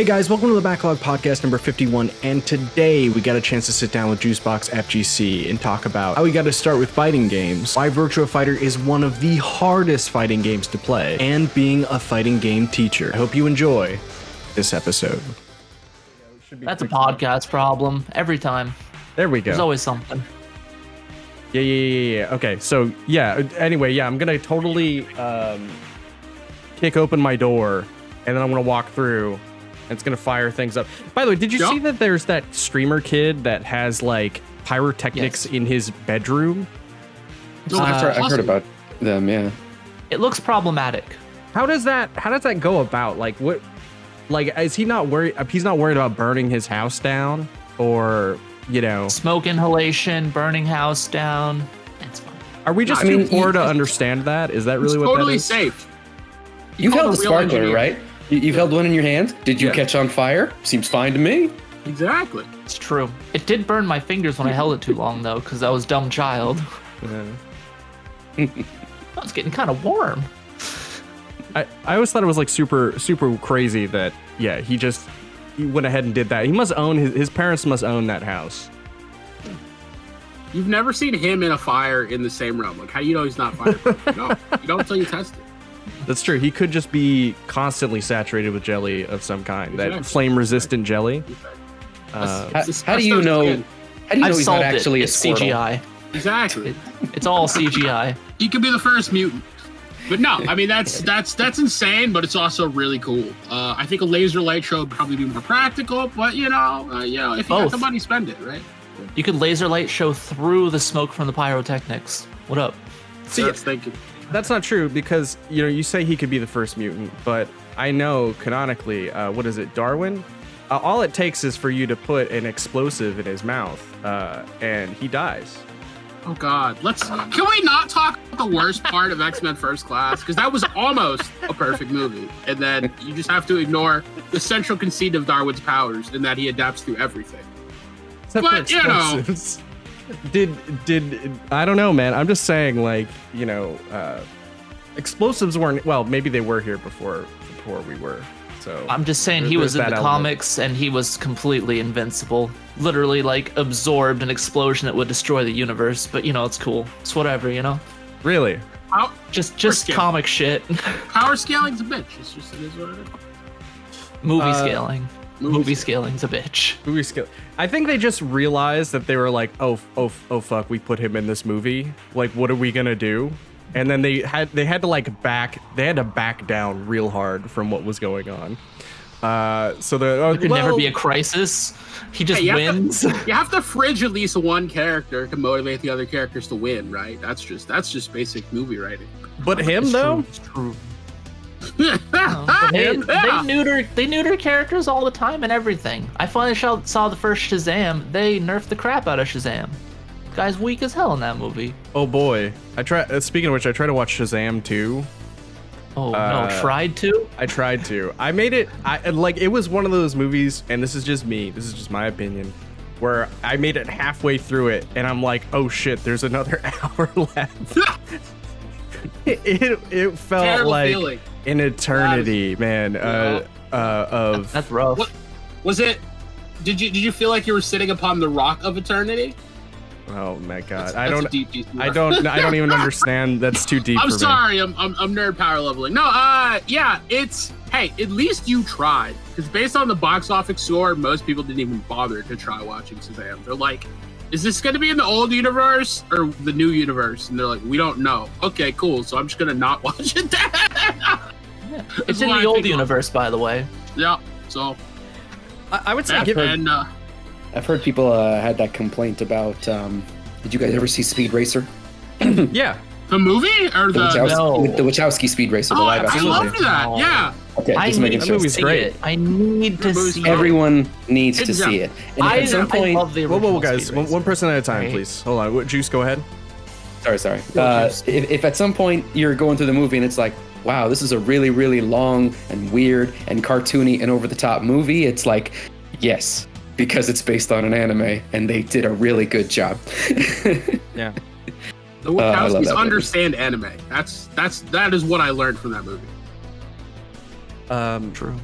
Hey guys, welcome to the Backlog Podcast number 51. And today we got a chance to sit down with Juicebox FGC and talk about how we got to start with fighting games, why Virtua Fighter is one of the hardest fighting games to play, and being a fighting game teacher. I hope you enjoy this episode. That's a podcast problem every time. There we go. There's always something. Yeah, yeah, yeah, yeah. Okay, so yeah. Anyway, yeah, I'm gonna totally um, kick open my door, and then I'm gonna walk through, it's gonna fire things up. By the way, did you Yeah. see that there's that streamer kid that has like pyrotechnics Yes. in his bedroom? No, Uh, I've, I've heard about them, yeah. It looks problematic. How does that? How does that go about? Like what? Like is he not worried? He's not worried about burning his house down, or you know, Smoke inhalation, burning house down. It's fine. are we just I too mean, poor you- to understand that? Is that It's really what totally that is? safe. You've call held a the sparkler, engineer. right? You, you've held one in your hand. Did you Yeah. catch on fire? Seems fine to me. Exactly. It's true. It did burn my fingers when I held it too long though, because I was dumb child. Yeah. I was getting kind of warm. I, I always thought it was like super super crazy that yeah he just he went ahead and did that. He must own his his parents must own that house. You've never seen him in a fire in the same room. Like, how do you know he's not fireproof? no, you don't until you test it. That's true. He could just be constantly saturated with jelly of some kind. That flame resistant jelly. Uh, How, how do you know? skin. How do you know I've he's solved not it. actually It's a Squirtle? CGI. Exactly. It, it's all CGI. He could be the first mutant. But no, I mean that's that's that's insane, but it's also really cool. Uh, I think a laser light show would probably be more practical, but you know, uh, you know, if you got the money, spend it, right? You could laser light show through the smoke from the pyrotechnics. What up? See, That's thinking. That's not true because you know you say he could be the first mutant, but I know canonically, uh, what is it, Darwin? Uh, all it takes is for you to put an explosive in his mouth, uh, and he dies. Oh God, let's. Can we not talk about the worst part of X Men First Class? Because that was almost a perfect movie, and then you just have to ignore the central conceit of Darwin's powers in that he adapts to everything. Except But, for you know. Explosives. Did did I don't know, man. I'm just saying, like you know, uh, explosives weren't. Well, maybe they were here before before we were. So I'm just saying he was in the element. comics and he was completely invincible. Literally like absorbed an explosion that would destroy the universe, but you know, it's cool. It's whatever, you know? really, Pow- Just just comic shit. power scaling's a bitch. It's just it is what it is. Movie Uh, scaling. Movie Movie scaling's a bitch. movie skill. I think they just realized that they were like, oh, oh, oh, fuck, we put him in this movie. Like, what are we gonna do? And then they had they had to like back they had to back down real hard from what was going on. Uh, so the oh, There could never be a crisis. He just Hey, you have to- wins. You have to fridge at least one character to motivate the other characters to win, right? That's just that's just basic movie writing. but him It's though. true, It's true. But they, Him? they neuter they neuter characters all the time and everything. I finally saw, saw the first Shazam. They nerfed the crap out of Shazam. Guy's weak as hell in that movie. Oh boy, I try. Uh, speaking of which, I tried to watch Shazam too. Oh Uh, no, tried to? I tried to. I made it. I like it was one of those movies, and this is just me. This is just my opinion. Where I made it halfway through it, and I'm like, oh shit, there's another hour left. it, it it felt Terrible like feeling. an eternity, man. Uh, uh, of That's rough. What was it? Did you did you feel like you were sitting upon the rock of eternity? oh my god, That's- I that's a don't. deep, deep I don't. I don't even understand. That's too deep I'm for sorry, I'm, I'm I'm nerd power leveling. No, uh, yeah, it's hey, at least you tried. Because based on the box office score, most people didn't even bother to try watching Shazam. They're like, is this gonna be in the old universe or the new universe? And they're like, we don't know. Okay, cool. So I'm just gonna not watch it. Then. it's in the of old people- universe, by the way. yeah. So. I, I would say yeah, give and uh, I've heard people uh, had that complaint about. Um, did you guys ever see Speed Racer? Yeah. the movie or The, the. Wachowski, no. the Wachowski Speed Racer, the Oh, live I, I action. loved that. Oh. Yeah. Okay, I just need making to sure. movie's see great. it. I need to see great. it. Everyone needs to job. see it. And I, at some I point, love the Whoa, whoa, original guys, one, one person at a time, Right. please. Hold on. Juice, go ahead. sorry, sorry. Go, Uh, if, if at some point you're going through the movie and it's like, wow, this is a really, really long and weird and cartoony and over the top movie, it's like, yes, because it's based on an anime and they did a really good job. Yeah. The Uh, I Wachowskis that movie. understand anime. That's that's that is what I learned from that movie. Um, True.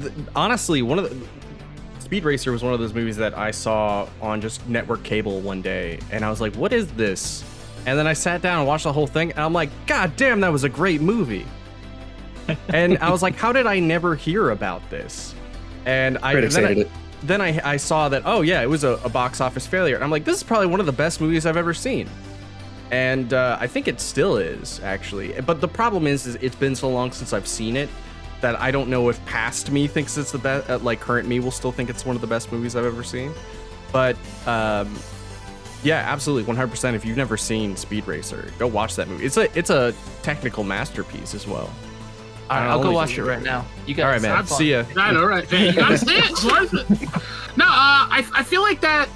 th- honestly, one of the Speed Racer was one of those movies that I saw on just network cable one day, and I was like, "What is this?" And then I sat down and watched the whole thing, and I'm like, "God damn, that was a great movie." and I was like, "How did I never hear about this?" And I Critics then I, then I, I saw that oh yeah, it was a, a box office failure. And I'm like, this is probably one of the best movies I've ever seen. And uh, I think it still is actually. But the problem is, is it's been so long since I've seen it that I don't know if past me thinks it's the best. Uh, like current me will still think it's one of the best movies I've ever seen. But um, yeah, absolutely, 100%. If you've never seen Speed Racer, go watch that movie. It's a it's a technical masterpiece as well. All right, I I'll go watch it right now. You guys, All right, man. See ya. I know, right? You gotta see it. It's worth it. No, uh, I, I feel like that.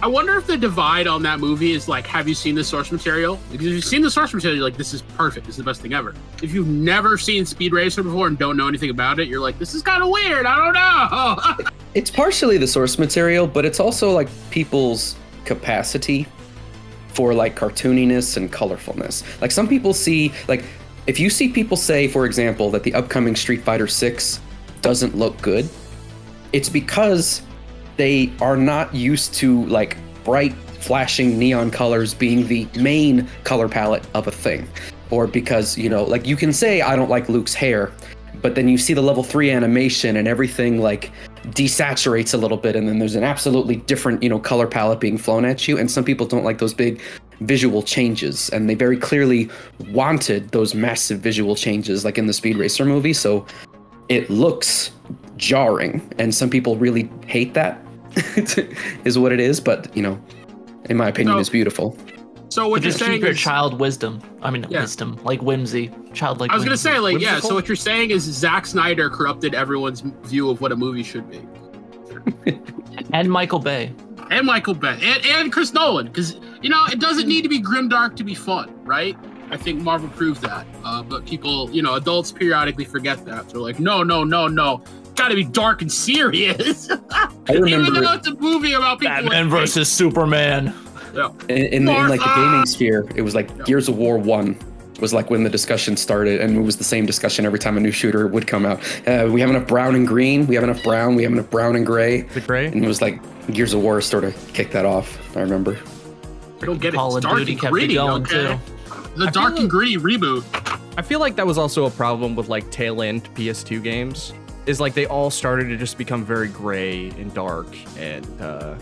I wonder if the divide on that movie is like, have you seen the source material? Because if you've seen the source material, you're like, this is perfect. This is the best thing ever. If you've never seen Speed Racer before and don't know anything about it, you're like, this is kind of weird. I don't know. It's partially the source material, but it's also like people's capacity for like cartooniness and colorfulness. Like some people see like if you see people say, for example, that the upcoming Street Fighter 6 doesn't look good, it's because they are not used to like bright flashing neon colors being the main color palette of a thing. Or because, you know, like you can say I don't like Luke's hair, but then you see the level 3 animation and everything like desaturates a little bit and then there's an absolutely different, you know, color palette being flown at you and some people don't like those big visual changes and they very clearly wanted those massive visual changes like in the Speed Racer movie, so it looks jarring and some people really hate that is what it is, but you know, in my opinion No. it's beautiful. so what you're Just saying keep your is, child wisdom. I mean, Yeah. wisdom, like whimsy, childlike. I was gonna whimsy. say, like, yeah. So what you're saying is Zack Snyder corrupted everyone's view of what a movie should be, and Michael Bay. and Michael Bay, and, and Chris Nolan, because you know it doesn't need to be grimdark to be fun, right? I think Marvel proved that, uh, but people, you know, adults periodically forget that. They're like, no, no, no, no, got to be dark and serious. I Even remember though it's a movie about people. Batman with- versus Superman. Yeah. in, in, in like the gaming sphere, it was like Gears of War One was like when the discussion started, and it was the same discussion every time a new shooter would come out. Uh, we have enough brown and green. We have enough brown. We have enough brown and gray. Is it great? And it was like Gears of War sort of kicked that off. I remember. I don't get it. Call It's of dark Duty and kept gritty, it going okay? too. The I dark feel and gritty reboot. I feel like that was also a problem with like tail end PS2 games. Is like they all started to just become very gray and dark, and uh,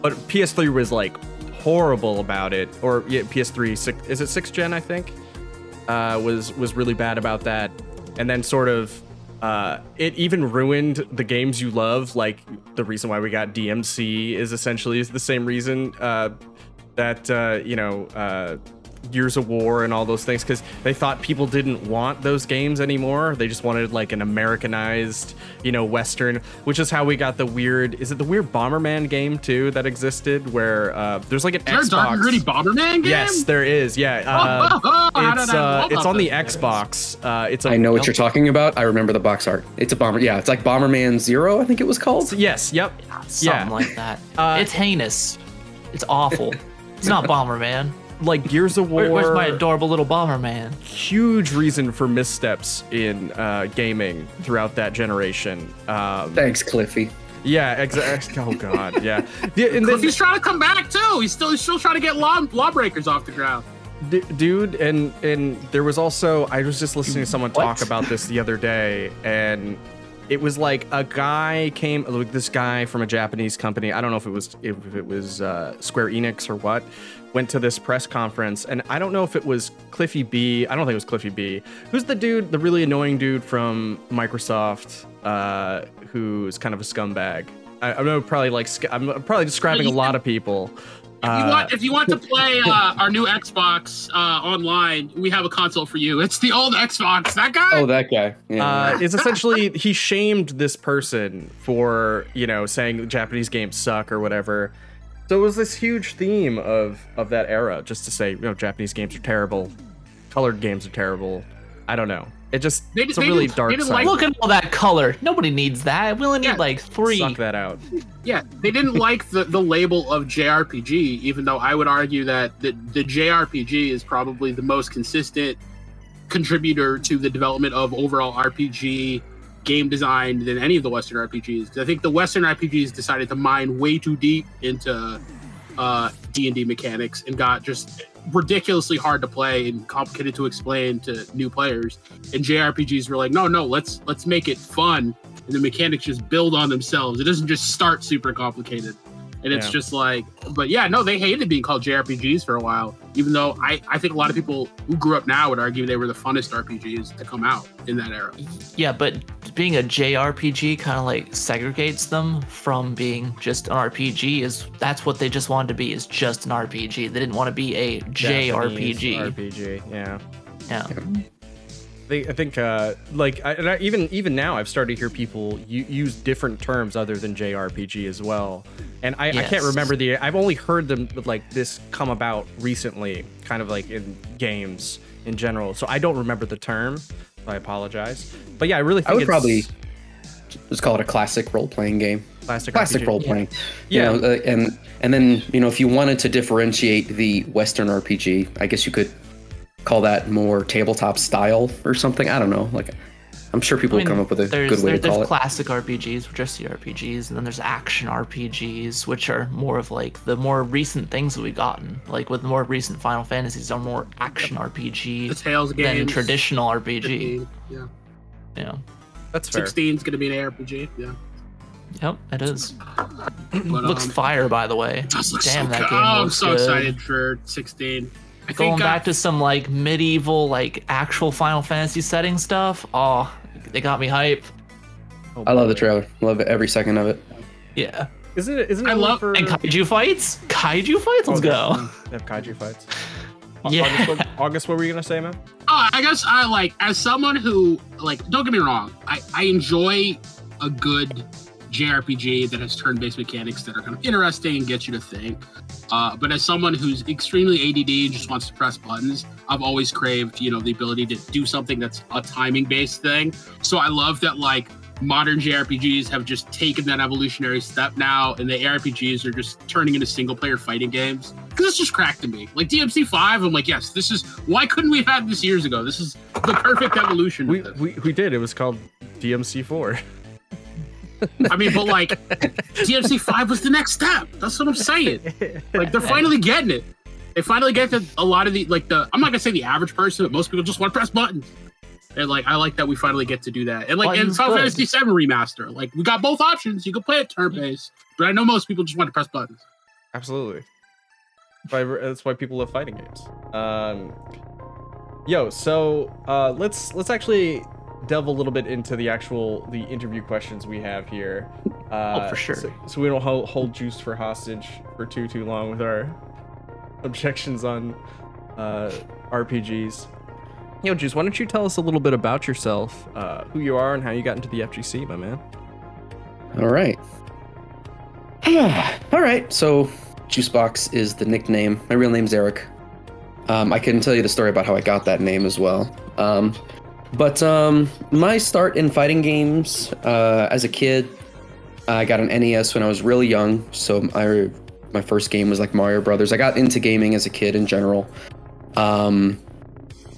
but PS3 was like horrible about it. Or yeah, PS3 six, is it six gen? I think uh, was was really bad about that, and then sort of. Uh, it even ruined the games you love. Like the reason why we got DMC is essentially the same reason uh, that uh, you know Gears of War and all those things because they thought people didn't want those games anymore. They just wanted like an Americanized, you know, Western, which is how we got the weird. Is it the weird Bomberman game too that existed where uh, there's like an Is there a Xbox? dark and gritty Bomberman game? Yes, there is. Yeah, uh, How it's did I know uh, it's on the? Xbox. Uh, it's a, I know what you're talking about. I remember the box art. It's a bomber. Yeah, it's like Bomberman Zero. I think it was called. Yes. Yep. Something Yeah. like that. Uh, it's heinous. It's awful. it's not Bomberman. Like Gears of War. Where, where's my adorable little Bomberman? huge reason for missteps in uh, gaming throughout that generation. Um, Thanks, Cliffy. yeah, exactly. Oh god, yeah. yeah and then, Cliffy's trying to come back too. He's still he's still trying to get law lawbreakers off the ground. D- dude and and there was also i was just listening to someone talk What? about this the other day and it was like a guy came like this guy from a japanese company i don't know if it was if it was uh, square enix or what went to this press conference and i don't know if it was cliffy b i don't think it was cliffy b who's the dude the really annoying dude from microsoft uh, who's kind of a scumbag I, I know probably like i'm probably describing a lot of people If you Uh, want, if you want to play uh, our new Xbox uh, online, we have a console for you. It's the old Xbox. That guy. Oh, that guy. Yeah. uh, is essentially he shamed this person for you know saying Japanese games suck or whatever. So it was this huge theme of of that era, just to say you know Japanese games are terrible, colored games are terrible. I don't know. It just They- it's a really didn't- dark they didn't side. like- Look at all that color. Nobody needs that. We only need Yeah. like three. Suck that out. Yeah, they didn't like the, the label of JRPG, even though I would argue that the, the JRPG is probably the most consistent contributor to the development of overall RPG game design than any of the Western RPGs. I think the Western RPGs decided to mine way too deep into uh, D&D mechanics and got just ridiculously hard to play and complicated to explain to new players. And JRPGs were like, no, no, let's let's make it fun, and the mechanics just build on themselves. It doesn't just start super complicated. And it's Yeah. just like, but yeah, no, they hated being called JRPGs for a while. Even though I, I think a lot of people who grew up now would argue they were the funnest RPGs to come out in that era. Yeah, but being a JRPG kind of like segregates them from being just an RPG. Is that's what they just wanted to be? Is just an RPG. They didn't want to be a Japanese JRPG. RPG, yeah. Yeah. They, I think, uh, like, I, and I, even even now, I've started to hear people u- use different terms other than JRPG as well. And I, I can't remember the. I've only heard them like this come about recently, kind of like in games in general. So I don't remember the term. So I apologize. But yeah, I really think I would it's probably just call it a classic role playing game. classic, Classic RPG. role playing. Yeah. You know, uh, and and then you know if you wanted to differentiate the Western RPG, I guess you could call that more tabletop style or something. I don't know. Like I'm sure people I mean, will come up with a good way there- to call it. there's it. classic RPGs, which are CRPGs, and then there's action RPGs, which are more of like the more recent things that we've gotten. Like with the more recent Final Fantasies are more action The RPG Tales games. than traditional RPG. 15, Yeah. Yeah. That's fair. 16 is going to be an ARPG. Yeah. Yep, it is. But, Looks um, fire, by the way. it does look Damn, so that good. game Oh, I'm so good. excited for 16. I Going think, uh, back to some like medieval, like actual Final Fantasy setting stuff. Oh, they got me hype. Oh, I love the trailer. Love it every second of it. Yeah. Isn't it? Isn't it I love- for And kaiju fights? Kaiju fights? Let's Oh, go. They have kaiju fights. Yeah. August, what, August, what were you gonna say, man? Oh, I guess I like as someone who like don't get me wrong, I, I enjoy a good JRPG that has turn-based mechanics that are kind of interesting and get you to think. Uh, but as someone who's extremely ADD and just wants to press buttons, I've always craved, you know, the ability to do something that's a timing-based thing. So I love that like modern JRPGs have just taken that evolutionary step now, and the ARPGs are just turning into single-player fighting games. Because it's just cracked to me. Like DMC Five, I'm like, yes, this is why couldn't we have had this years ago? This is the perfect evolution. We, we we did. It was called DMC four. I mean, but like DMC Five was the next step. That's what I'm saying. Like they're finally getting it. They finally get that a lot of the like the I'm not gonna say the average person, but most people just want to press buttons. And like I like that we finally get to do that. And like in Final. Fantasy VII remaster, like we got both options. You can play it turn based, but I know most people just want to press buttons. Absolutely. That's why people love fighting games. Um, yo, so uh, let's let's actually delve a little bit into the actual the interview questions we have here. Uh, Oh, for sure. So, so we don't hold, hold Juice for hostage for too too long with our objections on uh, RPGs. Yo, Juice, why don't you tell us a little bit about yourself, uh, who you are, and how you got into the FGC, my man? All right. All right. So, Juicebox is the nickname. My real name's Eric. Um, I can tell you the story about how I got that name as well. Um, but um, my start in fighting games uh, as a kid, I got an NES when I was really young. So I, my first game was like Mario Brothers. I got into gaming as a kid in general. Um,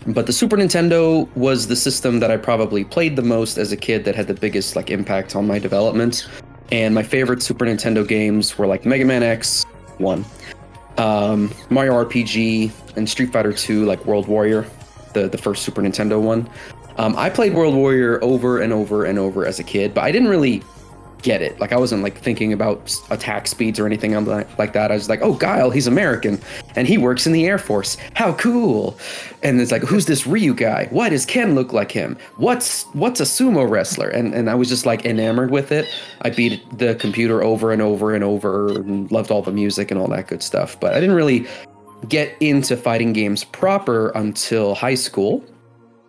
but the Super Nintendo was the system that I probably played the most as a kid that had the biggest like impact on my development. And my favorite Super Nintendo games were like Mega Man X 1, um, Mario RPG, and Street Fighter 2, like World Warrior, the, the first Super Nintendo one. Um, I played World Warrior over and over and over as a kid, but I didn't really get it. Like I wasn't like thinking about attack speeds or anything like that. I was like, oh, Guile, he's American and he works in the Air Force. How cool! And it's like, who's this Ryu guy? Why does Ken look like him? What's what's a sumo wrestler? And and I was just like enamored with it. I beat the computer over and over and over and loved all the music and all that good stuff. But I didn't really get into fighting games proper until high school.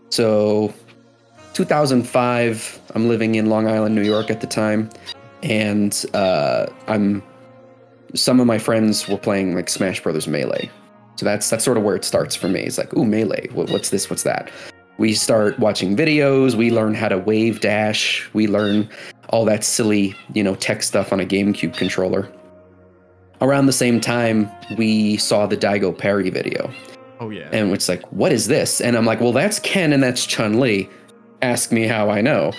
So 2005, I'm living in Long Island, New York at the time, and uh, I'm some of my friends were playing like Smash Brothers Melee. So that's that's sort of where it starts for me. It's like, ooh, Melee. What, what's this? What's that? We start watching videos. We learn how to wave dash. We learn all that silly, you know, tech stuff on a GameCube controller. Around the same time, we saw the Daigo parry video Oh yeah. and it's like, what is this? And I'm like, well, that's Ken and that's Chun Li. ask me how I know.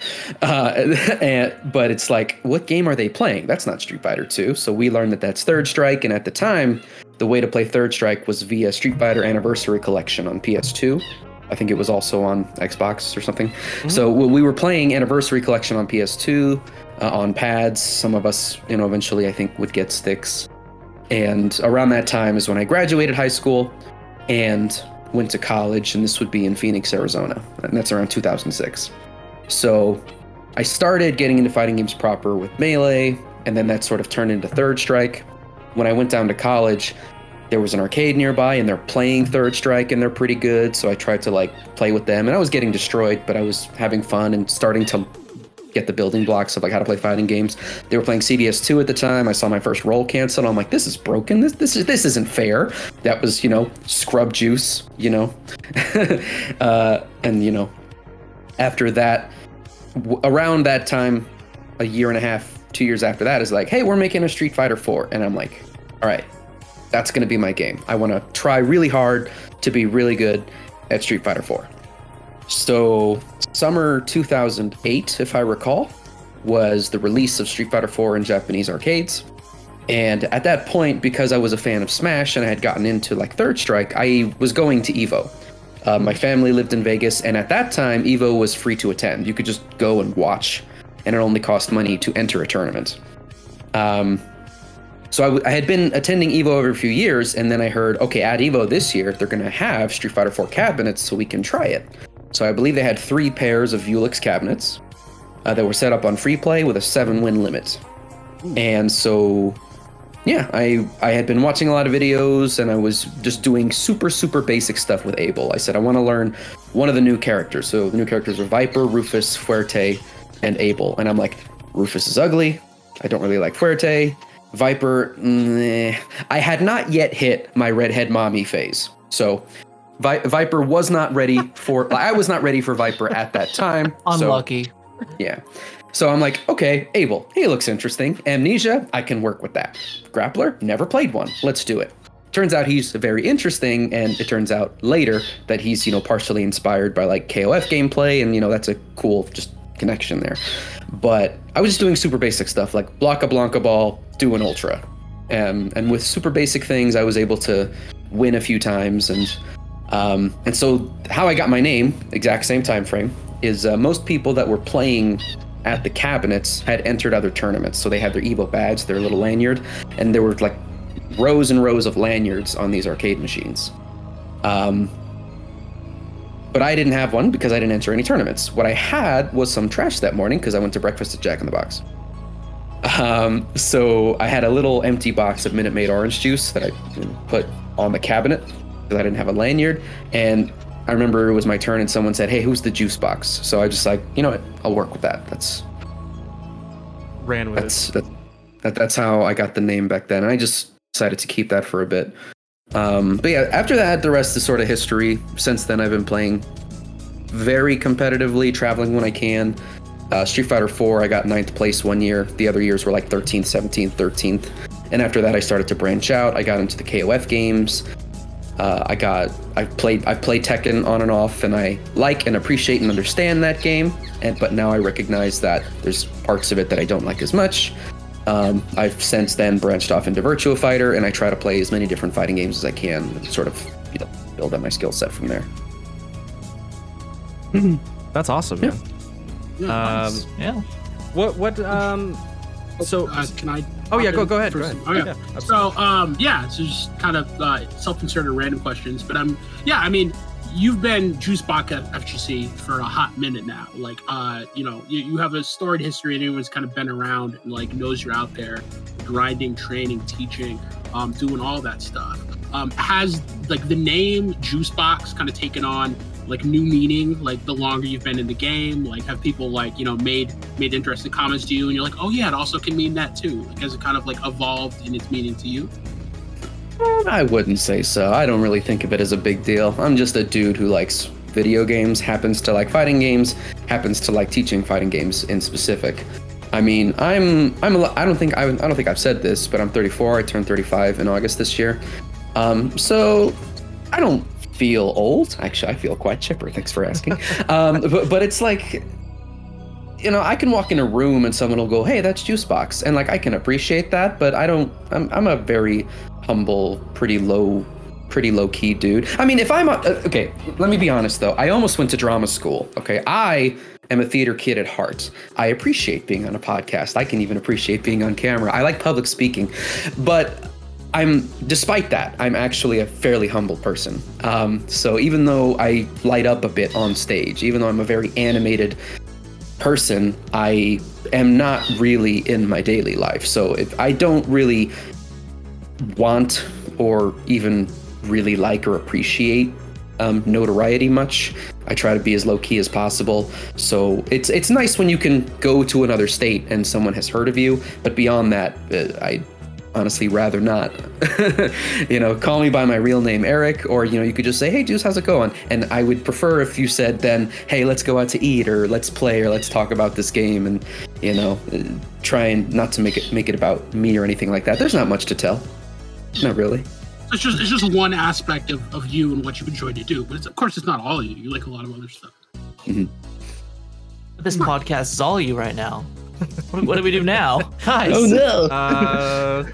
Uh, and, but it's like, what game are they playing? That's not Street Fighter 2. So we learned that that's Third Strike. And at the time, the way to play Third Strike was via Street Fighter Anniversary Collection on PS2. I think it was also on Xbox or something. So w- we were playing Anniversary Collection on PS2 uh, on pads. Some of us, you know, eventually I think would get sticks. And around that time is when I graduated high school and went to college, and this would be in Phoenix, Arizona. And that's around 2006. So I started getting into fighting games proper with Melee, and then that sort of turned into Third Strike. When I went down to college, there was an arcade nearby, and they're playing Third Strike, and they're pretty good. So I tried to like play with them, and I was getting destroyed, but I was having fun and starting to get the building blocks of like how to play fighting games. They were playing CvS2 at the time. I saw my first roll cancel. I'm like, this is broken. This this is this isn't fair. That was you know scrub juice. You know, uh, and you know, after that, w- around that time, a year and a half, two years after that, is like, hey, we're making a Street Fighter 4, and I'm like, all right, that's gonna be my game. I want to try really hard to be really good at Street Fighter 4. So, summer 2008, if I recall, was the release of Street Fighter 4 in Japanese arcades. And at that point, because I was a fan of Smash and I had gotten into like Third Strike, I was going to EVO. Uh, my family lived in Vegas, and at that time, EVO was free to attend. You could just go and watch, and it only cost money to enter a tournament. Um, so I, w- I had been attending Evo every few years, and then I heard, okay, at Evo this year, they're going to have Street Fighter 4 cabinets, so we can try it. So I believe they had three pairs of Vewlix cabinets uh, that were set up on free play with a seven win limit. And so, yeah, I I had been watching a lot of videos, and I was just doing super super basic stuff with Abel. I said I want to learn one of the new characters. So the new characters are Viper, Rufus, Fuerte, and Abel. And I'm like, Rufus is ugly. I don't really like Fuerte. Viper, meh. I had not yet hit my redhead mommy phase. So Vi- Viper was not ready for, I was not ready for Viper at that time. so- Unlucky. yeah. So I'm like, okay, Abel, he looks interesting. Amnesia, I can work with that. Grappler, never played one. Let's do it. Turns out he's very interesting, and it turns out later that he's, you know, partially inspired by like KOF gameplay, and you know, that's a cool just connection there. But I was just doing super basic stuff like block a Blanka ball, do an ultra. Um, and with super basic things, I was able to win a few times, and um, and so how I got my name, exact same time frame, is uh, most people that were playing at the cabinets had entered other tournaments. So they had their Evo badge, their little lanyard, and there were like rows and rows of lanyards on these arcade machines. Um, but I didn't have one because I didn't enter any tournaments. What I had was some trash that morning because I went to breakfast at Jack in the Box. Um, so I had a little empty box of Minute Maid orange juice that I put on the cabinet because I didn't have a lanyard. And I remember it was my turn and someone said, Hey, who's the juice box? So I just like, you know what? I'll work with that. That's Ran with that's that, that that's how I got the name back then. And I just decided to keep that for a bit. Um, but yeah, after that, the rest is sort of history. Since then, I've been playing very competitively, traveling when I can. Uh, Street Fighter 4, I got ninth place one year. The other years were like 13th, 17th, 13th. And after that, I started to branch out. I got into the KOF games. Uh, I got I played I played Tekken on and off, and I like and appreciate and understand that game. And but now I recognize that there's parts of it that I don't like as much. Um, I've since then branched off into Virtua Fighter, and I try to play as many different fighting games as I can, and sort of you know build up my skill set from there. That's awesome, man. Yeah, Um, nice. Yeah. What what um so uh, can I? Oh yeah, go go ahead. for Go ahead. Oh yeah. absolutely. So um yeah, so just kind of uh, self-inserted random questions, but um yeah, I mean you've been juice box at FGC for a hot minute now. Like uh you know you, you have a storied history, and anyone's kind of been around and like knows you're out there grinding, training, teaching, um doing all that stuff. Um has like the name juice box kind of taken on like new meaning like the longer you've been in the game like have people like you know made made interesting comments to you and you're like oh yeah it also can mean that too like has it kind of like evolved in its meaning to you I wouldn't say so. I don't really think of it as a big deal. I'm just a dude who likes video games, happens to like fighting games, happens to like teaching fighting games in specific. I mean, I'm I'm a I don't think I, I don't think I've said this, but I'm 34. I turned 35 in August this year. Um, so I don't feel old. Actually, I feel quite chipper. Thanks for asking. um, but but it's like, you know, I can walk in a room and someone will go, "Hey, that's Juicebox," and like I can appreciate that, but I don't. I'm I'm a very humble, pretty low, pretty low key dude. I mean, if I'm a, uh, okay, let me be honest though. I almost went to drama school. Okay, I am a theater kid at heart. I appreciate being on a podcast. I can even appreciate being on camera. I like public speaking, but I'm, despite that, I'm actually a fairly humble person. Um, so even though I light up a bit on stage, even though I'm a very animated person, I am not really in my daily life. So if I don't really want or even really like or appreciate um, notoriety much. I try to be as low key as possible. So it's it's nice when you can go to another state and someone has heard of you. But beyond that, uh, I honestly rather not. you know, call me by my real name, Eric, or you know, you could just say, "Hey, Juice, how's it going?" And I would prefer if you said then, "Hey, let's go out to eat," or "Let's play," or "Let's talk about this game," and you know, uh, try and not to make it make it about me or anything like that. There's not much to tell. Not really. It's just it's just one aspect of, of you and what you enjoy to do. But it's, of course, it's not all you. You like a lot of other stuff. This podcast is all you right now. What, what do we do now? Guys. Oh no! Uh,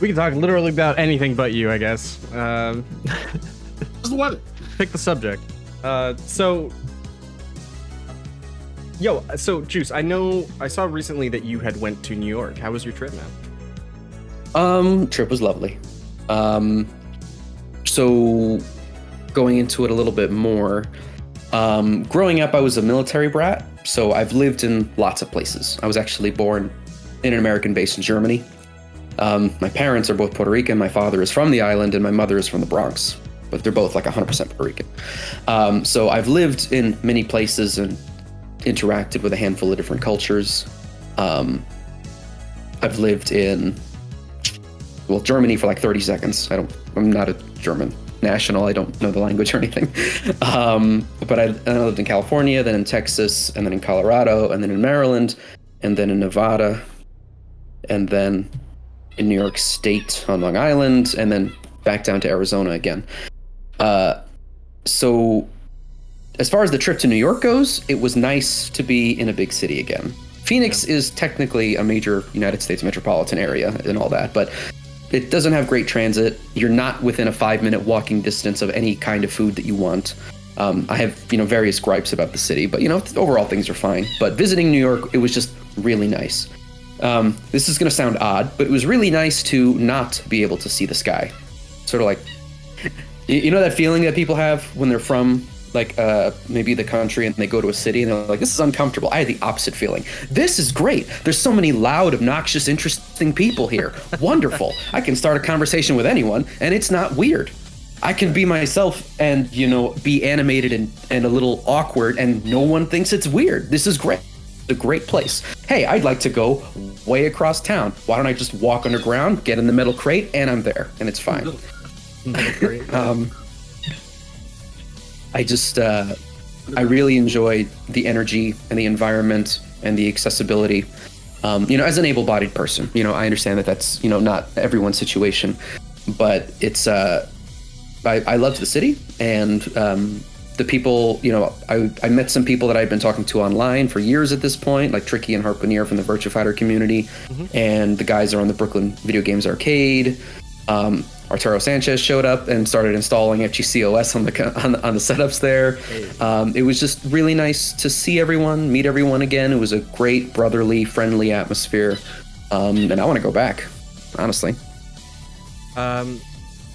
we can talk literally about anything but you, I guess. Um, How's the pick the subject. Uh, so, yo, so Juice, I know I saw recently that you had went to New York. How was your trip, man? Um, trip was lovely. Um, so going into it a little bit more, um, growing up, I was a military brat, so I've lived in lots of places. I was actually born in an American base in Germany. Um, my parents are both Puerto Rican. My father is from the island, and my mother is from the Bronx, but they're both like 100% Puerto Rican. Um, so I've lived in many places and interacted with a handful of different cultures. Um, I've lived in well Germany for like 30 seconds. I don't. I'm not a German national. I don't know the language or anything. Um, but I, I lived in California, then in Texas, and then in Colorado, and then in Maryland, and then in Nevada, and then in New York State on Long Island, and then back down to Arizona again. Uh, so as far as the trip to New York goes, it was nice to be in a big city again. Phoenix is technically a major United States metropolitan area and all that, but it doesn't have great transit. You're not within a five minute walking distance of any kind of food that you want. Um, I have, you know, various gripes about the city, but you know, overall things are fine. But visiting New York, it was just really nice. Um, this is going to sound odd, but it was really nice to not be able to see the sky. Sort of like, you know, that feeling that people have when they're from like uh, maybe the country and they go to a city and they're like, this is uncomfortable. I had the opposite feeling. This is great. There's so many loud, obnoxious, interesting people here. Wonderful. I can start a conversation with anyone and it's not weird. I can be myself and, you know, be animated and, and a little awkward and no one thinks it's weird. This is great. It's a great place. Hey, I'd like to go way across town. Why don't I just walk underground, get in the metal crate, and I'm there, and it's fine. Um, I just, uh, I really enjoy the energy and the environment and the accessibility. Um, you know, as an able-bodied person, you know, I understand that that's you know not everyone's situation, but it's. Uh, I, I loved the city and um, the people. You know, I, I met some people that I've been talking to online for years at this point, like Tricky and Harpooneer from the Virtua Fighter community, and the guys are on the Brooklyn Video Games Arcade. Um, Arturo Sanchez showed up and started installing FGCOS on the on the, on the setups there. Um, it was just really nice to see everyone, meet everyone again. It was a great brotherly, friendly atmosphere, um, and I want to go back. Honestly, Um,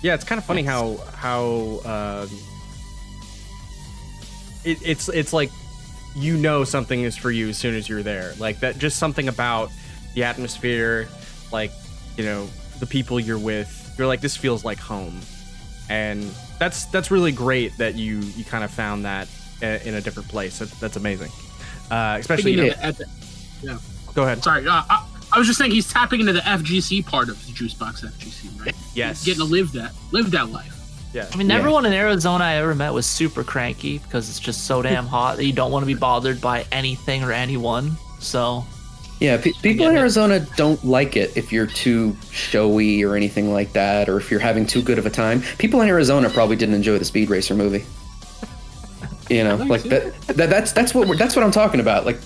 yeah, it's kind of funny how how um, it, it's it's like you know something is for you as soon as you're there. Like that, just something about the atmosphere, like you know the people you're with. You're like this feels like home, and that's that's really great that you you kind of found that i- in a different place. That's, that's amazing. Uh, especially, Tapping into the- at the- go ahead. sorry, uh, I, I was just saying he's tapping into the FGC part of the Juicebox FGC, right? Yes. Getting to live that, live that life. Yeah. I mean, Yeah. everyone in Arizona I ever met was super cranky because it's just so damn hot that you don't want to be bothered by anything or anyone. So, Yeah, pe- people in get it. Arizona don't like it if you're too showy or anything like that, or if you're having too good of a time. People in Arizona probably didn't enjoy the Speed Racer movie. You know, like that, that. That's that's what we're, that's what I'm talking about. Like,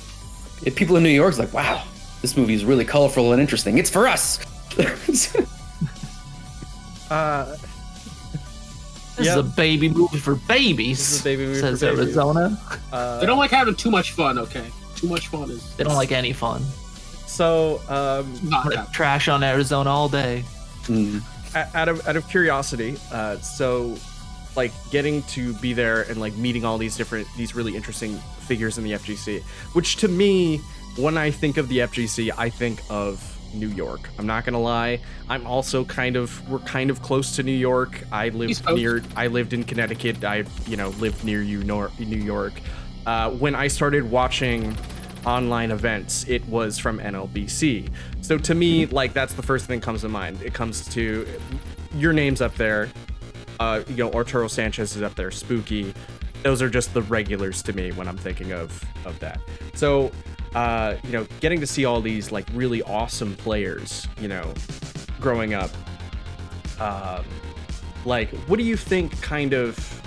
if people in New York's like, wow, this movie is really colorful and interesting. It's for us. Uh, This Yep. is a baby movie for babies. This is a baby movie for says babies. Arizona. uh, They don't like having too much fun. Okay, too much fun is They don't like any fun. So um, not. Trash on Arizona all day. Mm. out of out of curiosity, uh, so like getting to be there and like meeting all these different these really interesting figures in the FGC, which to me, when I think of the FGC, I think of New York. I'm not gonna lie. I'm also kind of we're kind of close to New York. I lived near I lived in Connecticut. I you know lived near you Nor- New York. Uh, when I started watching online events, it was from NLBC. So to me, like that's the first thing that comes to mind. It comes to your name's up there. Uh, you know, Arturo Sanchez is up there. Spooky. Those are just the regulars to me when I'm thinking of of that. So, uh, you know, getting to see all these like really awesome players, you know, growing up. Um, like, what do you think kind of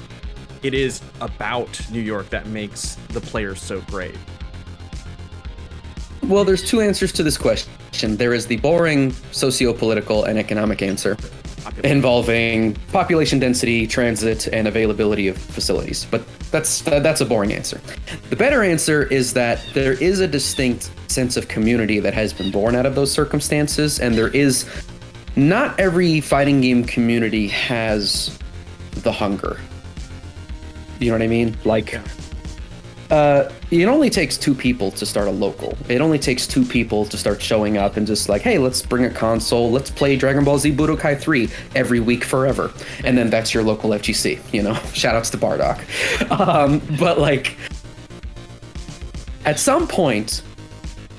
it is about New York that makes the players so great? Well, there's two answers to this question. There is the boring socio-political and economic answer, involving population density, transit, and availability of facilities. But that's that's a boring answer. The better answer is that there is a distinct sense of community that has been born out of those circumstances, and there is not every fighting game community has the hunger. You know what I mean? Like uh, it only takes two people to start a local. It only takes two people to start showing up and just like, hey, let's bring a console, let's play Dragon Ball Z Budokai 3 every week forever. And then that's your local FGC, you know? Shoutouts to Bardock. Um, but like, at some point,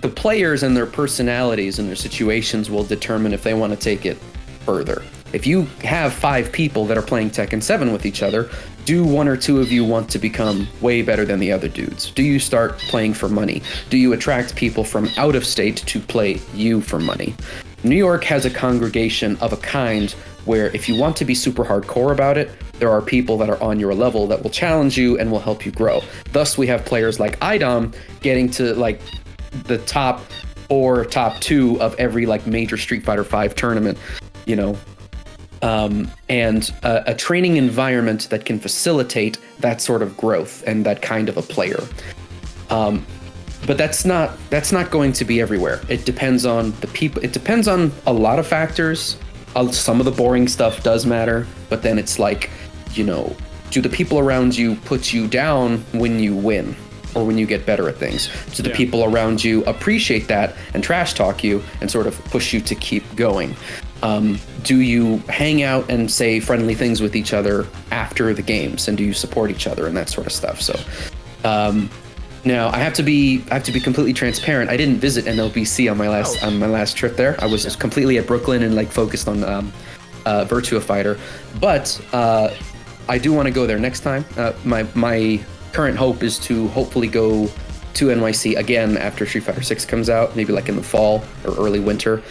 the players and their personalities and their situations will determine if they want to take it further. If you have five people that are playing Tekken 7 with each other, do one or two of you want to become way better than the other dudes? Do you start playing for money? Do you attract people from out of state to play you for money? New York has a congregation of a kind where if you want to be super hardcore about it, there are people that are on your level that will challenge you and will help you grow. Thus, we have players like iDom getting to like the top or top two of every like major Street Fighter Five tournament, you know, um, and a, a training environment that can facilitate that sort of growth and that kind of a player. Um, but that's not that's not going to be everywhere. It depends on the people. It depends on a lot of factors. Uh, some of the boring stuff does matter, but then it's like, you know, do the people around you put you down when you win? Or when you get better at things. Do the Yeah. people around you appreciate that and trash talk you and sort of push you to keep going? Um, do you hang out and say friendly things with each other after the games, and do you support each other and that sort of stuff? So, um, now I have to be I have to be completely transparent. I didn't visit NLBC on my last Oh. on my last trip there. I was just completely at Brooklyn and like focused on um, uh, Virtua Fighter, but uh, I do want to go there next time. Uh, my my current hope is to hopefully go to NYC again after Street Fighter 6 comes out, maybe like in the fall or early winter.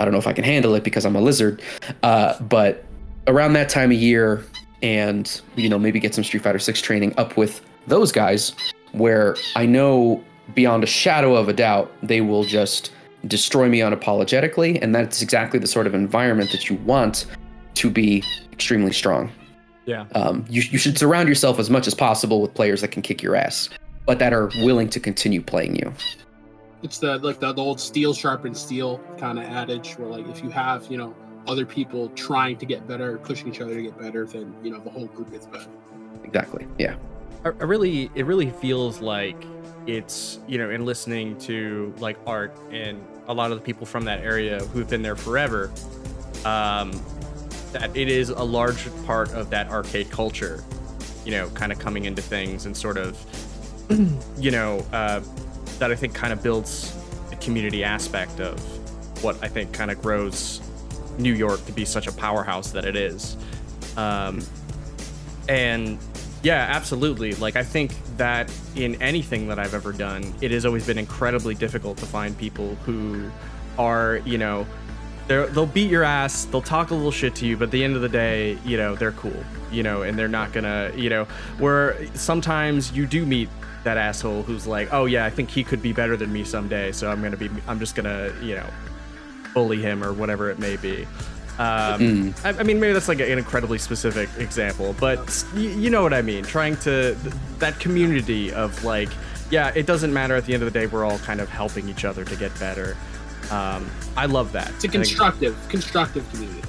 I don't know if I can handle it because I'm a lizard, uh, but around that time of year, and you know maybe get some Street Fighter 6 training up with those guys, where I know beyond a shadow of a doubt they will just destroy me unapologetically, and that's exactly the sort of environment that you want to be extremely strong. Yeah. Um, you, you should surround yourself as much as possible with players that can kick your ass, but that are willing to continue playing you. It's the like the, the old steel sharpens steel kind of adage where like if you have you know other people trying to get better, pushing each other to get better, then you know the whole group gets better. Exactly. Yeah. I, I really it really feels like it's you know in listening to like art and a lot of the people from that area who've been there forever um that it is a large part of that arcade culture you know kind of coming into things and sort of you know uh that i think kind of builds the community aspect of what i think kind of grows new york to be such a powerhouse that it is um and Yeah, absolutely. Like I think that in anything that I've ever done, it has always been incredibly difficult to find people who are, you know, they'll beat your ass, they'll talk a little shit to you, but at the end of the day, you know, they're cool, you know, and they're not gonna, you know, where sometimes you do meet that asshole who's like, oh yeah, I think he could be better than me someday, so I'm gonna be, I'm just gonna, you know, bully him or whatever it may be. Um, I, I mean, maybe that's like an incredibly specific example, but y- you know what I mean. Trying to th- that community of like, yeah, it doesn't matter. At the end of the day, we're all kind of helping each other to get better. Um, I love that. It's a I think- constructive, constructive community.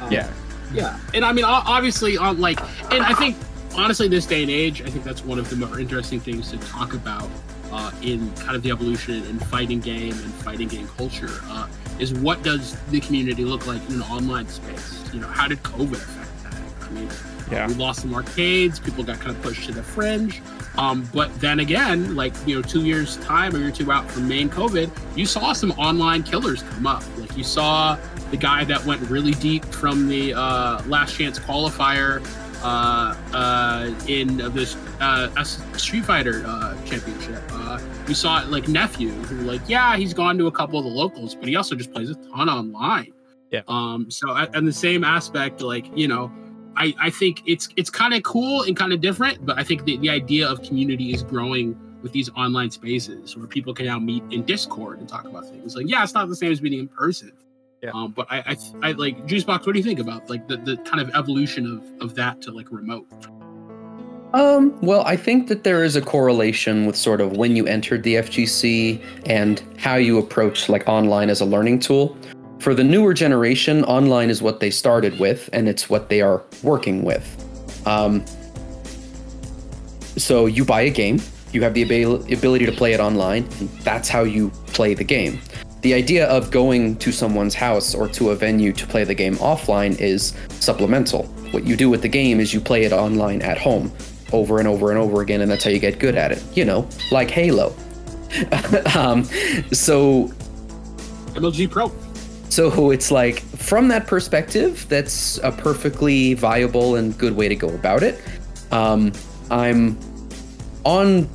Um, yeah, Yeah, and I mean, obviously, on like, and I think honestly, this day and age, I think that's one of the more interesting things to talk about uh, in kind of the evolution in fighting game and fighting game culture. Uh, is what does the community look like in an online space? You know, how did COVID affect that? I mean, Yeah. we lost some arcades. People got kind of pushed to the fringe. Um, but then again, like you know, two years time or two out from main COVID, you saw some online killers come up. Like you saw the guy that went really deep from the uh, last chance qualifier uh, uh, in this uh, Street Fighter uh, championship. Uh, we saw like nephew who like yeah he's gone to a couple of the locals, but he also just plays a ton online. Yeah. Um. So and the same aspect, like you know, I I think it's it's kind of cool and kind of different, but I think the, the idea of community is growing with these online spaces where people can now meet in Discord and talk about things. Like yeah, it's not the same as meeting in person. Yeah. Um, but I, I, I like Juicebox. What do you think about like the, the kind of evolution of of that to like remote? Um, well, I think that there is a correlation with sort of when you entered the FGC and how you approach like online as a learning tool. For the newer generation, online is what they started with, and it's what they are working with. Um, so you buy a game, you have the abil- ability to play it online, and that's how you play the game. The idea of going to someone's house or to a venue to play the game offline is supplemental. What you do with the game is you play it online at home over and over and over again, and that's how you get good at it. You know, like Halo. um, so MLG Pro. so it's like from that perspective, that's a perfectly viable and good way to go about it. Um, I'm on,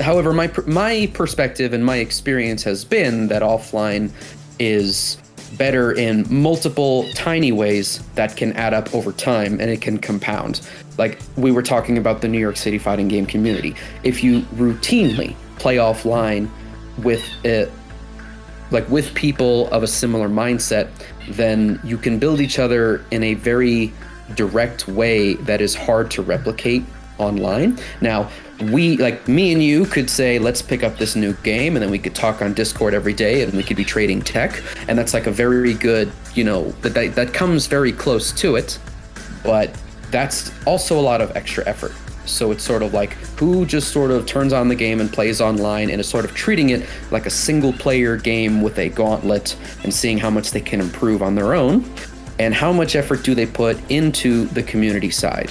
however, my my perspective and my experience has been that offline is better in multiple tiny ways that can add up over time and it can compound. Like we were talking about the New York City fighting game community. If you routinely play offline with it like with people of a similar mindset, then you can build each other in a very direct way that is hard to replicate online. Now, we like me and you could say let's pick up this new game and then we could talk on Discord every day and we could be trading tech and that's like a very good, you know, that that, that comes very close to it, but that's also a lot of extra effort. So it's sort of like who just sort of turns on the game and plays online and is sort of treating it like a single player game with a gauntlet and seeing how much they can improve on their own and how much effort do they put into the community side.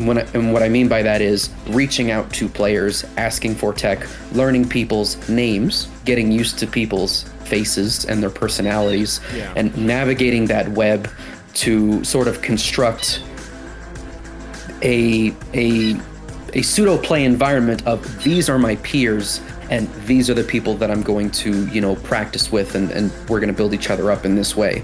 And, when I, and what I mean by that is reaching out to players, asking for tech, learning people's names, getting used to people's faces and their personalities, Yeah. and navigating that web to sort of construct a a a pseudo play environment of these are my peers and these are the people that I'm going to you know practice with and, and we're going to build each other up in this way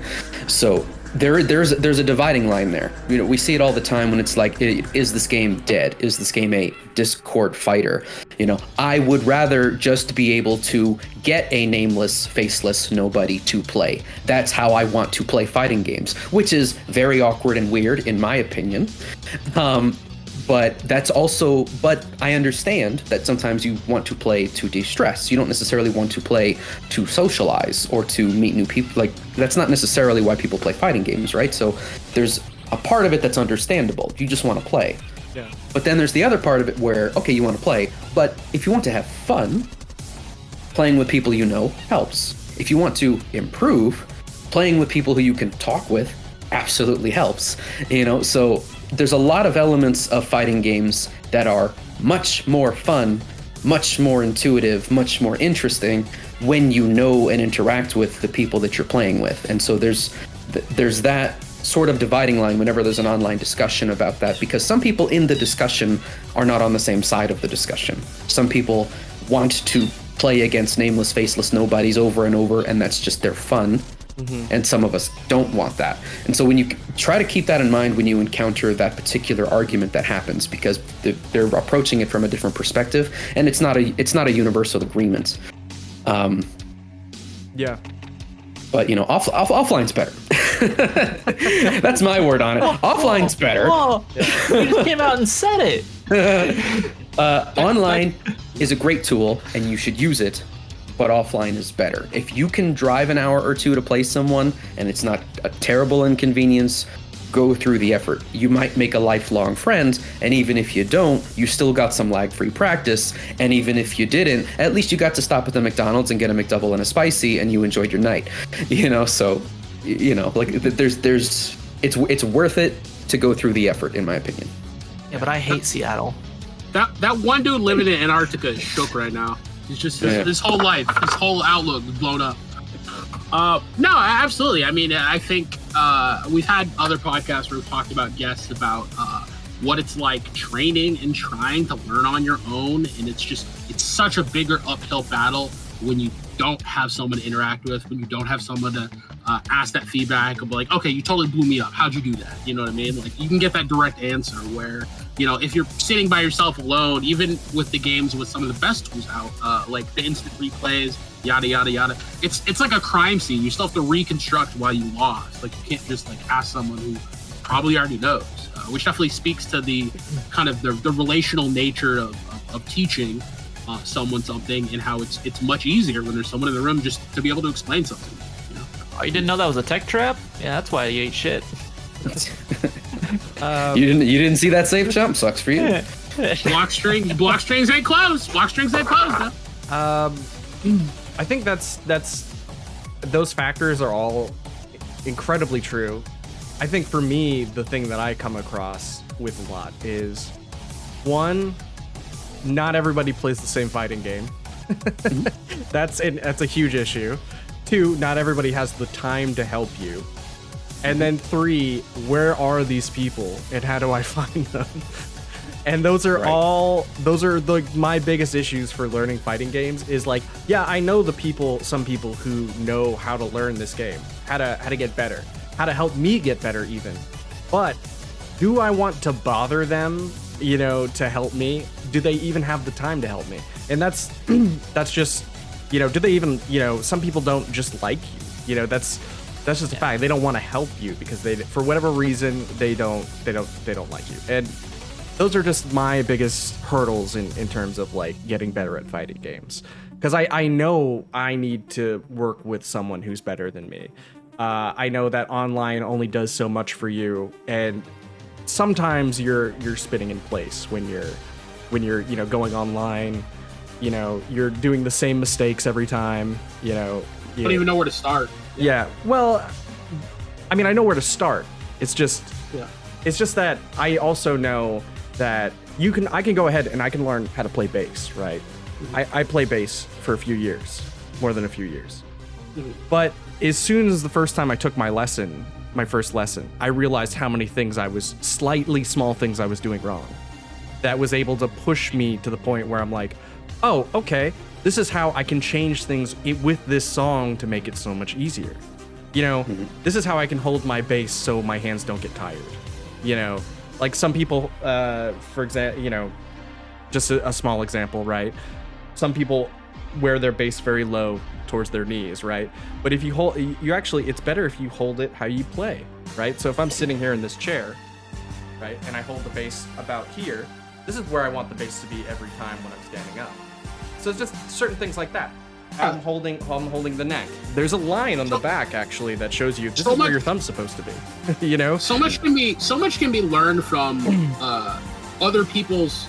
so there there's there's a dividing line there. You know we see it all the time when it's like is this game dead? Is this game a discord fighter? You know I would rather just be able to get a nameless faceless nobody to play. That's how I want to play fighting games which is very awkward and weird in my opinion. Um, but that's also but i understand that sometimes you want to play to de-stress you don't necessarily want to play to socialize or to meet new people like that's not necessarily why people play fighting games right so there's a part of it that's understandable you just want to play Yeah. but then there's the other part of it where okay you want to play but if you want to have fun playing with people you know helps. If you want to improve, playing with people who you can talk with absolutely helps. You know, so there's a lot of elements of fighting games that are much more fun, much more intuitive, much more interesting when you know and interact with the people that you're playing with. And so there's there's that sort of dividing line whenever there's an online discussion about that because some people in the discussion are not on the same side of the discussion. Some people want to play against nameless, faceless nobodies over and over, and that's just their fun. And some of us don't want that. And so when you try to keep that in mind when you encounter that particular argument that happens, because they're, they're approaching it from a different perspective, and it's not a it's not a universal agreement. Um, Yeah. but you know, off, off offline's better. That's my word on it. Offline's better. Oh, you just came out and said it. Uh, online is a great tool, and you should use it. But offline is better. If you can drive an hour or two to play someone, and it's not a terrible inconvenience, go through the effort. You might make a lifelong friend, and even if you don't, you still got some lag-free practice. And even if you didn't, at least you got to stop at the McDonald's and get a McDouble and a spicy, and you enjoyed your night. You know, so you know, like there's there's it's it's worth it to go through the effort, in my opinion. Yeah, but I hate Seattle. That that one dude living in Antarctica is shook right now. He's just his, Yeah. his whole life, his whole outlook blown up. Uh, no, absolutely. I mean, I think uh, we've had other podcasts where we've talked about guests about uh, what it's like training and trying to learn on your own, and it's just it's such a bigger uphill battle when you don't have someone to interact with, when you don't have someone to uh, ask that feedback of like, okay, you totally blew me up. How'd you do that? You know what I mean? Like you can get that direct answer where you know if you're sitting by yourself alone, even with the games with some of the best tools out, uh, like the instant replays, yada yada yada. It's it's like a crime scene. You still have to reconstruct why you lost. Like you can't just like ask someone who probably already knows, uh, which definitely speaks to the kind of the, the relational nature of, of, of teaching uh, someone something and how it's it's much easier when there's someone in the room just to be able to explain something. You know? Oh, you didn't know that was a tech trap? Yeah, that's why you ate shit. Um, You didn't you didn't see that safe jump? Sucks for you. Block string, block strings ain't closed. Block strings ain't closed. No? Um, I think that's that's those factors are all incredibly true. I think for me, the thing that I come across with a lot is one, not everybody plays the same fighting game. that's an, that's a huge issue. Two, not everybody has the time to help you. And then three, where are these people and how do I find them? and those are Right. all those are the my biggest issues for learning fighting games is like yeah i know the people some people who know how to learn this game how to how to get better how to help me get better even but do i want to bother them you know to help me? Do they even have the time to help me? And that's that's just you know do they even you know some people don't just like you. You know that's that's just a fact. They don't want to help you because they for whatever reason they don't they don't they don't like you. And those are just my biggest hurdles in, in terms of like getting better at fighting games. Because I, I know i need to work with someone who's better than me. Uh, i know that online only does so much for you and sometimes you're you're spinning in place when you're when you're you know going online you know you're doing the same mistakes every time you know I don't even know where to start. yeah. Well, I mean, I know where to start. It's just, Yeah. it's just that I also know that you can. I can go ahead and I can learn how to play bass. Right. Mm-hmm. I, I play bass for a few years, more than a few years. Mm-hmm. But as soon as the first time I took my lesson, my first lesson, I realized how many things I was slightly small things I was doing wrong. That was able to push me to the point where I'm like, oh, okay, this is how I can change things with this song to make it so much easier. You know, this is how I can hold my bass so my hands don't get tired. You know, like some people, uh, for example, you know, just a, a small example, right? Some people wear their bass very low towards their knees, right? But if you hold, you actually, it's better if you hold it how you play, right? So if I'm sitting here in this chair, right, and I hold the bass about here, this is where I want the bass to be every time when I'm standing up. So it's just certain things like that. I'm holding, I'm holding the neck. There's a line on the back actually that shows you this So is where your thumb's supposed to be. you know? so much can be so much can be learned from uh, other people's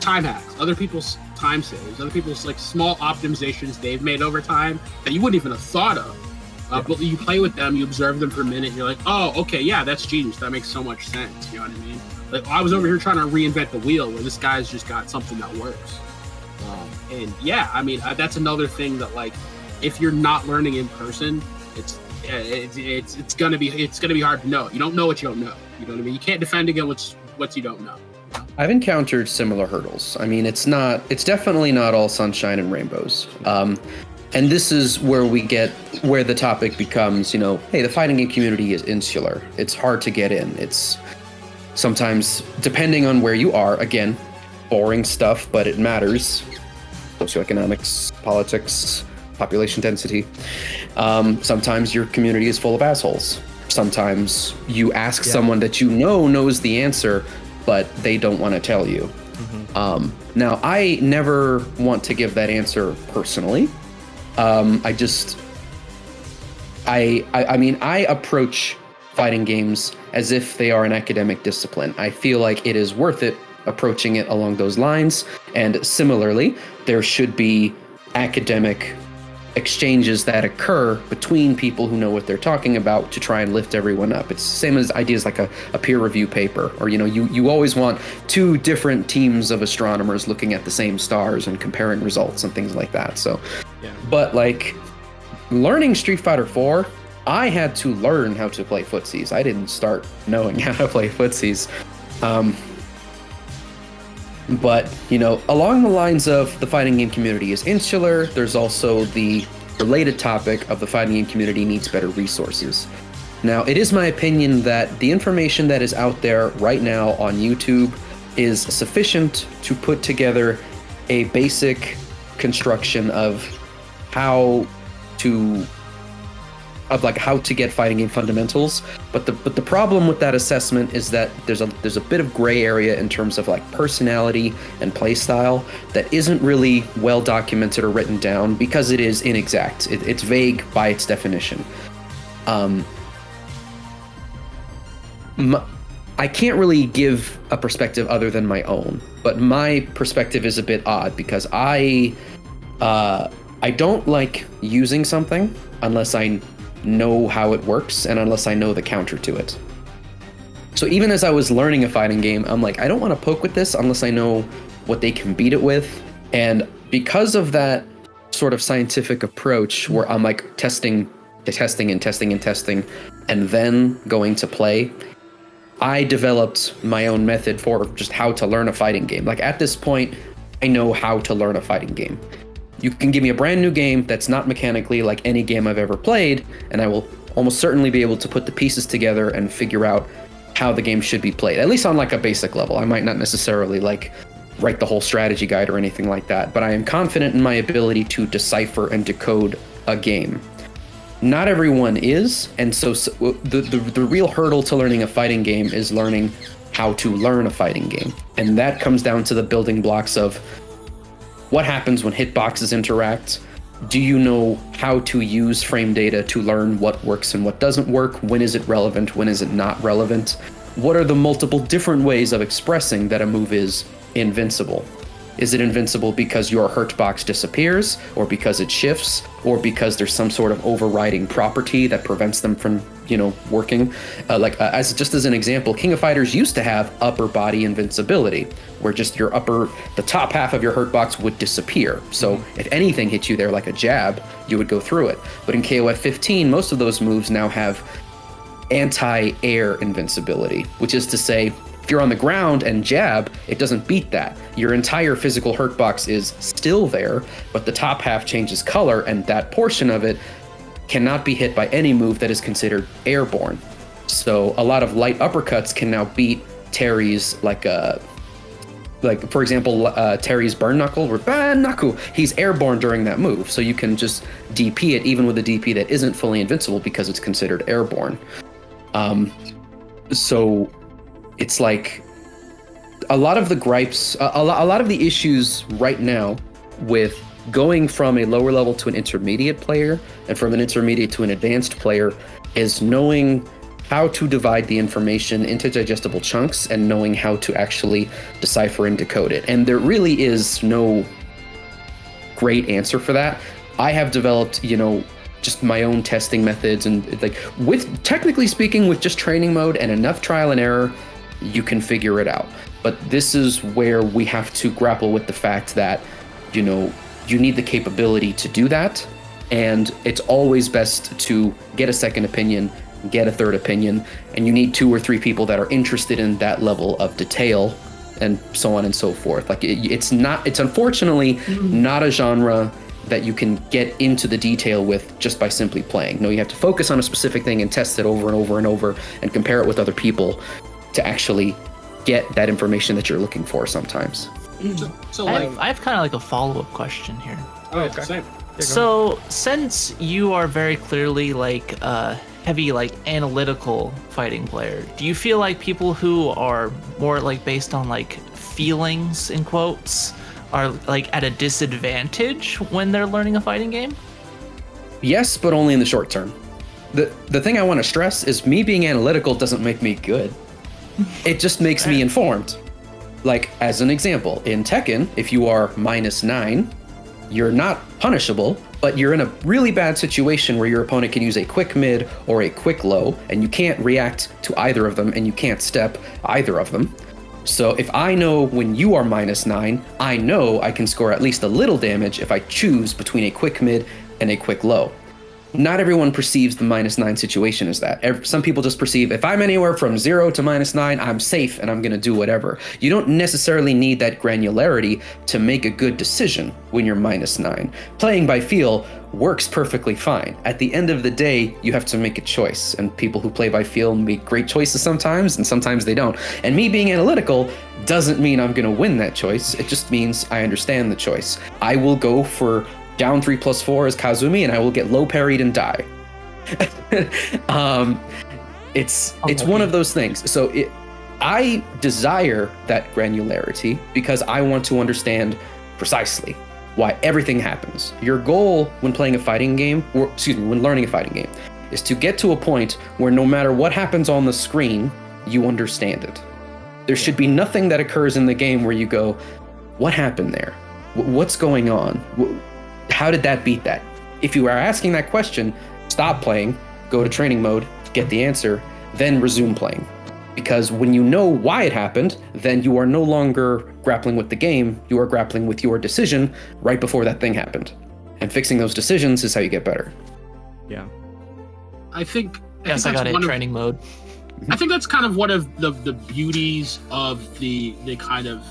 time hacks, other people's time saves, other people's like small optimizations they've made over time that you wouldn't even have thought of. Uh, But you play with them, you observe them for a minute, and you're like, oh, okay, yeah, that's genius. That makes so much sense. You know what I mean? Like I was over here trying to reinvent the wheel, where this guy's just got something that works. Um, and yeah, I mean uh, that's another thing that like if you're not learning in person, it's uh, it's, it's it's gonna be it's gonna be hard to know. You don't know what you don't know. You know what I mean? You can't defend against what's what you don't know. I've encountered similar hurdles. I mean, it's not, it's definitely not all sunshine and rainbows. Um, and this is where we get where the topic becomes, you know, hey, the fighting game community is insular. It's hard to get in. It's sometimes, depending on where you are, again, boring stuff, but it matters. Socioeconomics, politics, population density. Um, sometimes your community is full of assholes. Sometimes you ask Yeah. someone that you know knows the answer, but they don't want to tell you. Um, now, I never want to give that answer personally. Um, I just, I, I, I mean, I approach fighting games as if they are an academic discipline. I feel like it is worth it approaching it along those lines. And similarly, there should be academic exchanges that occur between people who know what they're talking about to try and lift everyone up. It's the same as ideas like a, a peer review paper, or you know, you, you always want two different teams of astronomers looking at the same stars and comparing results and things like that. So Yeah. but like learning Street Fighter 4, I had to learn how to play footsies. I didn't start knowing how to play footsies. Um, but, you know, along the lines of the fighting game community is insular, there's also the related topic of the fighting game community needs better resources. Now, it is my opinion that the information that is out there right now on YouTube is sufficient to put together a basic construction of how to of like how to get fighting game fundamentals but the but the problem with that assessment is that there's a there's a bit of gray area in terms of like personality and play style that isn't really well documented or written down because it is inexact. It, it's vague by its definition. Um I can't really give a perspective other than my own, but my perspective is a bit odd because I uh, I don't like using something unless I know how it works and unless I know the counter to it. So even as I was learning a fighting game, I'm like, I don't want to poke with this unless I know what they can beat it with. And because of that sort of scientific approach where I'm like testing, testing and testing and testing, and then going to play, I developed my own method for just how to learn a fighting game. Like at this point, I know how to learn a fighting game. You can give me a brand new game that's not mechanically like any game I've ever played, and I will almost certainly be able to put the pieces together and figure out how the game should be played, at least on like a basic level. I might not necessarily like write the whole strategy guide or anything like that, but I am confident in my ability to decipher and decode a game. Not everyone is, and so, so the, the the real hurdle to learning a fighting game is learning how to learn a fighting game, and that comes down to the building blocks of what happens when hitboxes interact. Do you know how to use frame data to learn what works and what doesn't work? When is it relevant? When is it not relevant? What are the multiple different ways of expressing that a move is invincible? Is it invincible because your hurt box disappears, or because it shifts, or because there's some sort of overriding property that prevents them from, you know, working? Uh, like uh, as just as an example, King of Fighters used to have upper body invincibility, where just your upper, the top half of your hurt box would disappear. So if anything hit you there like a jab, you would go through it. But in KOF 15, most of those moves now have anti-air invincibility, which is to say, if you're on the ground and jab, it doesn't beat that. Your entire physical hurt box is still there, but the top half changes color, and that portion of it cannot be hit by any move that is considered airborne. So a lot of light uppercuts can now beat Terry's like uh like for example uh, Terry's burn knuckle or burn knuckle he's airborne during that move so you can just DP it even with a DP that isn't fully invincible because it's considered airborne um so it's like a lot of the gripes a, a, lot of the issues right now with going from a lower level to an intermediate player and from an intermediate to an advanced player is knowing how to divide the information into digestible chunks and knowing how to actually decipher and decode it. And there really is no great answer for that. I have developed you know just my own testing methods and like with technically speaking with just training mode and enough trial and error you can figure it out but this is where we have to grapple with the fact that you know you need the capability to do that And it's always best to get a second opinion, get a third opinion, and you need two or three people that are interested in that level of detail and so on and so forth. Like it, it's not, it's unfortunately mm-hmm. not a genre that you can get into the detail with just by simply playing. No, you have to focus on a specific thing and test it over and over and over and compare it with other people to actually get that information that you're looking for sometimes. Mm-hmm. So, so I like, have, I have kind of like a follow up question here. oh, okay. same. So, since you are very clearly like a heavy like analytical fighting player, do you feel like people who are more like based on like feelings in quotes are like at a disadvantage when they're learning a fighting game? Yes, but only in the short term. The the thing I want to stress is me being analytical doesn't make me good. It just makes me informed. Like as an example, in Tekken, if you are minus 9, you're not punishable, but you're in a really bad situation where your opponent can use a quick mid or a quick low and you can't react to either of them and you can't step either of them. So if I know when you are minus 9, I know I can score at least a little damage if I choose between a quick mid and a quick low. Not everyone perceives the minus 9 situation as that. Some people just perceive if I'm anywhere from 0 to minus 9, I'm safe and I'm going to do whatever. You don't necessarily need that granularity to make a good decision when you're minus 9. Playing by feel works perfectly fine. At the end of the day, you have to make a choice, and people who play by feel make great choices sometimes, and sometimes they don't. And me being analytical doesn't mean I'm gonna win that choice, it just means I understand the choice. I will go for down 3 plus 4 is Kazumi, and I will get low parried and die. um, it's it's one of those things. So it, I desire that granularity because I want to understand precisely why everything happens. Your goal when playing a fighting game, or excuse me, when learning a fighting game, is to get to a point where no matter what happens on the screen, you understand it. There should be nothing that occurs in the game where you go, "What happened there? Wh- What's going on? Wh- How did that beat that?" If you are asking that question, stop playing, go to training mode, get the answer, then resume playing. Because when you know why it happened, then you are no longer grappling with the game, you are grappling with your decision right before that thing happened. And fixing those decisions is how you get better. Yeah. I think. Yes, I got that's it. one of- Training mode. I think that's kind of one of the the beauties of the the kind of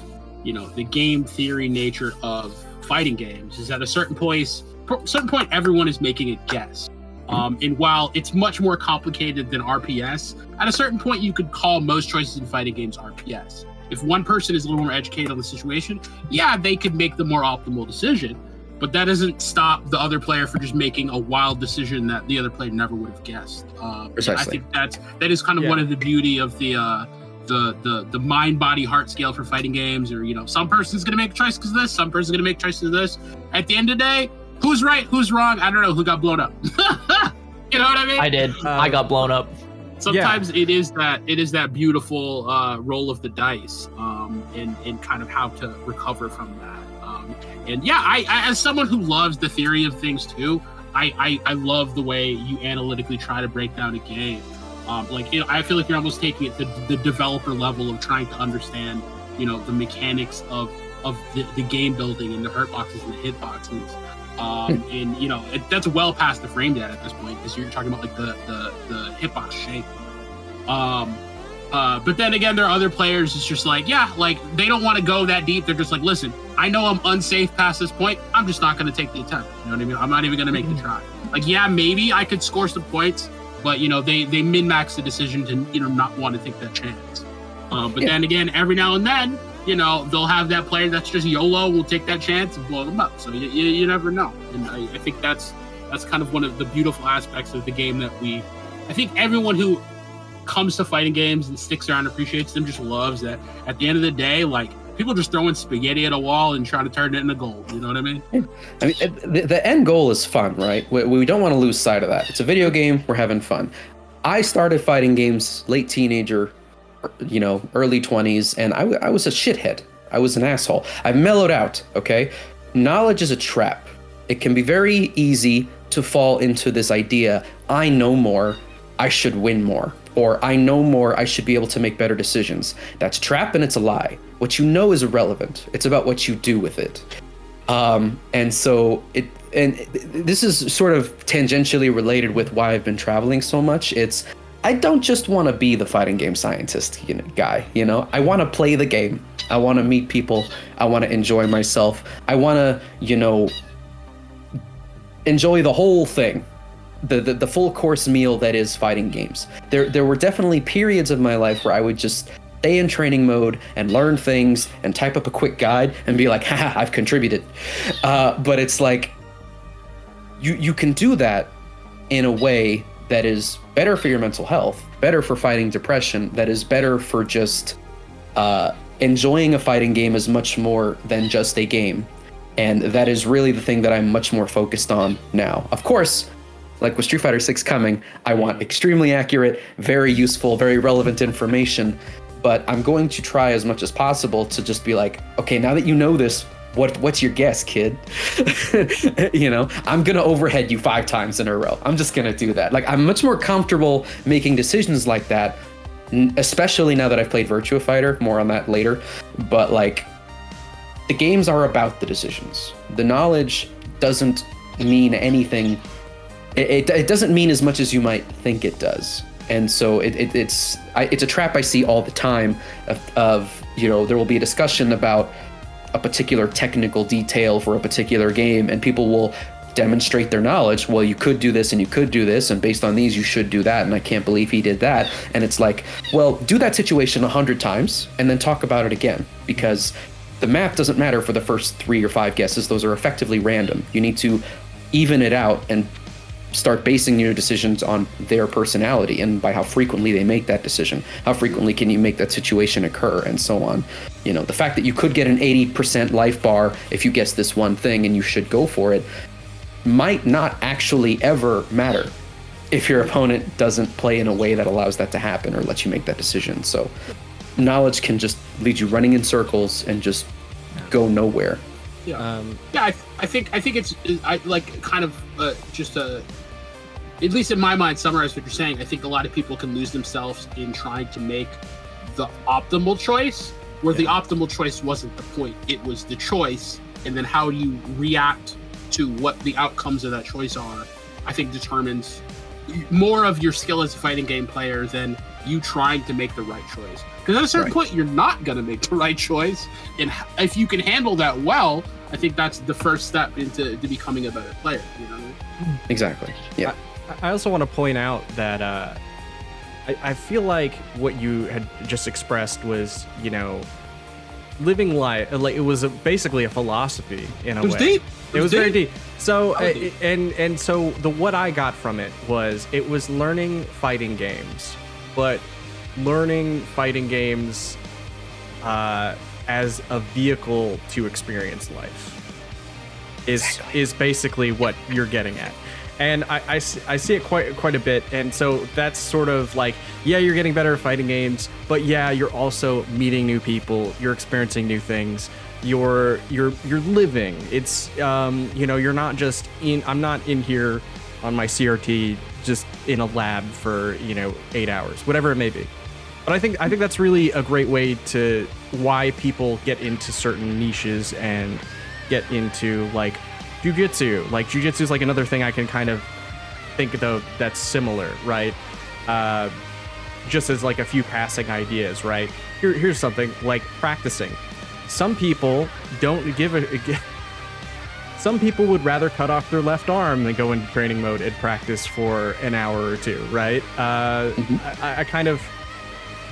you know the game theory nature of fighting games is at a certain point certain point everyone is making a guess. Um, and while it's much more complicated than RPS, at a certain point you could call most choices in fighting games RPS. If one person is a little more educated on the situation, yeah, they could make the more optimal decision. But that doesn't stop the other player from just making a wild decision that the other player never would have guessed. Um, and I think that's that is kind of Yeah. one of the beauty of the uh, the the the mind body heart scale for fighting games. Or you know, some person's gonna make a choice because of this, some person's gonna make choices of this. At the end of the day, who's right, who's wrong? I don't know. Who got blown up? you know what I mean? I did. I Um, got blown up. sometimes it is that it is that beautiful uh, roll of the dice um, and and kind of how to recover from that um, and yeah I, I as someone who loves the theory of things too I, I i love the way you analytically try to break down a game um, like know, i feel like you're almost taking it to the developer level of trying to understand you know the mechanics of of the, the game building and the hurt boxes and the hit boxes um, and you know it, that's well past the frame data at this point because you're talking about like the the, the hitbox shape um uh, but then again, there are other players. It's just like, yeah, like they don't want to go that deep. They're just like, listen, I know I'm unsafe past this point. I'm just not going to take the attempt. You know what I mean? I'm not even going to make the try. Like, yeah, maybe I could score some points, but you know, they they min max the decision to you know not want to take that chance. Uh, but Yeah. then again, every now and then, you know, they'll have that player that's just YOLO will take that chance and blow them up. So you, you, you never know. And I, I think that's that's kind of one of the beautiful aspects of the game that we. I think everyone who comes to fighting games and sticks around and appreciates them just loves that at the end of the day like people just throwing spaghetti at a wall and trying to turn it into gold you know what i mean I mean, the, end goal is fun, right? We, don't want to lose sight of that. It's a video game. We're having fun. I started fighting games late teenager, you know, early 20s, and I was a shithead. I was an asshole. I've mellowed out, okay? Knowledge is a trap. It can be very easy to fall into this idea I know more, I should win more. Or I know more, I should be able to make better decisions. That's trap and it's a lie. What you know is irrelevant. It's about what you do with it Um, and so it and this is sort of tangentially related with why I've been traveling so much. It's I don't just want to be the fighting game scientist you know, guy, you know. I want to play the game. I want to meet people. I want to enjoy myself. I want to, you know, enjoy the whole thing. The, the, the full course meal that is fighting games. There there were definitely periods of my life where I would just stay in training mode and learn things and type up a quick guide and be like, haha, I've contributed. Uh, but it's like you you can do that in a way that is better for your mental health, better for fighting depression, that is better for just uh, enjoying a fighting game as much more than just a game. And that is really the thing that I'm much more focused on now. Of course, like with Street Fighter 6 coming, I want extremely accurate, very useful, very relevant information. But I'm going to try as much as possible to just be like, okay, now that you know this, what what's your guess, kid? you know, I'm gonna overhead you five times in a row. I'm just gonna do that. Like I'm much more comfortable making decisions like that, especially now that I've played Virtua Fighter. More on that later. But like, the games are about the decisions. The knowledge doesn't mean anything. It, it, it doesn't mean as much as you might think it does. And so it, it it's I, it's a trap I see all the time of, of you know there will be a discussion about a particular technical detail for a particular game and people will demonstrate their knowledge. Well you could do this and you could do this and based on these you should do that and i can't believe he did that. And it's like well do that situation a hundred times and then talk about it again because the math doesn't matter for the first three or five guesses. Those are effectively random. You need to even it out and start basing your decisions on their personality and by how frequently they make that decision. How frequently can you make that situation occur and so on. You know, the fact that you could get an 80% life bar if you guess this one thing and you should go for it might not actually ever matter if your opponent doesn't play in a way that allows that to happen or lets you make that decision. So knowledge can just lead you running in circles and just go nowhere. Yeah, Um, yeah. I, I think I think it's I like kind of uh, just a at least in my mind summarize what you're saying. I think a lot of people can lose themselves in trying to make the optimal choice, where the optimal choice wasn't the point; it was the choice, and then how you react to what the outcomes of that choice are. I think determines more of your skill as a fighting game player than you trying to make the right choice. Because at a certain Right. point, you're not going to make the right choice. And if you can handle that well, I think that's the first step into to becoming a better player. You know? Exactly. Yeah. I also want to point out that uh, I, I feel like what you had just expressed was, you know, living life. Like it was a, basically a philosophy in a way. It was way. deep. It was very deep. So uh, deep. and and so the what I got from it was it was learning fighting games, but learning fighting games uh, as a vehicle to experience life is is basically what you're getting at. And I I see it quite quite a bit, and so that's sort of like, yeah, you're getting better at fighting games, but yeah, you're also meeting new people, you're experiencing new things, you're you're you're living. It's um, you know, you're not just in. I'm not in here on my CRT just in a lab for you know eight hours, whatever it may be. But I think I think that's really a great way to why people get into certain niches and get into like jujitsu. Like jujitsu is like another thing I can kind of think though that's similar, right? Uh, just as like a few passing ideas, right? Here, here's something like practicing. Some people don't give a. gi- Some people would rather cut off their left arm than go into training mode and practice for an hour or two, right? Uh, I, I kind of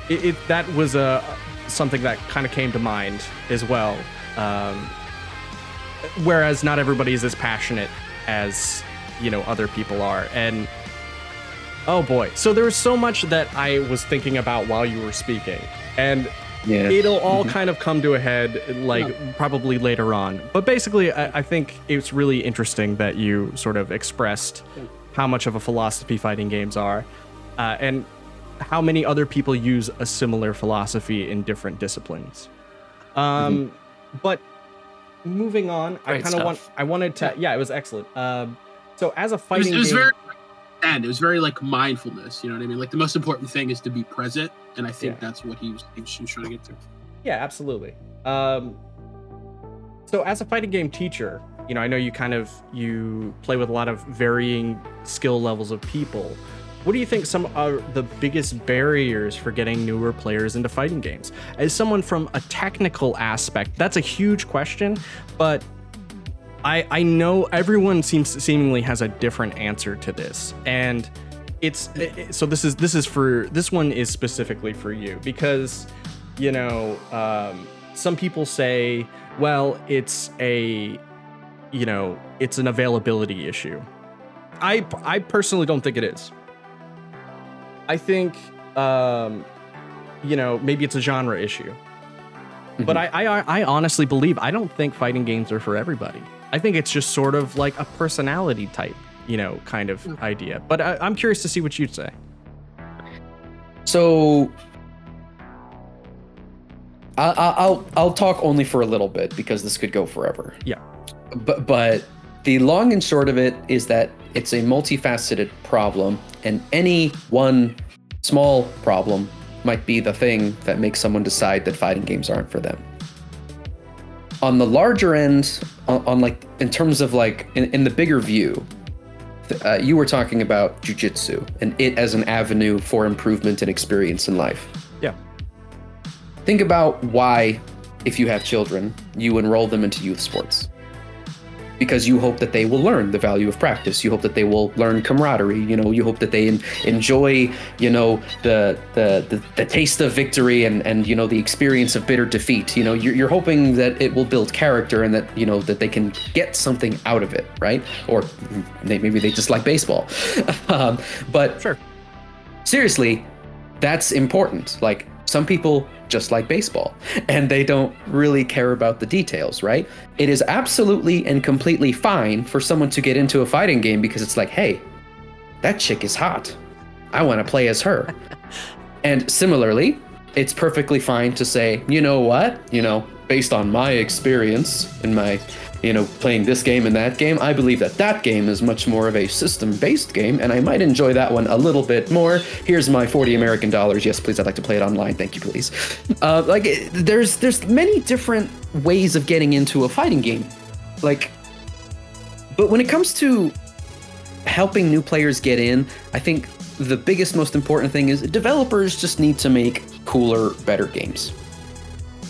it, it that was a something that kind of came to mind as well. Um, whereas not everybody is as passionate as you know other people are, and oh boy, so there was so much that I was thinking about while you were speaking, and Yeah. it'll all kind of come to a head like probably later on. But basically, I, I think it's really interesting that you sort of expressed how much of a philosophy fighting games are, uh, and how many other people use a similar philosophy in different disciplines. Um, But moving on, I kind of want I wanted to yeah, it was excellent. Um, so as a It was, fighting it was game, very and it was very like mindfulness. You know what I mean? Like the most important thing is to be present, and I think Yeah. that's what he was, he was, he was trying to get to. Yeah, absolutely. Um, So as a fighting game teacher, you know, I know you kind of you play with a lot of varying skill levels of people. What do you think some are the biggest barriers for getting newer players into fighting games? As someone from a technical aspect, that's a huge question, but I I know everyone seems seemingly has a different answer to this. And it's it- so this is this is for this one is specifically for you because you know um, some people say well it's a you know it's an availability issue i i personally don't think it is i think um you know maybe it's a genre issue. But I, I i honestly believe i don't think fighting games are for everybody. I think it's just sort of like a personality type you know kind of idea. But I, i'm curious to see what you'd say. So I, I- I'll I'll talk only for a little bit because this could go forever. Yeah. But but the long and short of it is that it's a multifaceted problem, and any one small problem might be the thing that makes someone decide that fighting games aren't for them. On the larger end, on, on like in terms of like in, in the bigger view, uh, you were talking about jujitsu and it as an avenue for improvement and experience in life. yeah Think about why, if you have children, you enroll them into youth sports. Because you hope that they will learn the value of practice. You hope that they will learn camaraderie. You know, you hope that they en- enjoy, you know, the, the the the taste of victory and and you know the experience of bitter defeat. You know, you're, you're hoping that it will build character and that you know that they can get something out of it, right? Or they, maybe they just like baseball. um, but sure seriously, that's important. Like some people just like baseball and they don't really care about the details, right? It is absolutely and completely fine for someone to get into a fighting game because it's like, hey, that chick is hot. I want to play as her. and similarly, it's perfectly fine to say, you know what? You know, based on my experience and my, you know, playing this game and that game, I believe that that game is much more of a system based game and I might enjoy that one a little bit more. Here's my 40 American dollars. Yes, please. I'd like to play it online. Thank you, please. Uh, like, there's there's many different ways of getting into a fighting game. Like, but when it comes to helping new players get in, I think the biggest, most important thing is developers just need to make cooler, better games.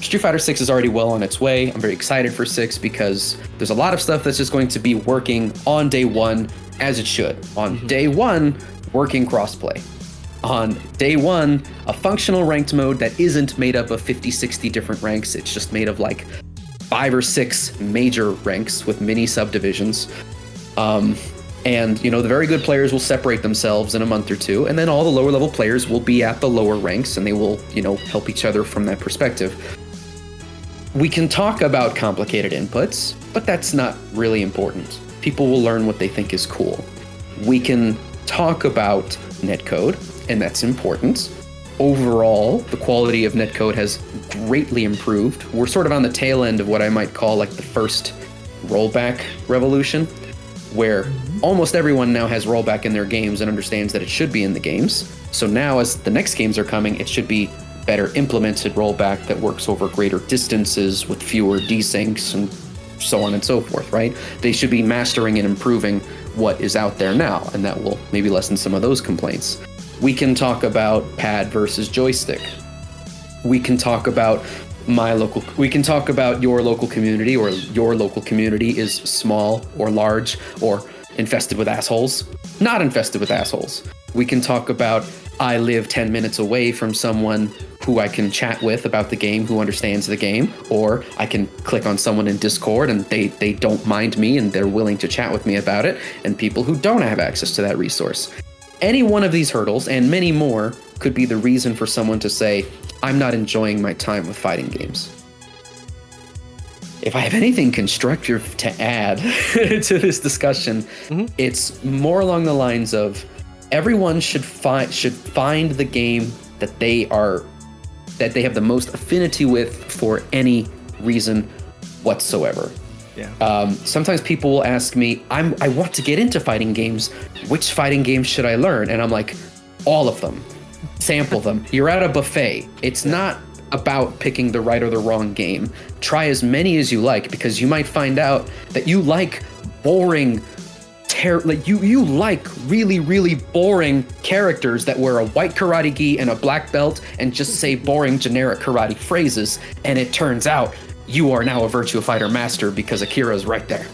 Street Fighter 6 is already well on its way. I'm very excited for 6 because there's a lot of stuff that's just going to be working on day one as it should. On day one, working crossplay. On day one, a functional ranked mode that isn't made up of 50, 60 different ranks. It's just made of like five or six major ranks with mini subdivisions. Um, and you know the very good players will separate themselves in a month or two, and then all the lower level players will be at the lower ranks, and they will you know help each other from that perspective. We can talk about complicated inputs, but that's not really important. People will learn what they think is cool. We can talk about netcode, and that's important. Overall, the quality of netcode has greatly improved. We're sort of on the tail end of what I might call like the first rollback revolution, where mm-hmm. almost everyone now has rollback in their games and understands that it should be in the games. So now, as the next games are coming, it should be better implemented rollback that works over greater distances with fewer desyncs and so on and so forth, right? They should be mastering and improving what is out there now, and that will maybe lessen some of those complaints. We can talk about pad versus joystick. We can talk about my local we can talk about your local community or your local community is small or large or infested with assholes not infested with assholes we can talk about i live 10 minutes away from someone who i can chat with about the game who understands the game or i can click on someone in discord and they they don't mind me and they're willing to chat with me about it and people who don't have access to that resource any one of these hurdles and many more could be the reason for someone to say, I'm not enjoying my time with fighting games. If I have anything constructive to add to this discussion, mm-hmm. it's more along the lines of everyone should find should find the game that they are that they have the most affinity with for any reason whatsoever. Yeah. Um, sometimes people will ask me, "I'm I want to get into fighting games. Which fighting games should I learn?" And I'm like, "All of them. Sample them. You're at a buffet. It's not about picking the right or the wrong game. Try as many as you like because you might find out that you like boring like you you like really really boring characters that wear a white karate gi and a black belt and just say boring generic karate phrases and it turns out you are now a virtua fighter master because akira's right there.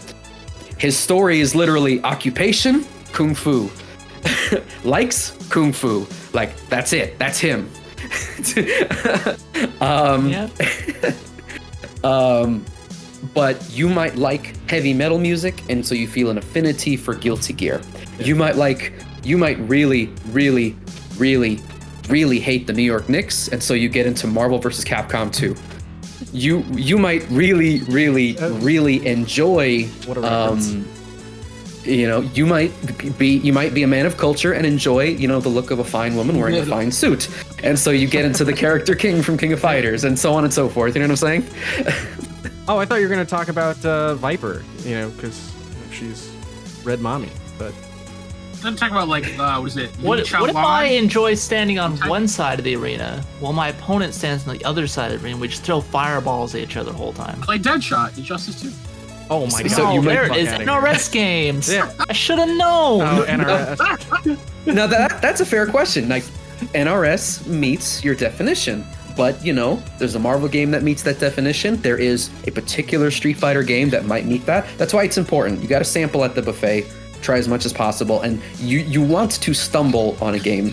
His story is literally occupation kung fu. Likes kung fu. Like that's it. That's him. Um um, but you might like heavy metal music, and so you feel an affinity for Guilty Gear. You might like, you might really, really, really, really hate the New York Knicks, and so you get into Marvel vs. Capcom 2. You you might really, really, really enjoy. What a reference. um, you know, you might be you might be a man of culture and enjoy, you know, the look of a fine woman wearing a fine suit. And so you get into the character King from King of Fighters and so on and so forth. You know what I'm saying? Oh, I thought you were gonna talk about uh, Viper. You know, because she's Red Mommy. But I'm talking about like uh, what is it? What, Lee what if I enjoy standing on one side of the arena while my opponent stands on the other side of the arena? We just throw fireballs at each other the whole time. play Deadshot in Justice 2? oh my god, So oh, you there it is. NRS games. Yeah. I should have known. Oh, NRS. now that that's a fair question. Like NRS meets your definition. But you know, there's a Marvel game that meets that definition. There is a particular Street Fighter game that might meet that. That's why it's important. You got to sample at the buffet, try as much as possible, and you you want to stumble on a game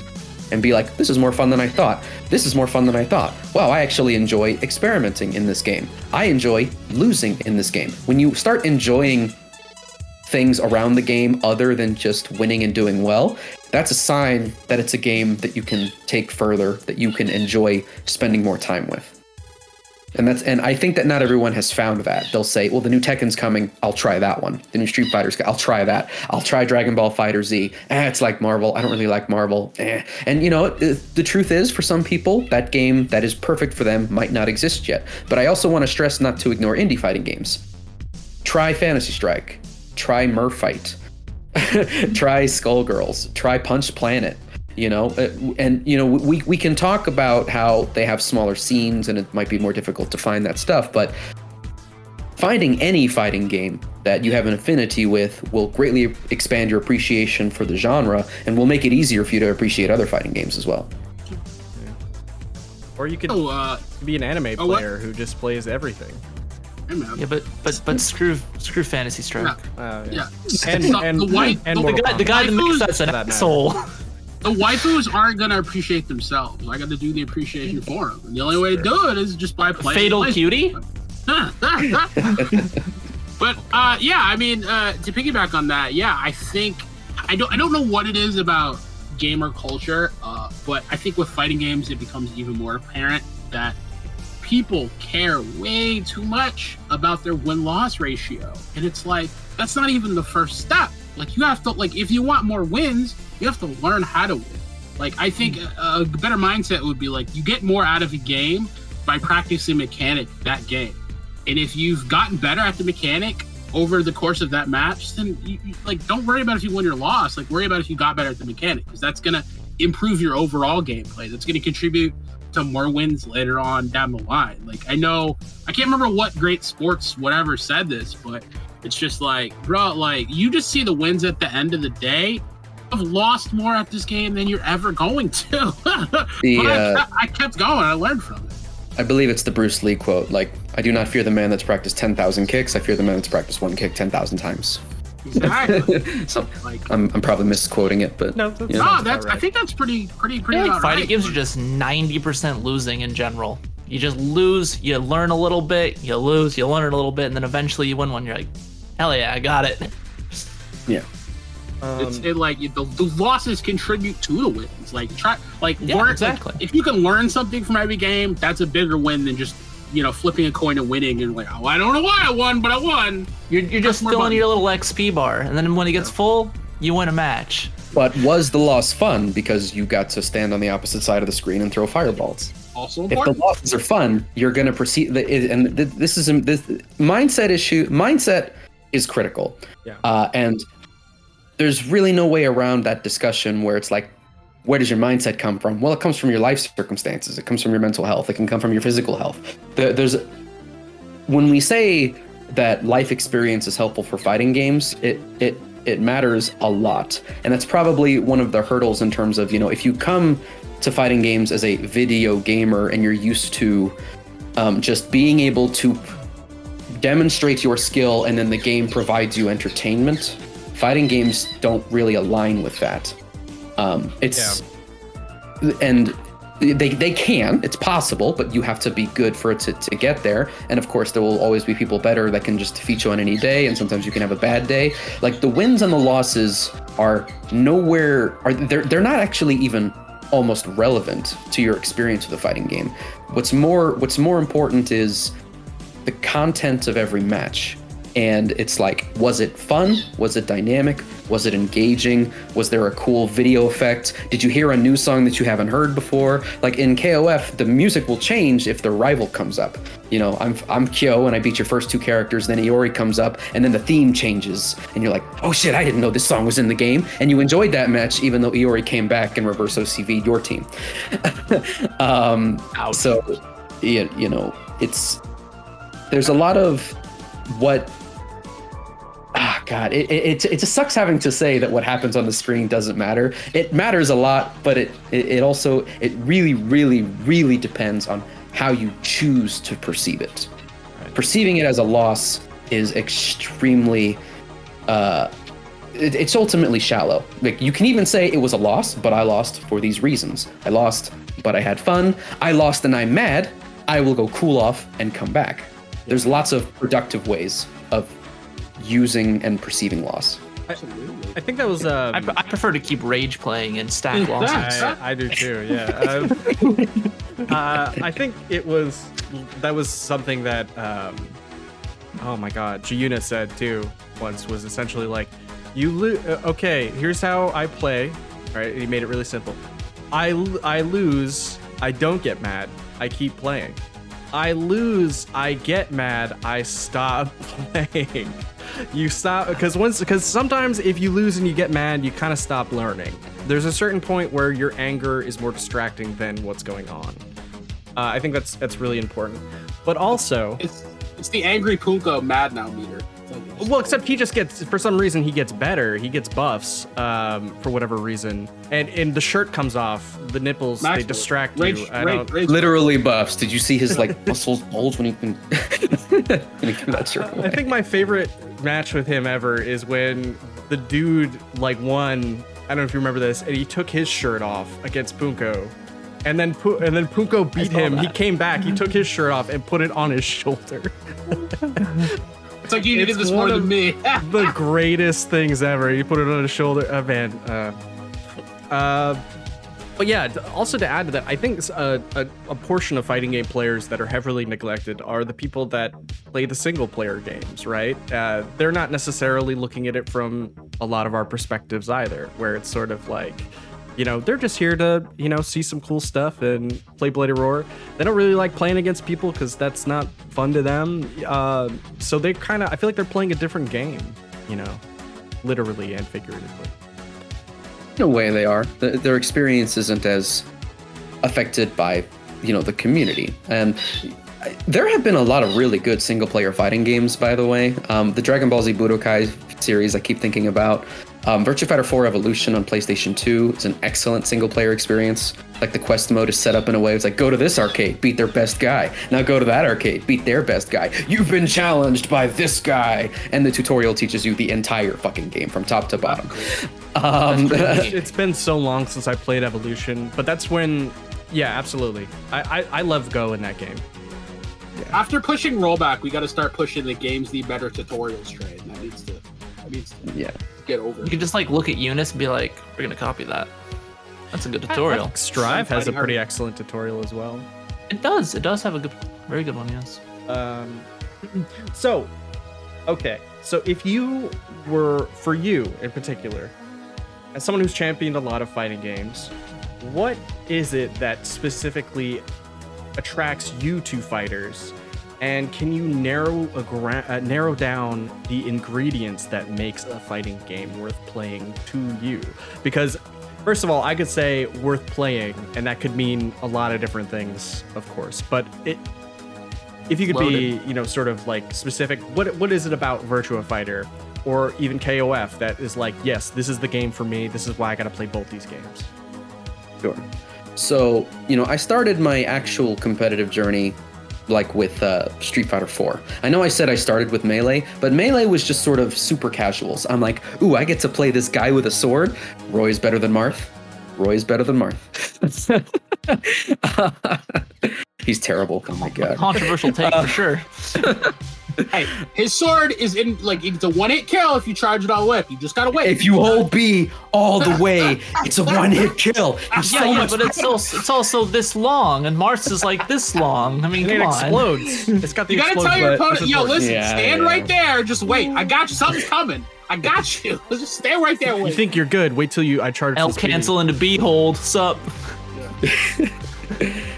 and be like, this is more fun than I thought. This is more fun than I thought. Wow, I actually enjoy experimenting in this game. I enjoy losing in this game. When you start enjoying things around the game other than just winning and doing well, that's a sign that it's a game that you can take further, that you can enjoy spending more time with. And that's and I think that not everyone has found that. They'll say, "Well, the new Tekken's coming. I'll try that one. The new Street Fighter's. I'll try that. I'll try Dragon Ball Fighter Z. Eh, it's like Marvel. I don't really like Marvel. Eh. And you know, the truth is, for some people, that game that is perfect for them might not exist yet. But I also want to stress not to ignore indie fighting games try Fantasy Strike, try Murfight, try Skullgirls, try Punch Planet. You know, uh, and you know we we can talk about how they have smaller scenes and it might be more difficult to find that stuff, but finding any fighting game that you have an affinity with will greatly expand your appreciation for the genre and will make it easier for you to appreciate other fighting games as well. Or you could Oh, uh, be an anime Oh, player who just plays everything. Hey, man. Yeah, but but but screw screw Fantasy Strike. Yeah. Uh, Yeah. And- So, and- the white, and the, The guy, the guy that makes Waifus- that's an For that matter. asshole. the waifus aren't gonna appreciate themselves. I got to do the appreciation for them. And the only way to do it is just by playing. Fatal play- cutie. but uh, yeah, I mean, uh, to piggyback on that, yeah, I think I don't I don't know what it is about gamer culture, uh, but I think with fighting games it becomes even more apparent that people care way too much about their win loss ratio, and it's like that's not even the first step. Like you have to like if you want more wins, you have to learn how to win. Like I think a, a better mindset would be like you get more out of a game by practicing mechanic that game. And if you've gotten better at the mechanic over the course of that match, then you, you- like don't worry about if you win or lost. Like worry about if you got better at the mechanic because that's gonna improve your overall gameplay. That's gonna contribute to more wins later on down the line. Like I know I can't remember what great sports whatever said this, but it's just like, bro, like you just see the wins at the end of the day. I've lost more at this game than you're ever going to. but I, uh, kept, I kept going. I learned from it. I believe it's the Bruce Lee quote. Like, I do not fear the man that's practiced 10,000 kicks. I fear the man that's practiced one kick 10,000 times. Exactly. so like I'm, I'm probably misquoting it, but No, that's, Yeah. No, sounds that's. about I think that's pretty, pretty, pretty. feel like fighting right. games are just 90% losing in general. You just lose, you learn a little bit, you lose, you learn a little bit, and then eventually you win one. You're like, hell yeah, I got it. yeah. It's Um, it, like the, the losses contribute to the wins. Like try, like Yeah, learn. exactly. Like, if you can learn something from every game, that's a bigger win than just you know flipping a coin and winning and like, oh, I don't know why I won, but I won. You're, you're just filling fun. your little XP bar, and then when it gets full, you win a match. But was the loss fun because you got to stand on the opposite side of the screen and throw fireballs? Also If the losses are fun, you're going to proceed. And this is a this mindset issue. Mindset is critical. Yeah. Uh, and there's really no way around that discussion where it's like, where does your mindset come from? Well, it comes from your life circumstances. It comes from your mental health. It can come from your physical health. There- There's when we say that life experience is helpful for fighting games, it it it matters a lot, and that's probably one of the hurdles in terms of you know if you come to fighting games as a video gamer and you're used to um, just being able to demonstrate your skill and then the game provides you entertainment. Fighting games don't really align with that. Um, it's and they, they can it's possible but you have to be good for it to, to get there and of course there will always be people better that can just defeat you on any day and sometimes you can have a bad day like the wins and the losses are nowhere are they're, they're not actually even almost relevant to your experience with a fighting game what's more what's more important is the content of every match. And it's like, was it fun? Was it dynamic? Was it engaging? Was there a cool video effect? Did you hear a new song that you haven't heard before? Like in KOF, the music will change if the rival comes up. You know, I'm I'm Kyo and I beat your first two characters, then Iori comes up, and then the theme changes, and you're like, oh shit, I didn't know this song was in the game, and you enjoyed that match even though Iori came back and reverse OCV'd your team. um, so, you, you know, it's there's a lot of what god it, it, it, just sucks having to say that what happens on the screen doesn't matter. It matters a lot but it, it it also it really really really depends on how you choose to perceive it. Perceiving it as a loss is extremely uh it, it's ultimately shallow. Like you can even say it was a loss but i lost for these reasons. I lost but i had fun. I lost and i'm mad. I will go cool off and come back. There's lots of productive ways of using and perceiving loss I think that was. Um, I, I prefer to keep rage playing and stack losses. I, I do too. Yeah. Um, uh, I think it was that was something that. Um, oh my God, Giuna said too once was essentially like, you lo- uh, okay. Here's how I play. Right. He made it really simple. I I lose. I don't get mad. I keep playing. I lose. I get mad. I stop playing. You stop because once because sometimes if you lose and you get mad, you kind of stop learning. There's a certain point where your anger is more distracting than what's going on. Uh, I think that's that's really important. But also, It's it's the angry Punko mad now meter. It's like- well, except he just gets for some reason he gets better. He gets buffs um, for whatever reason, and and the shirt comes off. The nipples they distract rage, you. I rage, don't. rage. literally buffs did you see his like muscles bulge when he can when he can that shirt I think my favorite match with him ever is when the dude like won. I don't know if you remember this, and he took his shirt off against Punko, and then Pu- and then Punko beat saw him. He came back. He took his shirt off and put it on his shoulder. It's like you needed It's this more than me. the greatest things ever. You put it on his shoulder. Uh, man. Uh, uh, but yeah, also to add to that, I think a portion of fighting game players that are heavily neglected are the people that play the single player games, right? Uh, they're not necessarily looking at it from a lot of our perspectives either, where it's sort of like, you know, they're just here to, you know, see some cool stuff and play Bloody Roar. They don't really like playing against people because that's not fun to them. Uh, so they kind of, I feel like they're playing a different game, you know, literally and figuratively. a way they are Th- their experience isn't as affected by you know the community and there have been a lot of really good single player fighting games by the way um, the dragon ball z budokai series i keep thinking about um, virtua fighter 4 evolution on playstation 2 is an excellent single player experience. Like the quest mode is set up in a way it's like go to this arcade beat their best guy. Now go to that arcade beat their best guy. You've been challenged by this guy. And the tutorial teaches you the entire fucking game from top to bottom. Um, it's been so long since I played Evolution, but that's when, yeah, absolutely. I I, I love Goh in that game. After pushing rollback, we got to start pushing the games need better tutorials train. That needs to that needs to yeah get over. You can just like look at UNIST and be like, "We're gonna copy that." That's a good tutorial. Strive has a pretty hard. excellent tutorial as well. It does. It does have a good, very good one. Yes. Um, so, okay. So if you were, for you in particular, as someone who's championed a lot of fighting games, what is it that specifically attracts you to fighters? And can you narrow a gra- uh, narrow down the ingredients that makes a fighting game worth playing to you? Because First of all, I could say worth playing, and that could mean a lot of different things, of course. But it, if you could be, you know, sort of like specific, what what is it about Virtua Fighter, or even KOF that is like, yes, this is the game for me. This is why I got to play both these games. Sure. So, you know, I started my actual competitive journey like with uh, Street Fighter 4. I know I said I started with Melee, but Melee was just sort of super casuals. I'm like, ooh, I get to play this guy with a sword. Roy's better than Marth. Roy's better than Marth. He's terrible. Oh my god. Controversial take for sure. hey, his sword is in like it's a one hit kill if you charge it all whip. You just gotta wait. If you hold B all the way, it's a one hit kill. He's Yeah, so yeah, much but it's also it's also this long, and Marth's is like this long. I mean, And it come on. explodes. It's got the You gotta tell your opponent, yo, listen, Yeah, stand yeah. right there. Just wait. I got you. Something's coming. I got you. Just stay right there. Wait. You think you're good? Wait till you I charge. L cancel into B hold. Sup?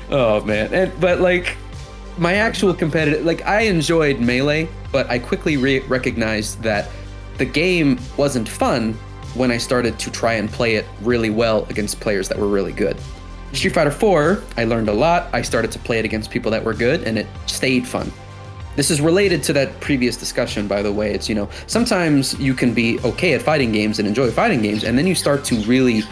Oh man, and but like my actual competitive, like I enjoyed melee, but I quickly re- recognized that the game wasn't fun when I started to try and play it really well against players that were really good. Street Fighter 4, I learned a lot. I started to play it against people that were good, and it stayed fun. This is related to that previous discussion, by the way. It's, you know, sometimes you can be okay at fighting games and enjoy fighting games, and then you start to really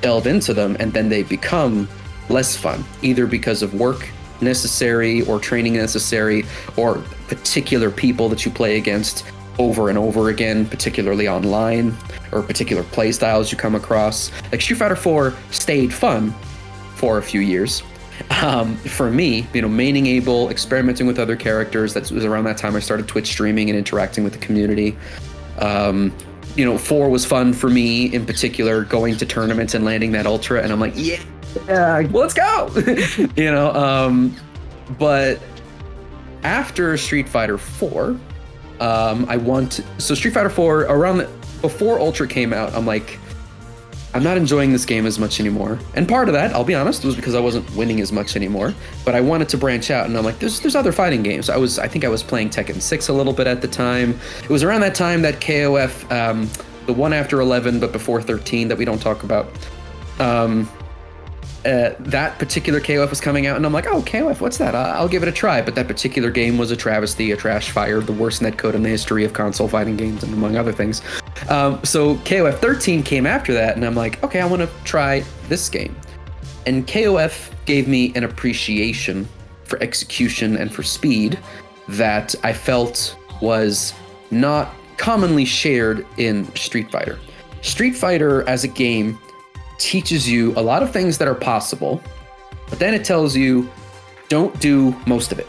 delve into them, and then they become less fun, either because of work necessary or training necessary, or particular people that you play against over and over again, particularly online, or particular playstyles you come across. Like Street Fighter 4 stayed fun for a few years. Um, for me, you know, maining Abel, experimenting with other characters. That was around that time I started Twitch streaming and interacting with the community. Um, you know, four was fun for me in particular, going to tournaments and landing that ultra, and I'm like, yeah, yeah let's go. you know, um, but after Street Fighter 4, um, I want so Street Fighter 4 around the, before Ultra came out. I'm like, I'm not enjoying this game as much anymore. And part of that, I'll be honest, was because I wasn't winning as much anymore. But I wanted to branch out, and I'm like, there's there's other fighting games. I was I think I was playing Tekken 6 a little bit at the time. It was around that time that KOF, um, the one after 11 but before 13 that we don't talk about. Um, uh, that particular KOF was coming out, and I'm like, oh, KOF, what's that? I- I'll give it a try. But that particular game was a travesty, a trash fire, the worst netcode in the history of console fighting games, and among other things. Um, so KOF 13 came after that, and I'm like, okay, I want to try this game. And KOF gave me an appreciation for execution and for speed that I felt was not commonly shared in Street Fighter. Street Fighter as a game teaches you a lot of things that are possible, but then it tells you don't do most of it.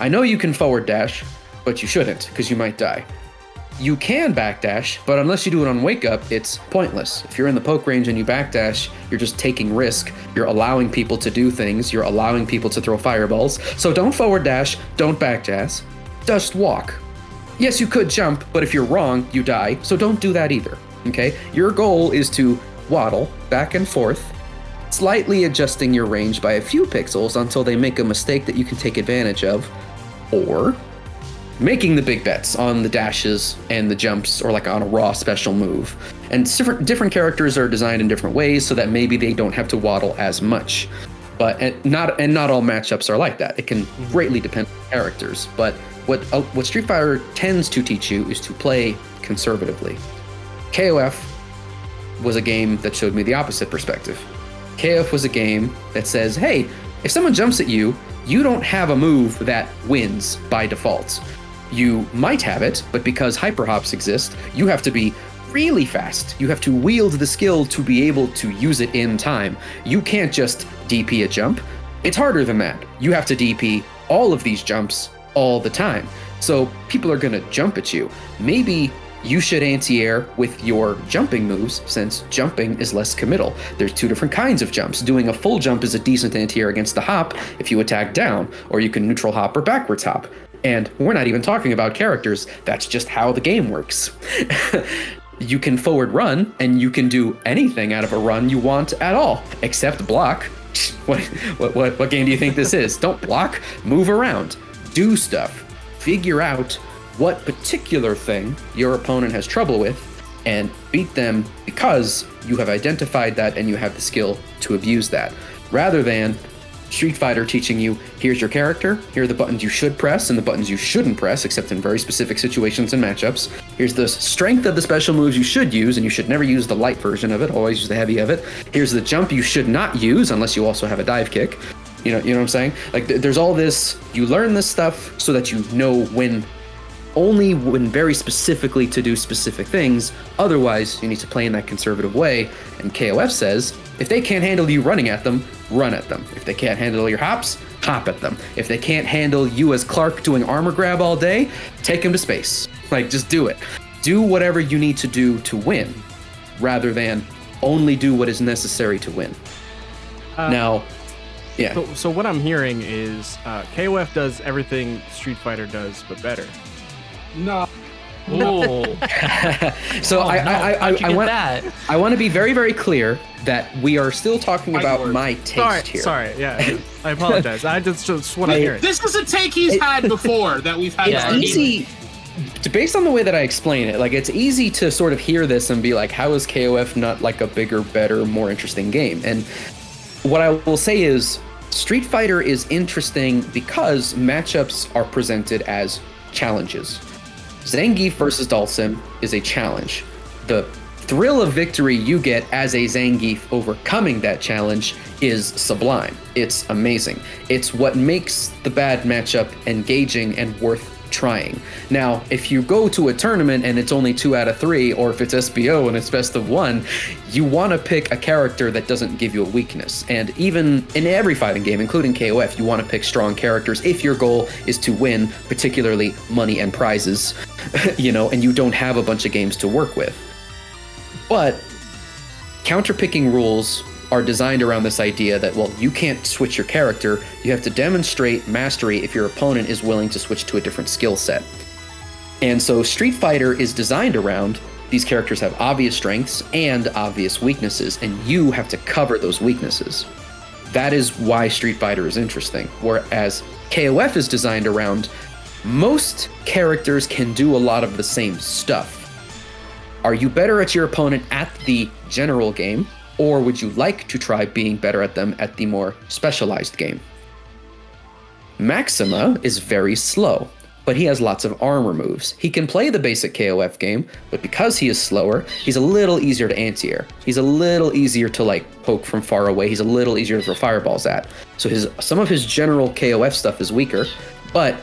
I know you can forward dash, but you shouldn't because you might die. You can backdash, but unless you do it on wake up, it's pointless. If you're in the poke range and you backdash, you're just taking risk. You're allowing people to do things. You're allowing people to throw fireballs. So don't forward dash, don't backdash, just walk. Yes, you could jump, but if you're wrong, you die. So don't do that either. Okay? Your goal is to waddle back and forth, slightly adjusting your range by a few pixels until they make a mistake that you can take advantage of, or making the big bets on the dashes and the jumps or like on a raw special move. And different different characters are designed in different ways so that maybe they don't have to waddle as much. But and not and not all matchups are like that. It can greatly depend on characters. But what uh, what Street Fighter tends to teach you is to play conservatively. KOF was a game that showed me the opposite perspective. KOF was a game that says, hey, if someone jumps at you, you don't have a move that wins by default. You might have it, but because hyper hops exist, you have to be really fast. You have to wield the skill to be able to use it in time. You can't just DP a jump. It's harder than that. You have to DP all of these jumps all the time. So people are going to jump at you. Maybe you should anti-air with your jumping moves since jumping is less committal. There's two different kinds of jumps. Doing a full jump is a decent anti-air against the hop if you attack down, or you can neutral hop or backwards hop. And we're not even talking about characters. That's just how the game works. you can forward run and you can do anything out of a run you want at all except block. What, what, what, what game do you think this is? Don't block, move around, do stuff, figure out what particular thing your opponent has trouble with, and beat them because you have identified that and you have the skill to abuse that, rather than Street Fighter teaching you here's your character, here are the buttons you should press and the buttons you shouldn't press, except in very specific situations and matchups. Here's the strength of the special moves you should use, and you should never use the light version of it, always use the heavy of it. Here's the jump you should not use unless you also have a dive kick. You know, you know what I'm saying? Like th- there's all this, you learn this stuff so that you know when only when very specifically to do specific things. Otherwise, you need to play in that conservative way. And KOF says if they can't handle you running at them, run at them. If they can't handle your hops, hop at them. If they can't handle you as Clark doing armor grab all day, take them to space. Like, just do it. Do whatever you need to do to win, rather than only do what is necessary to win. Uh, now, yeah. So, so what I'm hearing is uh, KOF does everything Street Fighter does, but better. No. Ooh. so Oh, I, no. I, I, How'd I, want, that? I want to be very, very clear that we are still talking My about lord. my taste Sorry, here. sorry, yeah, I apologize. I just just what I'm Hey, hearing. This is a take he's had before that we've had. It's Yeah, easy. Based on the way that I explain it, like it's easy to sort of hear this and be like, "How is KOF not like a bigger, better, more interesting game?" And what I will say is, Street Fighter is interesting because matchups are presented as challenges. Zangief versus Dhalsim is a challenge. The thrill of victory you get as a Zangief overcoming that challenge is sublime. It's amazing. It's what makes the bad matchup engaging and worth trying. Now, if you go to a tournament and it's only two out of three, or if it's SBO and it's best of one, you want to pick a character that doesn't give you a weakness. And even in every fighting game, including KOF, you want to pick strong characters if your goal is to win, particularly money and prizes, you know, and you don't have a bunch of games to work with. But counterpicking rules are designed around this idea that, well, you can't switch your character. You have to demonstrate mastery if your opponent is willing to switch to a different skill set. And so Street Fighter is designed around these characters have obvious strengths and obvious weaknesses, and you have to cover those weaknesses. That is why Street Fighter is interesting. Whereas KOF is designed around most characters can do a lot of the same stuff. Are you better at your opponent at the general game, or would you like to try being better at them at the more specialized game? Maxima is very slow, but he has lots of armor moves. He can play the basic KOF game, but because he is slower, he's a little easier to anti-air. He's a little easier to like poke from far away. He's a little easier to throw fireballs at. So his some of his general KOF stuff is weaker, but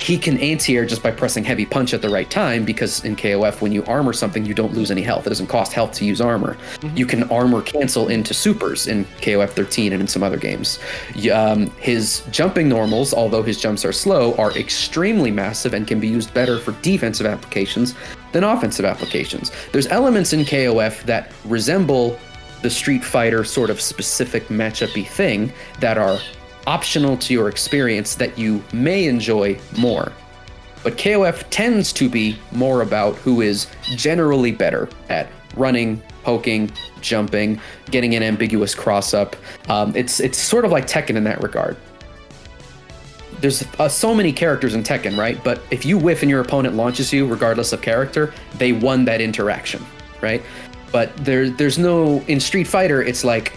he can anti-air just by pressing heavy punch at the right time because in KOF when you armor something you don't lose any health. It doesn't cost health to use armor. You can armor cancel into supers in KOF 13 and in some other games. Um, his jumping normals, although his jumps are slow, are extremely massive and can be used better for defensive applications than offensive applications. There's elements in KOF that resemble the Street Fighter sort of specific matchup-y thing that are optional to your experience that you may enjoy more. But KOF tends to be more about who is generally better at running, poking, jumping, getting an ambiguous cross up. Um, it's it's sort of like Tekken in that regard. There's uh, so many characters in Tekken, right? But if you whiff and your opponent launches you, regardless of character, they won that interaction, right? But there, there's no in Street Fighter. It's like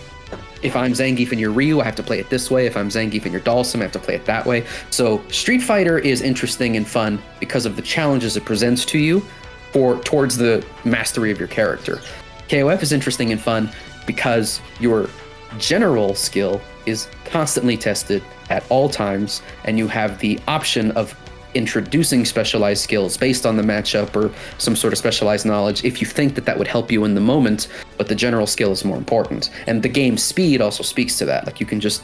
if I'm Zangief and you're Ryu, I have to play it this way. If I'm Zangief and you're Dhalsim, I have to play it that way. So Street Fighter is interesting and fun because of the challenges it presents to you for towards the mastery of your character. KOF is interesting and fun because your general skill is constantly tested at all times, and you have the option of introducing specialized skills based on the matchup or some sort of specialized knowledge if you think that that would help you in the moment but the general skill is more important. And the game speed also speaks to that. Like you can just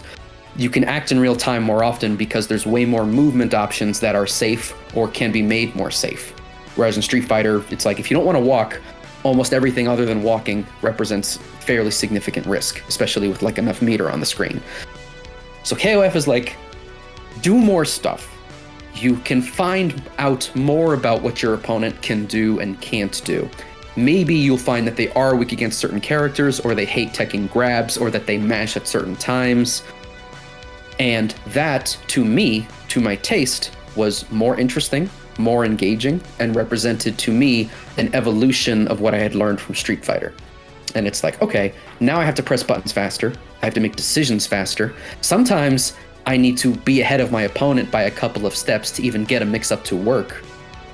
you can act in real time more often because there's way more movement options that are safe or can be made more safe. Whereas in street fighter it's like if you don't want to walk almost everything other than walking represents fairly significant risk especially with like enough meter on the screen. So kof is like do more stuff you can find out more about what your opponent can do and can't do. Maybe you'll find that they are weak against certain characters, or they hate taking grabs, or that they mash at certain times. And that, to me, to my taste, was more interesting more engaging and represented to me an evolution of what I had learned from Street Fighter. And it's like, okay, now I have to press buttons faster. I have to make decisions faster. Sometimes I need to be ahead of my opponent by a couple of steps to even get a mix up to work.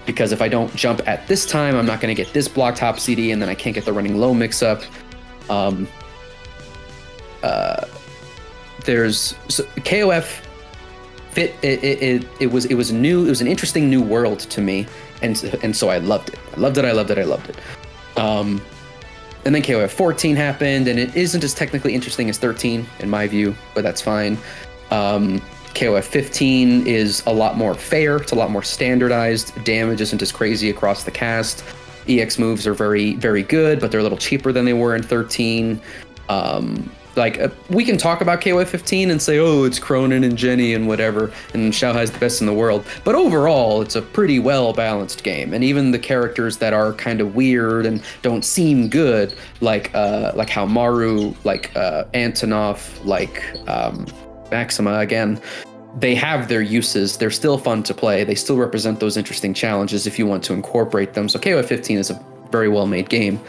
Because if I don't jump at this time, I'm not going to get this block top CD, and then I can't get the running low mix up. Um, uh, there's so KOF fit it, it, it, it was it was new it was an interesting new world to me and and so I loved it I loved it I loved it I loved it um and then KOF 14 happened and it isn't as technically interesting as 13 in my view but that's fine um KOF 15 is a lot more fair it's a lot more standardized damage isn't as crazy across the cast EX moves are very very good but they're a little cheaper than they were in 13 um like uh, we can talk about KOF 15 and say, oh, it's Krohnen and Jenny and whatever, and Xiaohai's the best in the world. But overall, it's a pretty well balanced game, and even the characters that are kind of weird and don't seem good, like uh, like how Maru, like uh, Antonov, like um, Maxima again. They have their uses. They're still fun to play. They still represent those interesting challenges if you want to incorporate them. So KOF 15 is a very well made game.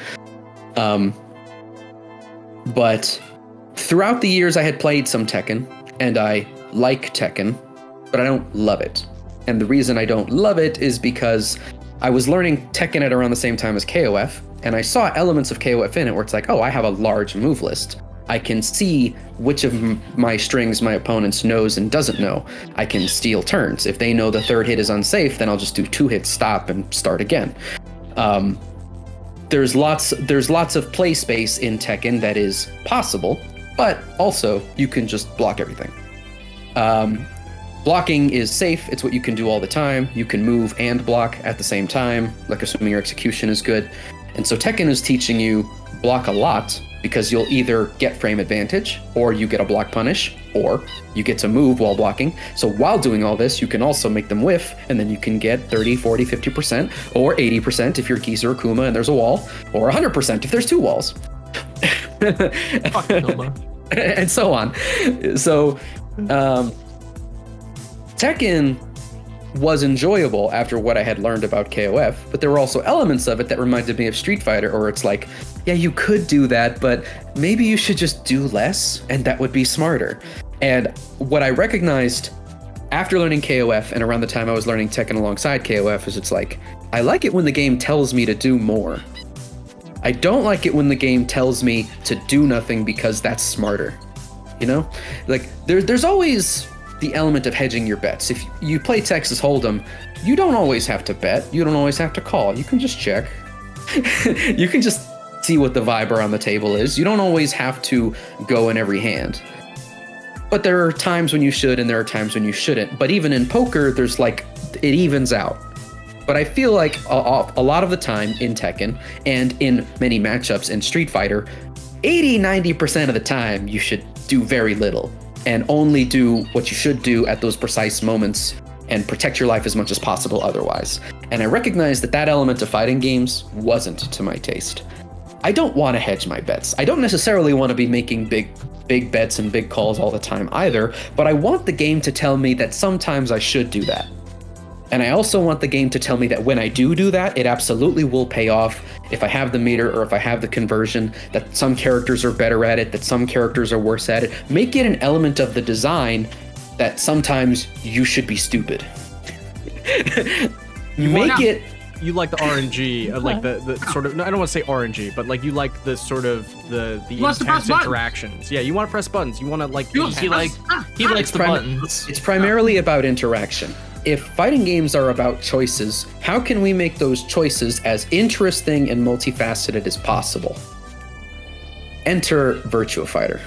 Um, but throughout the years I had played some Tekken, and I like Tekken, but I don't love it. And the reason I don't love it is because I was learning Tekken at around the same time as KOF, and I saw elements of KOF in it where it's like, oh, I have a large move list. I can see which of my strings my opponent's knows and doesn't know. I can steal turns. If they know the third hit is unsafe, then I'll just do two hits, stop, and start again. Um, there's lots there's lots of play space in Tekken that is possible, but also you can just block everything. Um, blocking is safe. It's what you can do all the time. You can move and block at the same time, like assuming your execution is good. And so Tekken is teaching you block a lot because you'll either get frame advantage or you get a block punish or you get to move while blocking. So while doing all this, you can also make them whiff and then you can get 30, 40, 50% or 80% if you're Kisa or Kuma and there's a wall or 100% if there's two walls. and so on. So, um, Tekken was enjoyable after what I had learned about KOF, but there were also elements of it that reminded me of Street Fighter, or it's like, yeah, you could do that, but maybe you should just do less, and that would be smarter. And what I recognized after learning KOF and around the time I was learning Tekken alongside KOF is it's like, I like it when the game tells me to do more. I don't like it when the game tells me to do nothing because that's smarter. You know? Like there, there's always the element of hedging your bets. If you play Texas Hold'em, you don't always have to bet. You don't always have to call. You can just check. you can just see what the vibe around the table is. You don't always have to go in every hand. But there are times when you should and there are times when you shouldn't. But even in poker, there's like, it evens out. But I feel like a, a lot of the time in Tekken and in many matchups in Street Fighter, 80 90% of the time you should do very little and only do what you should do at those precise moments and protect your life as much as possible otherwise. And I recognize that that element of fighting games wasn't to my taste. I don't want to hedge my bets. I don't necessarily want to be making big big bets and big calls all the time either, but I want the game to tell me that sometimes I should do that. And I also want the game to tell me that when I do do that, it absolutely will pay off if I have the meter or if I have the conversion, that some characters are better at it, that some characters are worse at it. Make it an element of the design that sometimes you should be stupid. You Make it you like the RNG, uh, like the, the sort of. No, I don't want to say RNG, but like you like the sort of the the wants to press intense buttons. interactions. Yeah, you want to press buttons. You want to like. You He like he likes the prim- buttons. It's primarily about interaction. If fighting games are about choices, how can we make those choices as interesting and multifaceted as possible? Enter Virtua Fighter.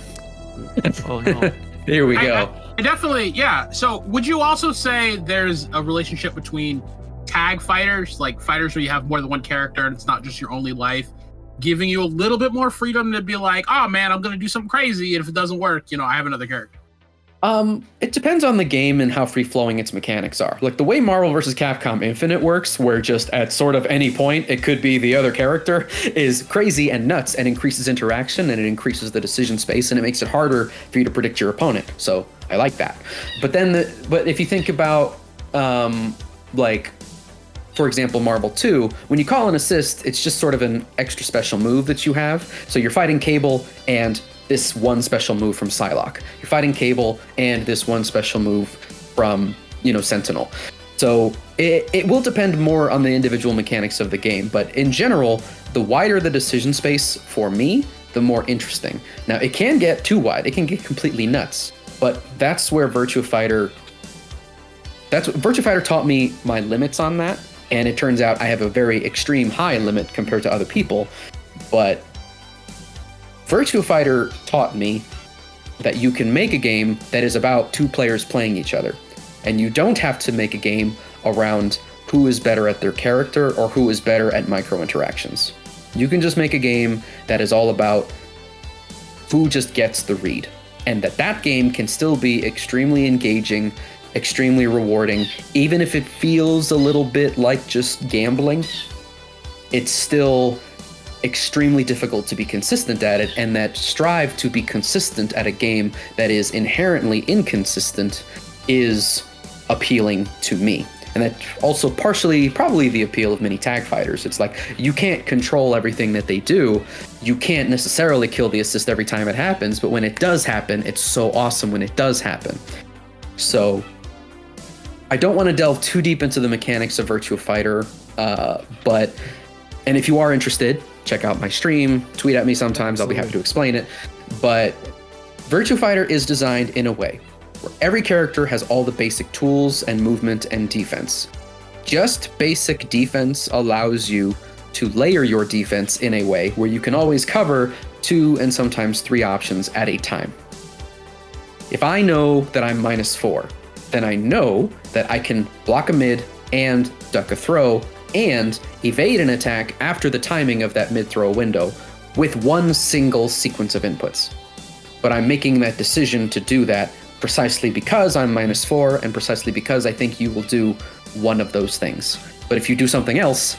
Oh no. Here we I- go. I definitely, yeah. So, would you also say there's a relationship between tag fighters, like fighters where you have more than one character and it's not just your only life, giving you a little bit more freedom to be like, oh man, I'm gonna do something crazy, and if it doesn't work, you know, I have another character. Um, it depends on the game and how free flowing its mechanics are. Like the way Marvel vs. Capcom Infinite works, where just at sort of any point it could be the other character, is crazy and nuts and increases interaction and it increases the decision space and it makes it harder for you to predict your opponent. So I like that. But then, the, but if you think about um, like for example, Marvel 2, when you call an assist, it's just sort of an extra special move that you have. So you're fighting Cable and this one special move from Psylocke. You're fighting Cable and this one special move from, you know, Sentinel. So it, it will depend more on the individual mechanics of the game, but in general, the wider the decision space for me, the more interesting. Now, it can get too wide, it can get completely nuts, but that's where Virtua Fighter. That's what Virtua Fighter taught me my limits on that, and it turns out I have a very extreme high limit compared to other people. But Virtua Fighter taught me that you can make a game that is about two players playing each other. And you don't have to make a game around who is better at their character or who is better at micro interactions. You can just make a game that is all about who just gets the read. And that that game can still be extremely engaging, extremely rewarding, even if it feels a little bit like just gambling. It's still extremely difficult to be consistent at it, and that strive to be consistent at a game that is inherently inconsistent is appealing to me. And that also partially probably the appeal of many tag fighters. It's like you can't control everything that they do. You can't necessarily kill the assist every time it happens, but when it does happen, it's so awesome when it does happen. So I don't want to delve too deep into the mechanics of Virtua Fighter, uh, but and if you are interested, check out my stream, tweet at me sometimes, I'll be happy to explain it. But Virtua Fighter is designed in a way where every character has all the basic tools and movement and defense. Just basic defense allows you to layer your defense in a way where you can always cover two and sometimes three options at a time. If I know that I'm minus four, then I know that I can block a mid and duck a throw and evade an attack after the timing of that mid throw window with one single sequence of inputs. But I'm making that decision to do that precisely because I'm minus four and precisely because I think you will do one of those things. But if you do something else,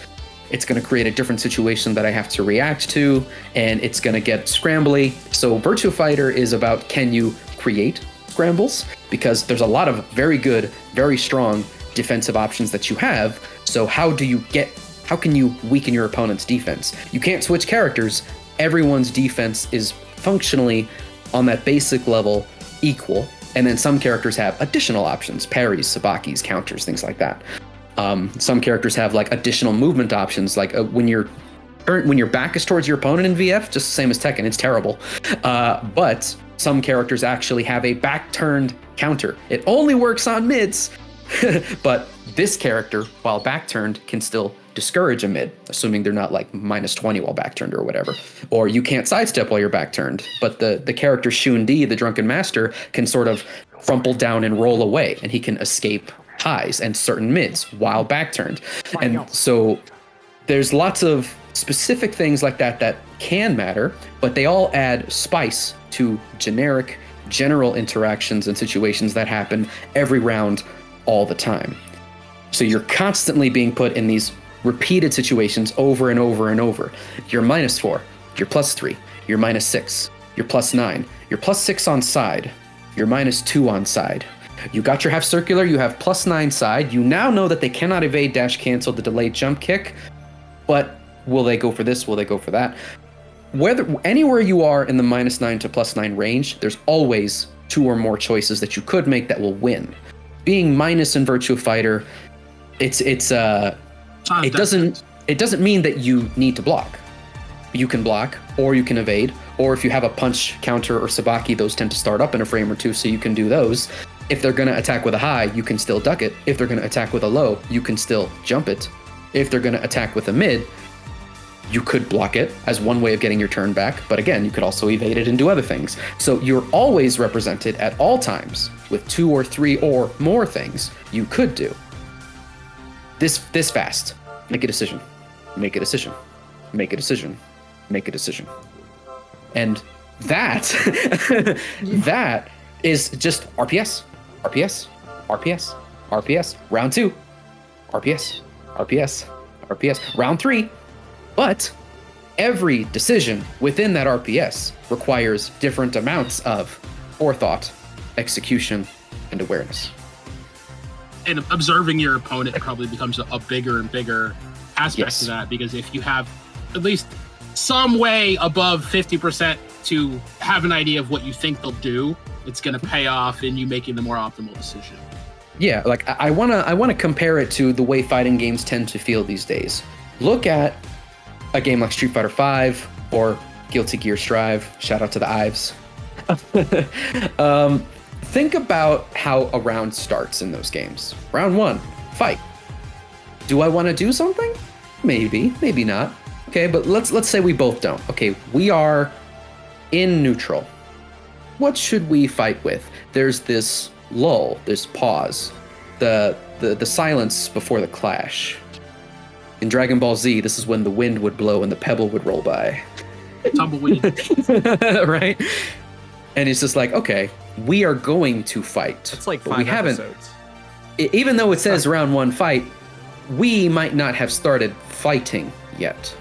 it's going to create a different situation that I have to react to, and it's going to get scrambly. So, Virtua Fighter is about can you create scrambles? Because there's a lot of very good, very strong defensive options that you have. So, how do you get, how can you weaken your opponent's defense? You can't switch characters. Everyone's defense is functionally on that basic level equal. And then some characters have additional options parries, sabakis, counters, things like that. Um, some characters have like additional movement options, like uh, when you're when your back is towards your opponent in VF, just the same as Tekken, it's terrible. Uh, but some characters actually have a back turned counter. It only works on mids, but this character, while back turned, can still discourage a mid, assuming they're not like minus 20 while back turned or whatever. Or you can't sidestep while you're back turned, but the, the character Shun Di, the Drunken Master, can sort of crumple down and roll away, and he can escape highs and certain mids while back turned. And so there's lots of specific things like that that can matter, but they all add spice to generic, general interactions and situations that happen every round all the time. So you're constantly being put in these repeated situations over and over and over. You're minus four, you're plus three, you're minus six, you're plus nine, you're plus six on side, you're minus two on side. You got your half circular, you have plus nine side. You now know that they cannot evade dash cancel the delayed jump kick, but will they go for this? Will they go for that? Whether anywhere you are in the minus nine to plus nine range, there's always two or more choices that you could make that will win. Being minus in Virtua Fighter, it's it's uh it doesn't it doesn't mean that you need to block. You can block, or you can evade, or if you have a punch counter or sabaki, those tend to start up in a frame or two, so you can do those. If they're gonna attack with a high, you can still duck it. If they're gonna attack with a low, you can still jump it. If they're gonna attack with a mid, you could block it as one way of getting your turn back, but again, you could also evade it and do other things. So you're always represented at all times with two or three or more things you could do. This this fast. Make a decision. Make a decision. Make a decision. Make a decision. And that that is just RPS. RPS. RPS. RPS. Round 2. RPS. RPS. RPS. Round 3. But every decision within that RPS requires different amounts of forethought, execution, and awareness. and observing your opponent probably becomes a, a bigger and bigger aspect Yes. of that because if you have at least some way above 50% to have an idea of what you think they'll do, it's going to pay off in you making the more optimal decision. Yeah, like I I wanna I wanna compare it to the way fighting games tend to feel these days. Look at a game like Street Fighter V or Guilty Gear Strive. Shout out to the Ives. um, think about how a round starts in those games. Round one, fight. Do I want to do something? Maybe, maybe not. Okay, but let's let's say we both don't. Okay, we are in neutral. What should we fight with? There's this lull, this pause, the the the silence before the clash. In Dragon Ball Z, this is when the wind would blow and the pebble would roll by. Tumbleweed. right? And it's just like, okay, we are going to fight. It's like but five we haven't e- even though it says round one fight, we might not have started fighting yet.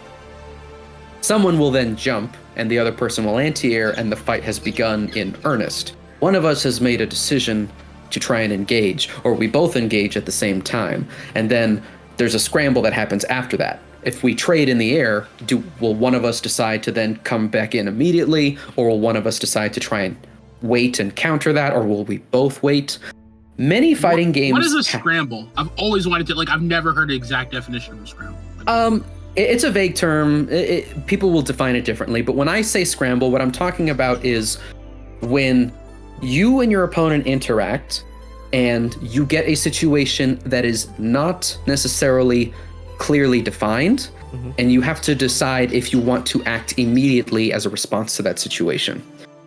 Someone will then jump, and the other person will anti air, and the fight has begun in earnest. One of us has made a decision to try and engage, or we both engage at the same time, and then there's a scramble that happens after that. If we trade in the air, do will one of us decide to then come back in immediately, or will one of us decide to try and wait and counter that, or will we both wait? Many fighting games. What is a scramble? I've always wanted to, like, I've never heard an exact definition of a scramble. Um, it- it's a vague term. It, it- people will define it differently. But when I say scramble, what I'm talking about is when you and your opponent interact and you get a situation that is not necessarily clearly defined, Mhm. and you have to decide if you want to act immediately as a response to that situation.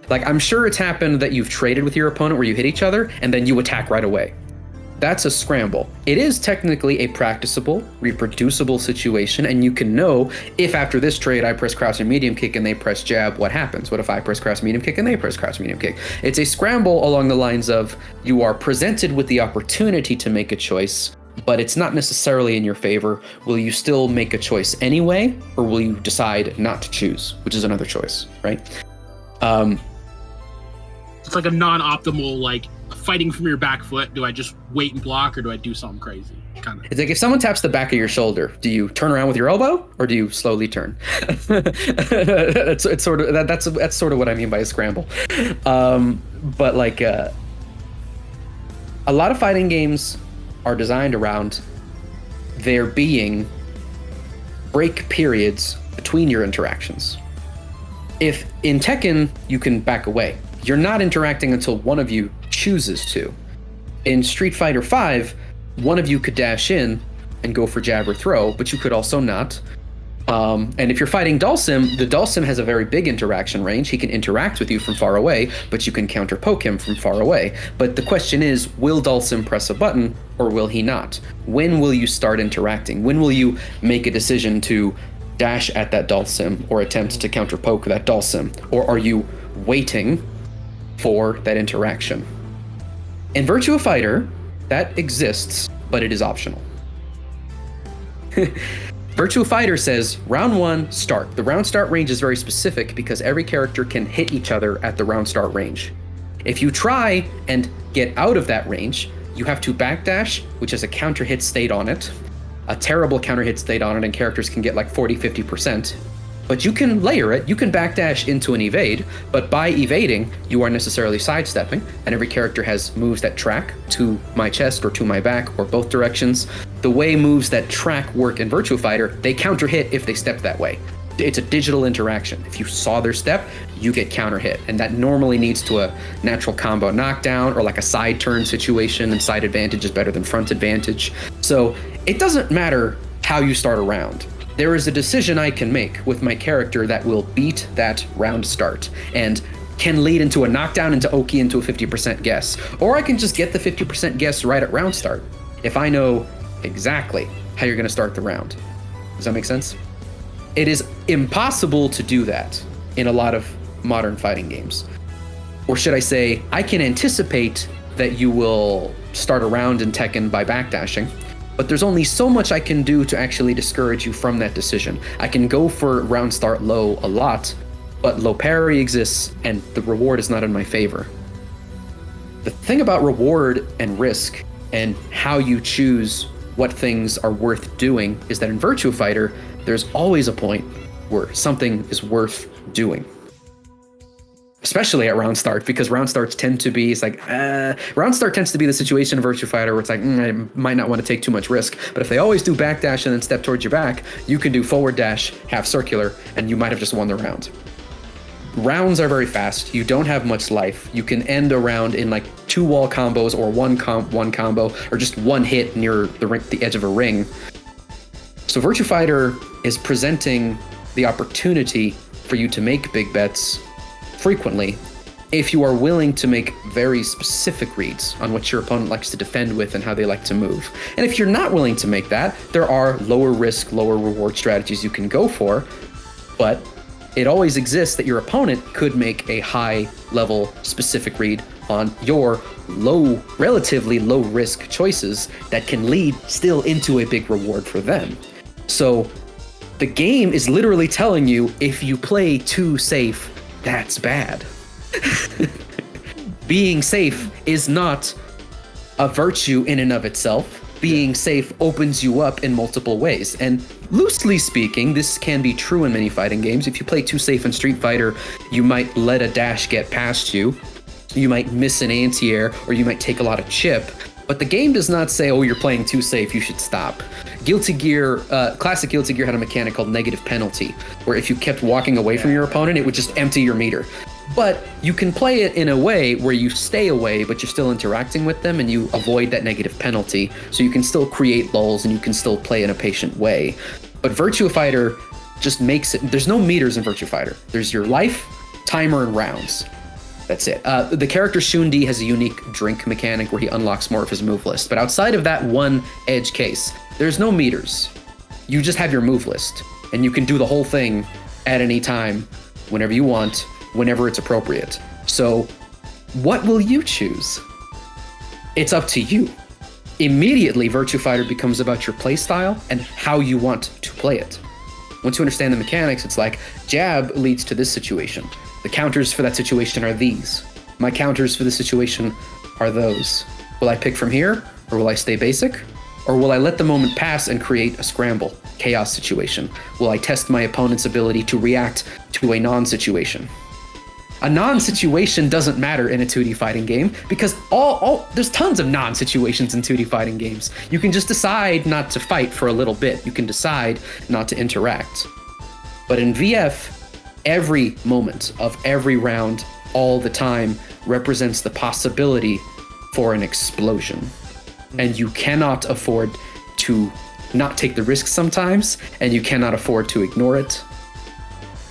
Like, I'm sure it's happened that you've traded with your opponent where you hit each other and then you attack right away. That's a scramble. It is technically a practicable, reproducible situation, and you can know if after this trade I press crouch and medium kick and they press jab, what happens? What if I press crouch medium kick and they press crouch medium kick? It's a scramble along the lines of you are presented with the opportunity to make a choice, but it's not necessarily in your favor. Will you still make a choice anyway, or will you decide not to choose, which is another choice, right? Um, It's like a non-optimal, like fighting from your back foot. Do I just wait and block, or do I do something crazy? Kind of. It's like if someone taps the back of your shoulder, do you turn around with your elbow or do you slowly turn? it's, it's sort of that, that's that's sort of what I mean by a scramble. Um, but like uh, a lot of fighting games are designed around there being break periods between your interactions. If in Tekken you can back away, you're not interacting until one of you chooses to. In Street Fighter V, one of you could dash in and go for jab or throw, but you could also not. Um, and if you're fighting Dhalsim, the Dhalsim has a very big interaction range. He can interact with you from far away, but you can counter poke him from far away. But the question is, will Dhalsim press a button or will he not? When will you start interacting? When will you make a decision to dash at that Dhalsim or attempt to counter poke that Dhalsim? Or are you waiting for that interaction? In Virtua Fighter, that exists, but it is optional. Virtua Fighter says round one, start. The round start range is very specific because every character can hit each other at the round start range. If you try and get out of that range, you have to backdash, which has a counter hit state on it, a terrible counter hit state on it, and characters can get like 40 50%. But you can layer it, you can backdash into an evade, but by evading, you are necessarily sidestepping, and every character has moves that track to my chest or to my back or both directions. The way moves that track work in Virtua Fighter, they counter hit if they step that way. It's a digital interaction. If you saw their step, you get counter hit, and that normally leads to a natural combo knockdown or like a side turn situation, and side advantage is better than front advantage. So it doesn't matter how you start a round there is a decision I can make with my character that will beat that round start and can lead into a knockdown into Oki into a 50% guess. Or I can just get the 50% guess right at round start if I know exactly how you're going to start the round. Does that make sense? It is impossible to do that in a lot of modern fighting games. Or should I say, I can anticipate that you will start a round in Tekken by backdashing but there's only so much I can do to actually discourage you from that decision. I can go for round start low a lot, but low parry exists and the reward is not in my favor. The thing about reward and risk and how you choose what things are worth doing is that in Virtua Fighter, there's always a point where something is worth doing. Especially at round start, because round starts tend to be, it's like, uh, round start tends to be the situation in Virtua Fighter where it's like, mm, I might not want to take too much risk. But if they always do backdash and then step towards your back, you can do forward dash, half circular, and you might have just won the round rounds are very fast. You don't have much life. You can end a round in like two wall combos or one one combo or just one hit near the ring- the edge of a ring. So Virtua Fighter is presenting the opportunity for you to make big bets frequently if you are willing to make very specific reads on what your opponent likes to defend with and how they like to move. And if you're not willing to make that, there are lower risk, lower reward strategies you can go for, but it always exists that your opponent could make a high level specific read on your low, relatively low risk choices that can lead still into a big reward for them. So the game is literally telling you if you play too safe, that's bad. Being safe is not a virtue in and of itself. Being safe opens you up in multiple ways. And loosely speaking, this can be true in many fighting games. If you play too safe in Street Fighter, you might let a dash get past you. You might miss an anti air, or you might take a lot of chip. But the game does not say, oh, you're playing too safe, you should stop. Guilty Gear, uh, classic Guilty Gear had a mechanic called negative penalty, where if you kept walking away from your opponent, it would just empty your meter. But you can play it in a way where you stay away, but you're still interacting with them and you avoid that negative penalty. So you can still create lulls and you can still play in a patient way. But Virtua Fighter just makes it, there's no meters in Virtua Fighter. There's your life, timer, and rounds. That's it. Uh, the character Shun Di has a unique drink mechanic where he unlocks more of his move list. But outside of that one edge case, there's no meters. You just have your move list, and you can do the whole thing at any time, whenever you want, whenever it's appropriate. So, what will you choose? It's up to you. Immediately, Virtua Fighter becomes about your playstyle and how you want to play it. Once you understand the mechanics, it's like jab leads to this situation. The counters for that situation are these. My counters for the situation are those. Will I pick from here, or will I stay basic? Or will I let the moment pass and create a scramble, chaos situation? Will I test my opponent's ability to react to a non situation? A non-situation doesn't matter in a 2D fighting game because all, all there's tons of non-situations in 2D fighting games. You can just decide not to fight for a little bit. You can decide not to interact. But in VF, every moment of every round, all the time, represents the possibility for an explosion. And you cannot afford to not take the risk sometimes, and you cannot afford to ignore it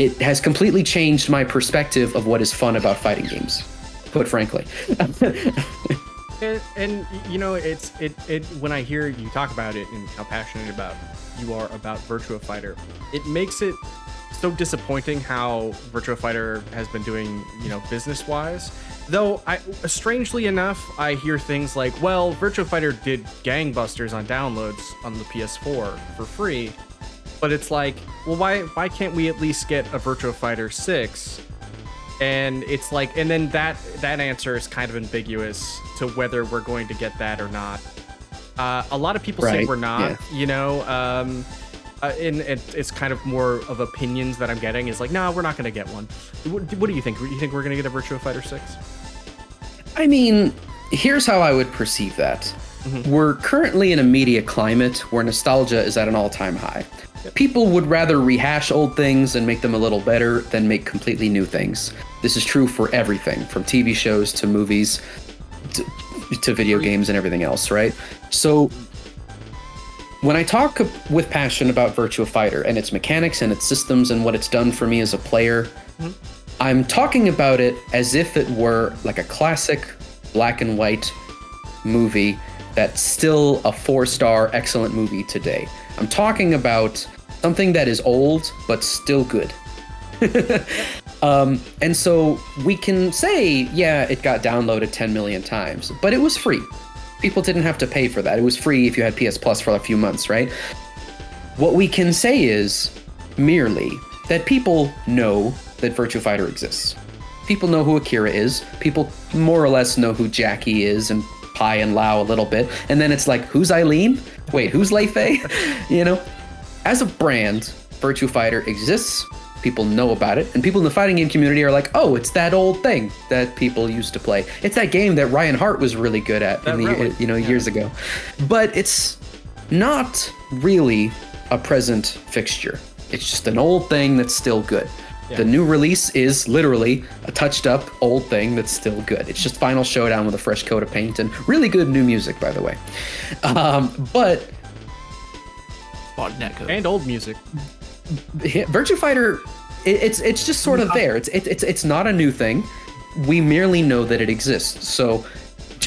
it has completely changed my perspective of what is fun about fighting games. Put frankly. and, and you know, it's it it when I hear you talk about it and how passionate about you are about Virtua Fighter, it makes it so disappointing how Virtua Fighter has been doing, you know, business wise. Though I strangely enough, I hear things like, well, Virtua Fighter did gangbusters on downloads on the PS4 for free, but it's like, well, why why can't we at least get a Virtua Fighter 6? And it's like, and then that that answer is kind of ambiguous to whether we're going to get that or not. Uh, a lot of people right. say we're not. Yeah. You know, um, uh, and it, it's kind of more of opinions that I'm getting is like, no, we're not going to get one. What, what, do you think? You think we're going to get a Virtua Fighter 6? I mean, here's how I would perceive that. Mm-hmm. We're currently in a media climate where nostalgia is at an all time high. People would rather rehash old things and make them a little better than make completely new things. This is true for everything, from TV shows to movies to, to video games and everything else, right? So when I talk with passion about Virtua Fighter and its mechanics and its systems and what it's done for me as a player, mm-hmm. I'm talking about it as if it were like a classic black and white movie that's still a four star excellent movie today. I'm talking about something that is old but still good. um, and so we can say, yeah, it got downloaded 10 million times, but it was free. People didn't have to pay for that. It was free if you had PS Plus for a few months, right? What we can say is merely that people know that Virtua Fighter exists. People know who Akira is. People more or less know who Jackie is and Pai and Lau a little bit, and then it's like, who's Eileen? Wait, who's Lei Fei? you know, as a brand, Virtua Fighter exists. People know about it, and people in the fighting game community are like, "Oh, it's that old thing that people used to play. It's that game that Ryan Hart was really good at, in the, really? you know, years ago." But it's not really a present fixture. It's just an old thing that's still good. The new release is literally a touched up old thing that's still good. It's just Final Showdown with a fresh coat of paint and really good new music, by the way. Um, but Bought netcode. And old music. Virtua Fighter, it, it's it's just sort of there. It's it, it's it's not a new thing. We merely know that it exists. So,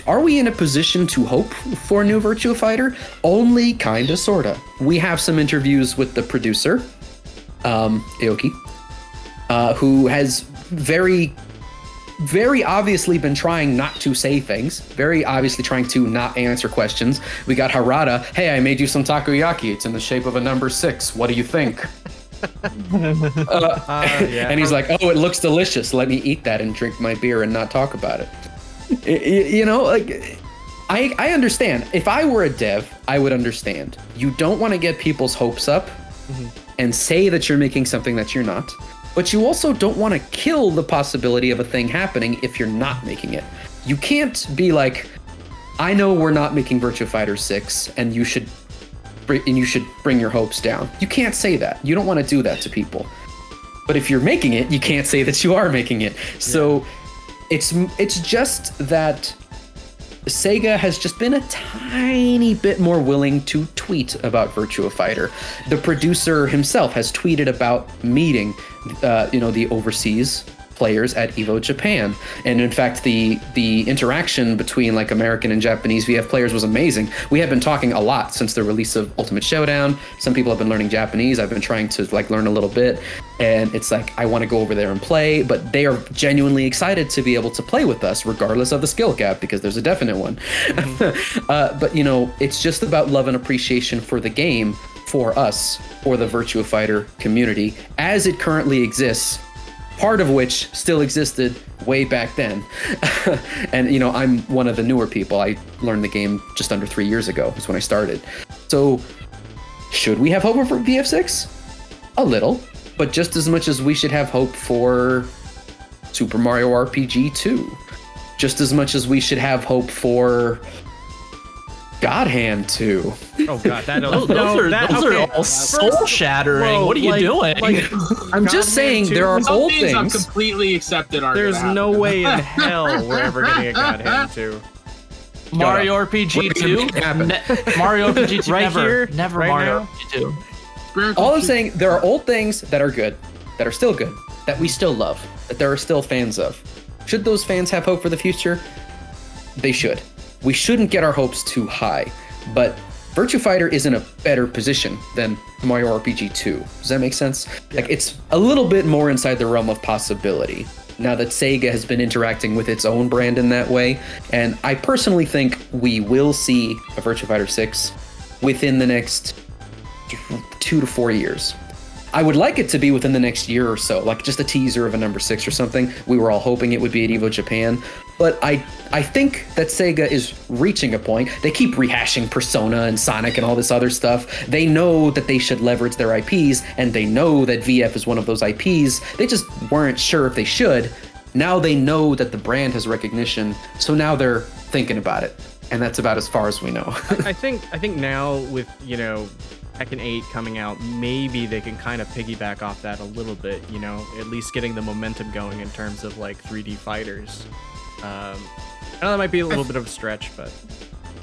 are we in a position to hope for a new Virtua Fighter? Only kinda, sorta. We have some interviews with the producer, um, Aoki, uh, who has very very obviously been trying not to say things, very obviously trying to not answer questions. We got Harada, hey, I made you some takoyaki. It's in the shape of a number six. What do you think? Uh, Uh, yeah. and he's like, oh, it looks delicious. Let me eat that and drink my beer and not talk about it. Y- y- you know, like, I, I understand. If I were a dev, I would understand. You don't want to get people's hopes up and say that you're making something that you're not. But you also don't want to kill the possibility of a thing happening if you're not making it. You can't be like, I know we're not making Virtua Fighter 6 and you should and you should bring your hopes down. You can't say that. You don't want to do that to people. But if you're making it, you can't say that you are making it. So it's it's just that Sega has just been a tiny bit more willing to tweet about Virtua Fighter. The producer himself has tweeted about meeting, uh, you know, the overseas players at Evo Japan, and in fact, the the interaction between like American and Japanese VF players was amazing. We have been talking a lot since the release of Ultimate Showdown. Some people have been learning Japanese. I've been trying to like learn a little bit, and it's like I want to go over there and play, but they are genuinely excited to be able to play with us, regardless of the skill gap, because there's a definite one. uh, but you know, it's just about love and appreciation for the game, for us, for the Virtua Fighter community, as it currently exists. Part of which still existed way back then, and you know I'm one of the newer people. I learned the game just under three years ago. Is when I started. So, should we have hope for VF6? A little, but just as much as we should have hope for Super Mario RPG 2. Just as much as we should have hope for God Hand 2. Oh god, that Those, those are, that, those okay. are all soul shattering. Whoa, What are you like- doing? like, I'm just God saying 2? there are Some old things I've things. completely accepted are There's gonna no way in hell we're ever getting a God Hand 2. Mario RPG gonna 2? make it happen. Ne- Mario RPG 2 Right never. here, never right Mario now. RPG 2. All I'm saying, there are old things that are good, that are still good, that we still love, that there are still fans of. Should those fans have hope for the future? They should. We shouldn't get our hopes too high, but Virtua Fighter is in a better position than Mario RPG 2. Does that make sense? Like it's a little bit more inside the realm of possibility. Now that Sega has been interacting with its own brand in that way, and I personally think we will see a Virtua Fighter 6 within the next two to four years. I would like it to be within the next year or so, like just a teaser of a number six or something. We were all hoping it would be at Evo Japan, but I I think that Sega is reaching a point. They keep rehashing Persona and Sonic and all this other stuff. They know that they should leverage their IPs, and they know that VF is one of those IPs. They just weren't sure if they should. Now they know that the brand has recognition, so now they're thinking about it, and that's about as far as we know. I think I think now with you know Tekken 8 coming out, maybe they can kind of piggyback off that a little bit. You know, at least getting the momentum going in terms of like 3D fighters. Um, I know that might be a little bit of a stretch, but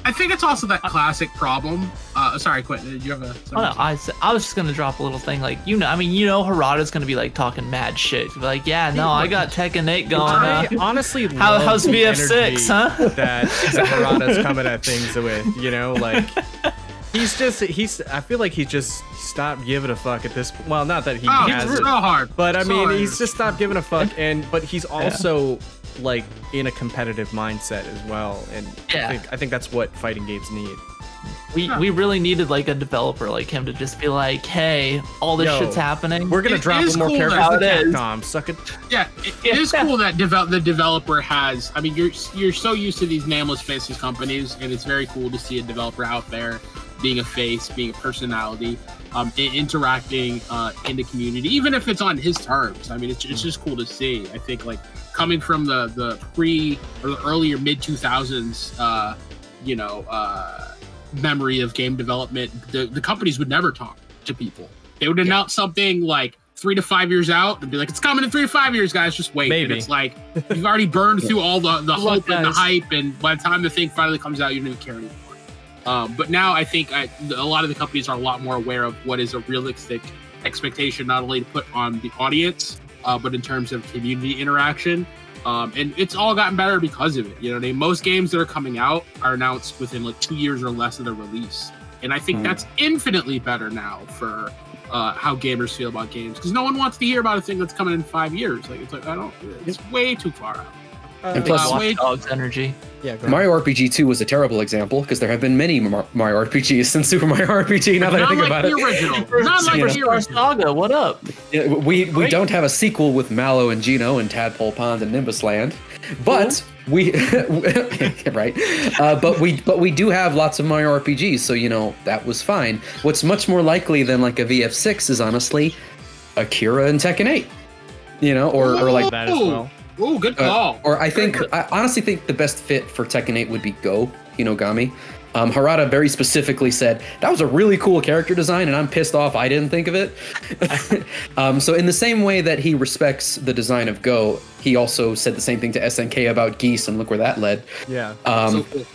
I think it's also that classic problem. Uh, sorry, Quentin. Did you have a? Oh, no, I, s- I was just gonna drop a little thing like you know I mean you know Harada's gonna be like talking mad shit like yeah no I got Tekken 8 going I uh, honestly how- how's the VF6, huh? That Harada's coming at things with, you know, like he's just he's. I feel like he just stopped giving a fuck at this. Well, not that he Oh, has it's it, hard. but I So mean, hard. he's just stopped giving a fuck, and but he's also like in a competitive mindset as well, and Yeah. I think I think that's what fighting games need. We we really needed like a developer like him to just be like, hey, all this Yo, shit's happening. We're gonna It drop is more cool characters how than. Capcom. Suck it. Yeah, it, it is cool that develop the developer has. I mean, you're you're so used to these nameless faceless companies, and it's very cool to see a developer out there being a face, being a personality, um, i- interacting uh, in the community, even if it's on his terms. I mean, it's, it's just cool to see. I think like coming from the the pre or the earlier mid two thousands, uh, you know, uh, memory of game development, the the companies would never talk to people. They would announce something like three to five years out and be like, "It's coming in three to five years, guys. Just wait." Maybe. And it's like you've already burned through all the the Good hope and the hype, and by the time the thing finally comes out, you don't even care anymore. Um, but now I think I, a lot of the companies are a lot more aware of what is a realistic expectation, not only to put on the audience, uh, but in terms of community interaction. Um, and it's all gotten better because of it. You know, what I mean? most games that are coming out are announced within like two years or less of the release, and I think Hmm. that's infinitely better now for uh, how gamers feel about games because no one wants to hear about a thing that's coming in five years. Like it's like I don't, it's way too far out. And plus- Uh, Watch wait- Dogs energy. Yeah. Go ahead. Mario RPG 2 was a terrible example because there have been many Mar- Mario RPGs since Super Mario RPG. Now that I not think like about the it, original, not like Yeah. the Superstar original. Saga, what up? Yeah, we we Great. don't have a sequel with Mallow and Geno and Tadpole Pond and Nimbus Land, but we right. Uh, but we but we do have lots of Mario RPGs, so you know that was fine. What's much more likely than like a VF6 is honestly Akira and Tekken 8. You know, or or like that as well. Oh, good Uh, call. or I think I honestly think the best fit for Tekken 8 would be Goh Hinogami. Um, Harada very specifically said that was a really cool character design, and I'm pissed off I didn't think of it. um, so in the same way that he respects the design of Go, he also said the same thing to SNK about Geese, and look where that led. Yeah. Um, so cool.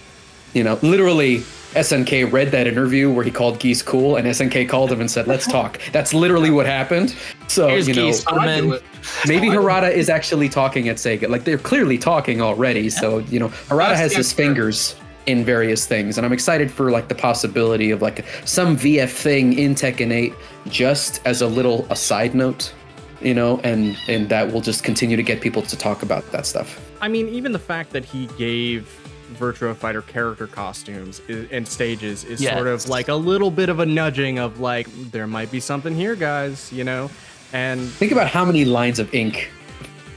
you know, literally, SNK read that interview where he called Geese cool, and SNK called him and said, "Let's talk." That's literally what happened. So Here's you know, Geese. I'd do men. maybe Harada is actually talking at Sega. Like they're clearly talking already. So you know, Harada That's has his answer. fingers in various things, and I'm excited for like the possibility of like some VF thing in Tekken 8, just as a little a side note, you know, and and that will just continue to get people to talk about that stuff. I mean, even the fact that he gave Virtua Fighter character costumes and stages is sort of like a little bit of a nudging of like there might be something here, guys. You know, and Think about how many lines of ink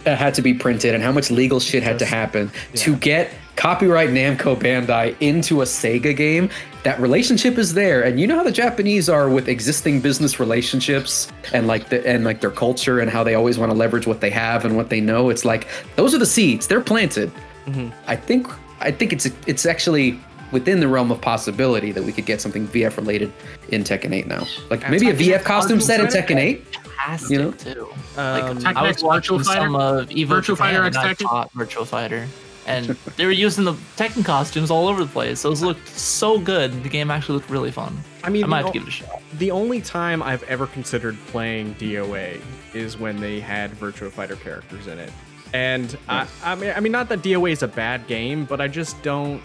uh, had to be printed and how much legal shit had to Just- happen to get copyright Namco Bandai into a Sega game. That relationship is there, and you know how the Japanese are with existing business relationships and like the and like their culture and how they always want to leverage what they have and what they know. It's like those are the seeds; they're planted. Mhm. I think I think it's it's actually within the realm of possibility that we could get something VF related in Tekken 8 now. Like And maybe a VF costume set in Tekken 8. Fantastic You know? too. Um, like, I was Tekken X watching Virtual some of Evo Virtual Japan, Fighter and X I Tekken? Virtual Fighter, and they were using the Tekken costumes all over the place. Those looked so good. The game actually looked really fun. I mean, I might the have to o- give it a shot. the only time I've ever considered playing DOA is when they had Virtua Fighter characters in it. And I, I mean, I mean, not that DOA is a bad game, but I just don't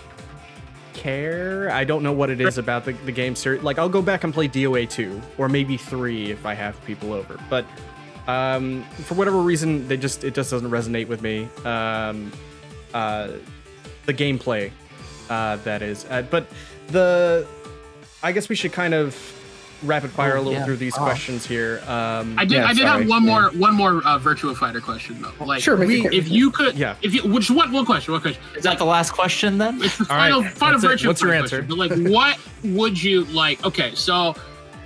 care. I don't know what it is about the, the game series. Like, I'll go back and play DOA 2 or maybe 3 if I have people over. But um, for whatever reason, they just it just doesn't resonate with me. Um, uh, the gameplay, uh, that is. Uh, but the, I guess we should kind of rapid fire Oh, a little yeah. through these Oh. questions here. Um, I did. yeah, I did sorry. have one Yeah. more. One more uh, Virtua Fighter question though. Like, Sure, we- if you could, Yeah. If you, which one? One question. One question. Is that the last question then? It's the All right, final, final that's it. Virtua What's your answer? question, But like, what would you like? Okay, so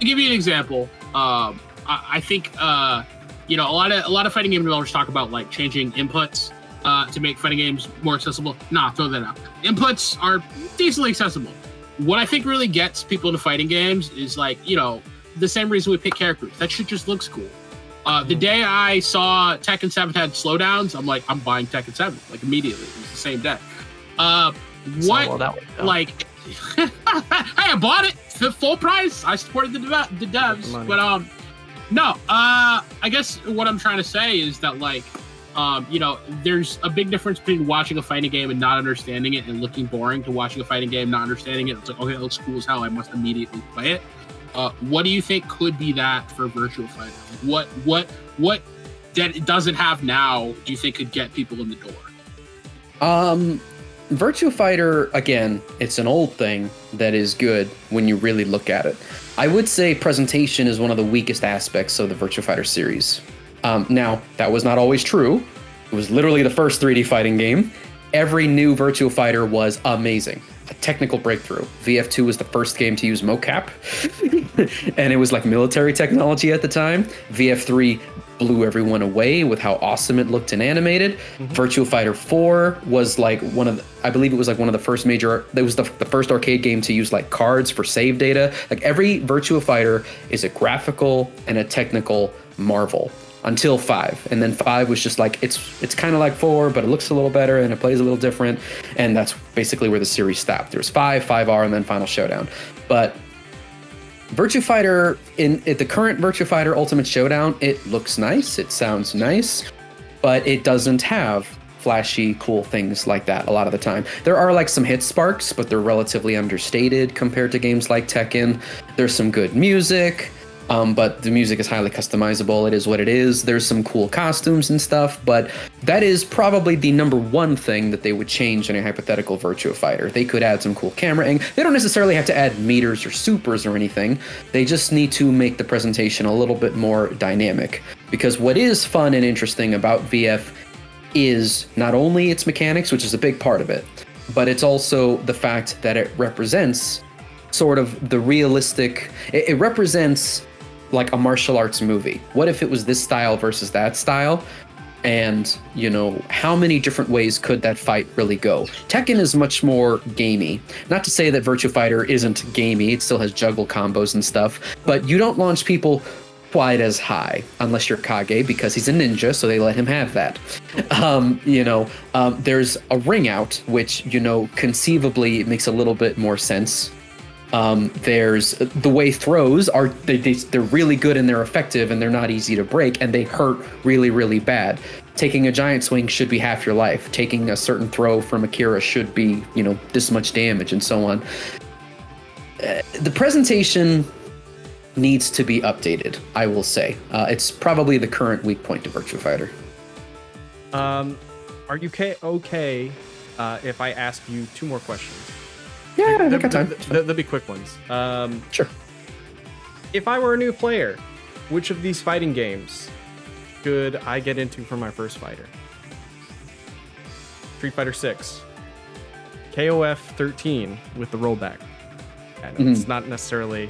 to give you an example, um, I, I think uh, you know a lot of a lot of fighting game developers talk about like changing inputs uh, to make fighting games more accessible. Nah, throw that out. Inputs are decently accessible. What I think really gets people into fighting games is like you know the same reason we pick characters. That shit just looks cool. Uh, the day I saw Tekken 7 had slowdowns, I'm like, I'm buying Tekken 7 like immediately. It was the same day. Uh, what well, worked like hey i bought it for full price i supported the, dev- the devs money. but um no uh i guess what i'm trying to say is that like um you know there's a big difference between watching a fighting game and not understanding it and looking boring to watching a fighting game not understanding it. It's like okay it looks cool as hell. I must immediately play it. Uh what do you think could be that for virtual fighter what what what that it doesn't have now do you think could get people in the door? Um, Virtua Fighter, again, it's an old thing that is good when you really look at it. I would say presentation is one of the weakest aspects of the Virtua Fighter series. Um, now, that was not always true. It was literally the first 3D fighting game. Every new Virtua Fighter was amazing. A technical breakthrough. VF2 was the first game to use mocap, and it was like military technology at the time. VF3 blew everyone away with how awesome it looked and animated. Virtua Fighter 4 was like one of the, I believe it was like one of the first major it was the, the first arcade game to use like cards for save data. Like every Virtua Fighter is a graphical and a technical marvel until 5 and then 5 was just like it's it's kind of like 4 but it looks a little better and it plays a little different and that's basically where the series stopped. There was 5, 5R and then Final Showdown. But Virtua Fighter in at the current Virtua Fighter Ultimate Showdown, it looks nice, it sounds nice, but it doesn't have flashy, cool things like that a lot of the time. There are like some hit sparks, but they're relatively understated compared to games like Tekken. There's some good music. Um, but the music is highly customizable. It is what it is. There's some cool costumes and stuff, but that is probably the number one thing that they would change in a hypothetical Virtua Fighter. They could add some cool camera ang- They don't necessarily have to add meters or supers or anything. They just need to make the presentation a little bit more dynamic. Because what is fun and interesting about VF is not only its mechanics, which is a big part of it, but it's also the fact that it represents sort of the realistic. It, it represents like a martial arts movie. What if it was this style versus that style? And, you know, how many different ways could that fight really go? Tekken is much more gamey. Not to say that Virtua Fighter isn't gamey, it still has juggle combos and stuff, but you don't launch people quite as high unless you're Kage because he's a ninja, so they let him have that. Um, you know, um, there's a ring out, which, you know, conceivably makes a little bit more sense um, there's the way throws are they, they, they're really good and they're effective and they're not easy to break and they hurt really really bad. Taking a giant swing should be half your life. Taking a certain throw from akira should be you know this much damage and so on. Uh, the presentation needs to be updated i will say. Uh, it's probably the current weak point to virtua fighter. Um, are you ca- okay uh, if I ask you two more questions? Yeah They'll, got time they'll- they'll be quick ones. Um, sure if I were a new player, which of these fighting games should I get into for my first fighter? Street Fighter 6, KOF 13 with the rollback. I know it's not necessarily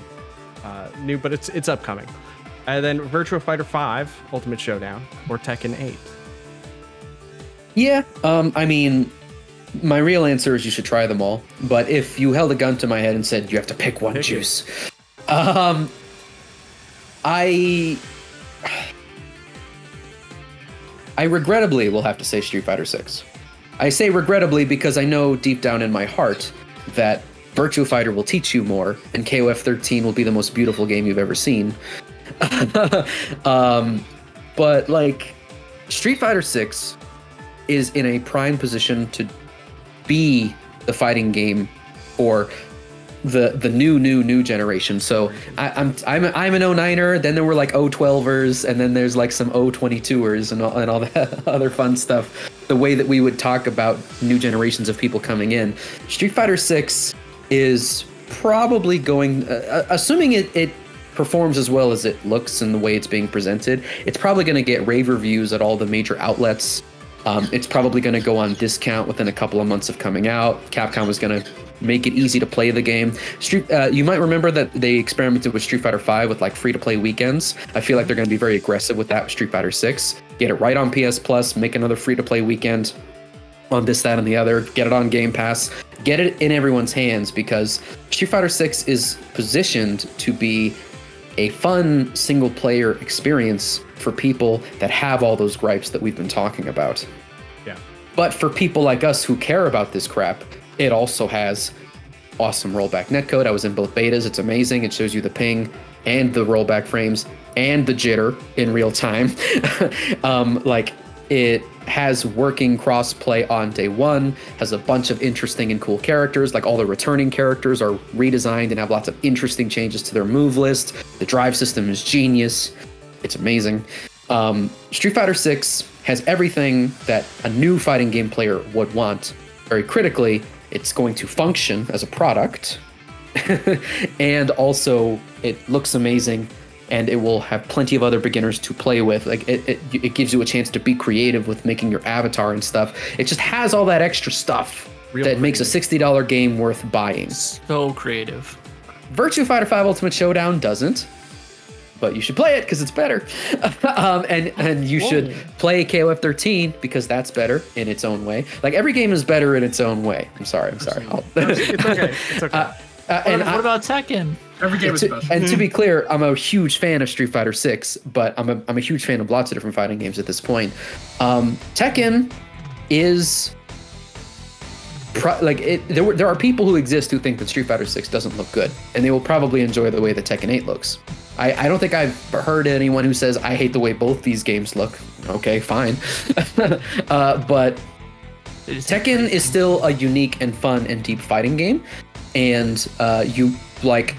uh, new, but it's it's upcoming. And then Virtua Fighter 5 Ultimate Showdown or Tekken 8. Yeah, um, I mean, my real answer is you should try them all. But if you held a gun to my head and said you have to pick one Pick juice, um, I, I regrettably will have to say Street Fighter Six. I say regrettably because I know deep down in my heart that Virtua Fighter will teach you more, and KOF 13 will be the most beautiful game you've ever seen. um, but like, Street Fighter 6 is in a prime position to be the fighting game for the the new new new generation. So I, I'm I'm I'm an 09er. Then there were like 012ers, and then there's like some 022ers and all, and all that other fun stuff. The way that we would talk about new generations of people coming in. Street Fighter 6 is probably going, uh, assuming it it performs as well as it looks and the way it's being presented. It's probably going to get rave reviews at all the major outlets. Um, it's probably going to go on discount within a couple of months of coming out. Capcom was going to make it easy to play the game. Street, uh, you might remember that they experimented with Street Fighter V with like free to play weekends. I feel like they're going to be very aggressive with that with Street Fighter 6. Get it right on PS Plus, make another free to play weekend on this, that, and the other. Get it on Game Pass. Get it in everyone's hands because Street Fighter 6 is positioned to be a fun single player experience for people that have all those gripes that we've been talking about. But for people like us who care about this crap, it also has awesome rollback netcode. I was in both betas. It's amazing. It shows you the ping and the rollback frames and the jitter in real time. um, like it has working crossplay on day one, has a bunch of interesting and cool characters. Like all the returning characters are redesigned and have lots of interesting changes to their move list. The drive system is genius. It's amazing. Um, Street Fighter 6 has everything that a new fighting game player would want very critically, it's going to function as a product, and also it looks amazing, and it will have plenty of other beginners to play with. Like it, it, it gives you a chance to be creative with making your avatar and stuff. It just has all that extra stuff Real that makes a sixty dollar game worth buying. So creative. Virtua Fighter 5 Ultimate Showdown doesn't, but you should play it because it's better. um, and and you should play KOF 13 because that's better in its own way. Like every game is better in its own way. I'm sorry. I'm sorry. I'll- It's okay. It's okay. Uh, What, and what I- about Tekken? Every game is special. and to be clear, I'm a huge fan of Street Fighter 6, but I'm a, I'm a huge fan of lots of different fighting games at this point. Um, Tekken is pro- like it, there, were, there are people who exist who think that Street Fighter 6 doesn't look good, and they will probably enjoy the way that Tekken 8 looks. I, I don't think I've heard anyone who says I hate the way both these games look. Okay, fine, uh, but Tekken is still a unique and fun and deep fighting game, and uh, you like.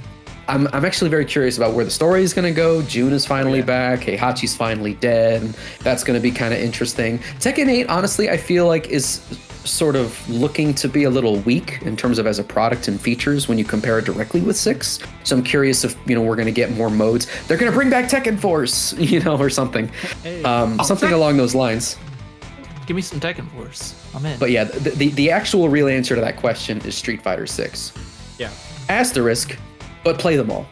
I'm, I'm actually very curious about where the story is going to go. June is finally back. Heihachi's finally dead. That's going to be kind of interesting. Tekken 8, honestly, I feel like is sort of looking to be a little weak in terms of as a product and features when you compare it directly with 6. So I'm curious if, you know, we're going to get more modes. They're going to bring back Tekken Force, you know, or something. Um, something along those lines. Give me some Tekken Force. I'm in. But yeah, the, the, the actual real answer to that question is Street Fighter 6. yeah. Asterisk, but play them all.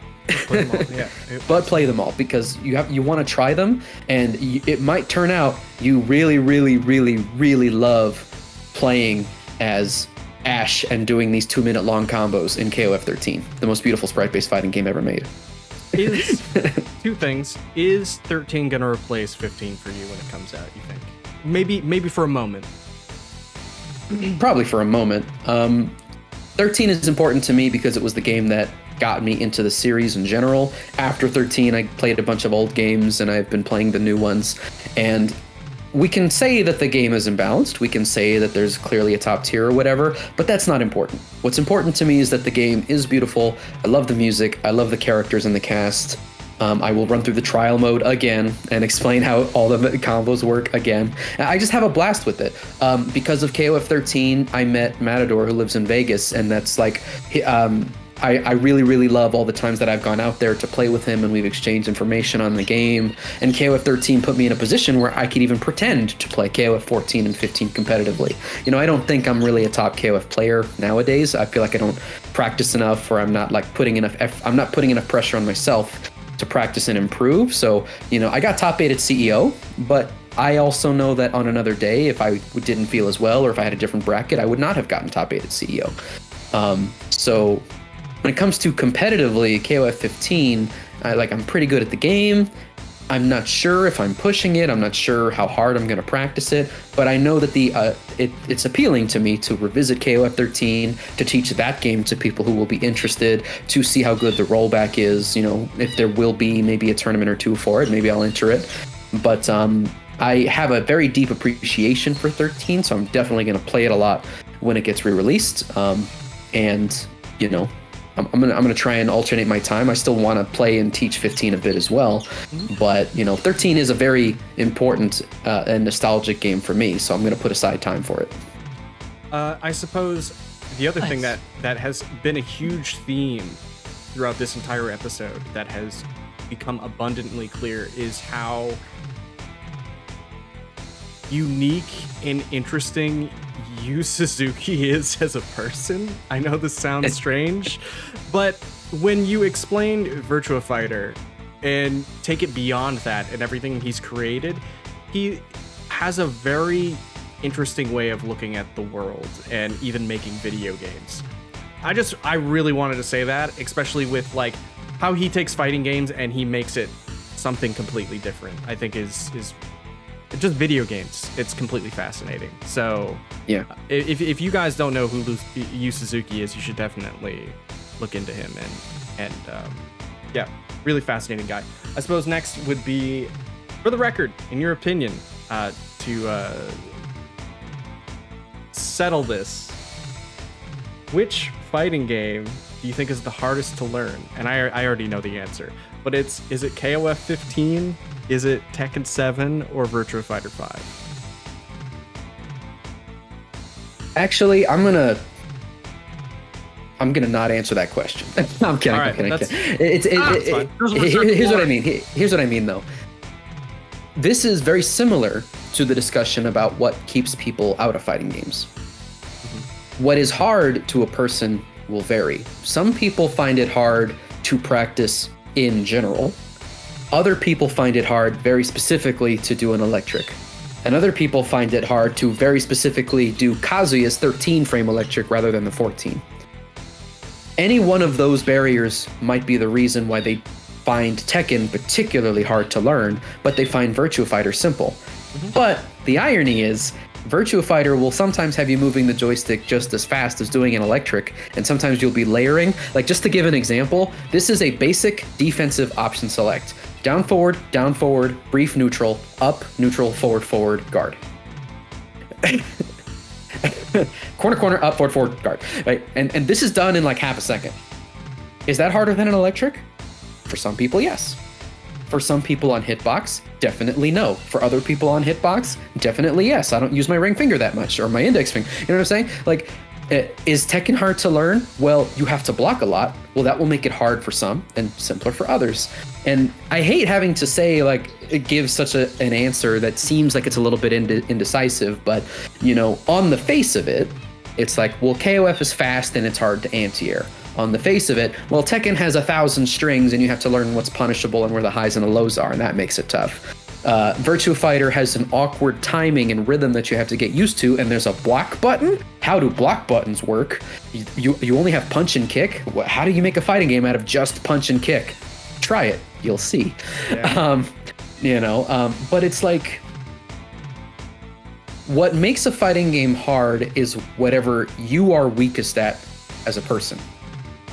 Put them all. Yeah. But play them all because you have you want to try them, and y it might turn out you really, really, really, really love playing as Ash and doing these two minute long combos in KOF 13, the most beautiful sprite based fighting game ever made. is two things. Is 13 gonna replace 15 for you when it comes out? You think? Maybe, maybe for a moment. probably for a moment. Um, 13 is important to me because it was the game that got me into the series in general. After 13, I played a bunch of old games and I've been playing the new ones. And we can say that the game is imbalanced. We can say that there's clearly a top tier or whatever, but that's not important. What's important to me is that the game is beautiful. I love the music. I love the characters and the cast. Um, I will run through the trial mode again and explain how all the combos work again. I just have a blast with it. Um, because of KOF 13, I met Matador, who lives in Vegas, and that's like, um, I, I really, really love all the times that I've gone out there to play with him and we've exchanged information on the game. And KOF 13 put me in a position where I could even pretend to play KOF 14 and 15 competitively. You know, I don't think I'm really a top KOF player nowadays. I feel like I don't practice enough or I'm not like putting enough, eff- I'm not putting enough pressure on myself to practice and improve. So, you know, I got top eight at CEO, but I also know that on another day, if I didn't feel as well or if I had a different bracket, I would not have gotten top eight at CEO. Um, so, when it comes to competitively, KOF 15, I, like I'm pretty good at the game. I'm not sure if I'm pushing it. I'm not sure how hard I'm going to practice it, but I know that the uh, it, it's appealing to me to revisit KOF 13 to teach that game to people who will be interested to see how good the rollback is. You know, if there will be maybe a tournament or two for it, maybe I'll enter it. But um, I have a very deep appreciation for 13, so I'm definitely going to play it a lot when it gets re-released. Um, and you know, I'm, I'm gonna I'm gonna try and alternate my time. I still want to play and teach 15 a bit as well, but you know, 13 is a very important uh, and nostalgic game for me, so I'm gonna put aside time for it. Uh, I suppose the other thing that that has been a huge theme throughout this entire episode that has become abundantly clear is how unique and interesting Yu Suzuki is as a person. I know this sounds strange, but when you explain Virtua Fighter and take it beyond that and everything he's created, he has a very interesting way of looking at the world and even making video games. I just I really wanted to say that, especially with like how he takes fighting games and he makes it something completely different. I think is is just video games. It's completely fascinating. So Yeah. if, if you guys don't know who Yu Suzuki is, you should definitely look into him and and um, yeah, really fascinating guy. I suppose next would be, for the record, in your opinion, uh, to uh, settle this, which fighting game do you think is the hardest to learn? And I, I already know the answer, but it's is it KOF 15, is it Tekken 7, or Virtua Fighter 5? Actually, I'm gonna. I'm gonna not answer that question. I'm kidding. Right, kidding. I'm kidding. It's, it, Ah, it- it- Here's what here- it's here's what I mean. Here's what I mean, though. This is very similar to the discussion about what keeps people out of fighting games. What is hard to a person will vary. Some people find it hard to practice in general. Other people find it hard very specifically to do an electric. And other people find it hard to very specifically do Kazuya's 13 frame electric rather than the 14. Any one of those barriers might be the reason why they find Tekken particularly hard to learn, but they find Virtua Fighter simple. Mm-hmm. But the irony is, Virtua Fighter will sometimes have you moving the joystick just as fast as doing an electric, and sometimes you'll be layering. Like, just to give an example, this is a basic defensive option select down, forward, down, forward, brief, neutral, up, neutral, forward, forward, guard. corner, corner, up, forward, forward, guard. Right? And, and this is done in like half a second. Is that harder than an electric? For some people, yes. For some people on Hitbox, definitely no. For other people on Hitbox, definitely yes. I don't use my ring finger that much or my index finger. You know what I'm saying? Like, Uh, is Tekken hard to learn? Well, you have to block a lot. Well, that will make it hard for some and simpler for others. And I hate having to say, like, it gives such a, an answer that seems like it's a little bit inde- indecisive, but, you know, on the face of it, it's like, well, KOF is fast and it's hard to anti-air. On the face of it, well, Tekken has a thousand strings and you have to learn what's punishable and where the highs and the lows are, and that makes it tough. Uh, Virtua Fighter has an awkward timing and rhythm that you have to get used to, and there's a block button. How do block buttons work? You, you, you only have punch and kick. How do you make a fighting game out of just punch and kick? Try it, you'll see. Um, you know, um, but it's like what makes a fighting game hard is whatever you are weakest at as a person.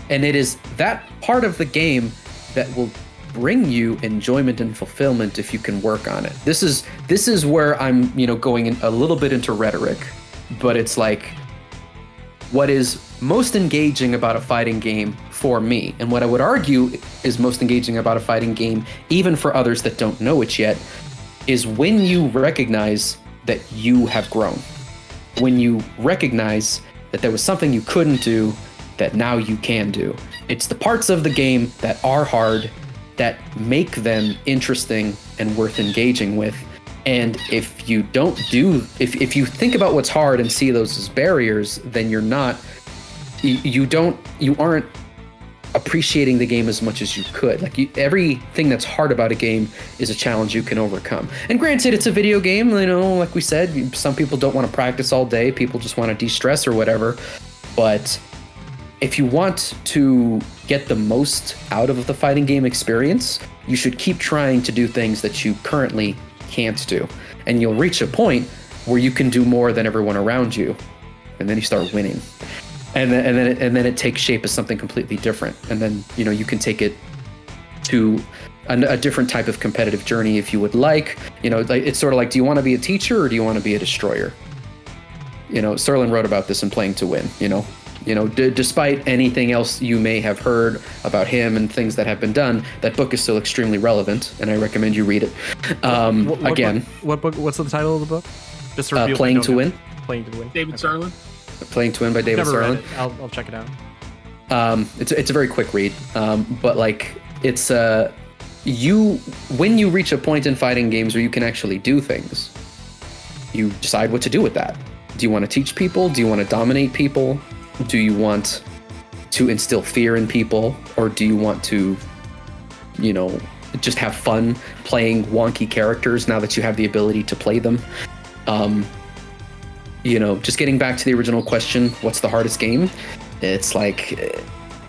And it is that part of the game that will bring you enjoyment and fulfillment if you can work on it. This is this is where I'm, you know, going in a little bit into rhetoric, but it's like what is most engaging about a fighting game for me, and what I would argue is most engaging about a fighting game, even for others that don't know it yet, is when you recognize that you have grown. When you recognize that there was something you couldn't do that now you can do. It's the parts of the game that are hard that make them interesting and worth engaging with. And if you don't do, if, if you think about what's hard and see those as barriers, then you're not, you, you don't, you aren't appreciating the game as much as you could. Like you, everything that's hard about a game is a challenge you can overcome. And granted, it's a video game. You know, like we said, some people don't want to practice all day. People just want to de-stress or whatever. But if you want to get the most out of the fighting game experience, you should keep trying to do things that you currently can't do. And you'll reach a point where you can do more than everyone around you. And then you start winning. And then and then it, and then it takes shape as something completely different. And then, you know, you can take it to a, a different type of competitive journey if you would like. You know, it's sort of like do you want to be a teacher or do you want to be a destroyer? You know, Sirlin wrote about this in Playing to Win, you know. You know, d- despite anything else you may have heard about him and things that have been done, that book is still extremely relevant, and I recommend you read it. Um, What- what again, book- what book? What's the title of the book? Just to uh, reveal if I Playing to know. Win. Playing to win. David Okay. Sirlin. Playing to Win by David Never Sirlin. I'll, I'll check it out. Um, it's it's a very quick read, um, but like it's uh, you when you reach a point in fighting games where you can actually do things, you decide what to do with that. Do you want to teach people? Do you want to dominate people? Do you want to instill fear in people, or do you want to, you know, just have fun playing wonky characters now that you have the ability to play them? Um, you know, just getting back to the original question, what's the hardest game? It's like uh,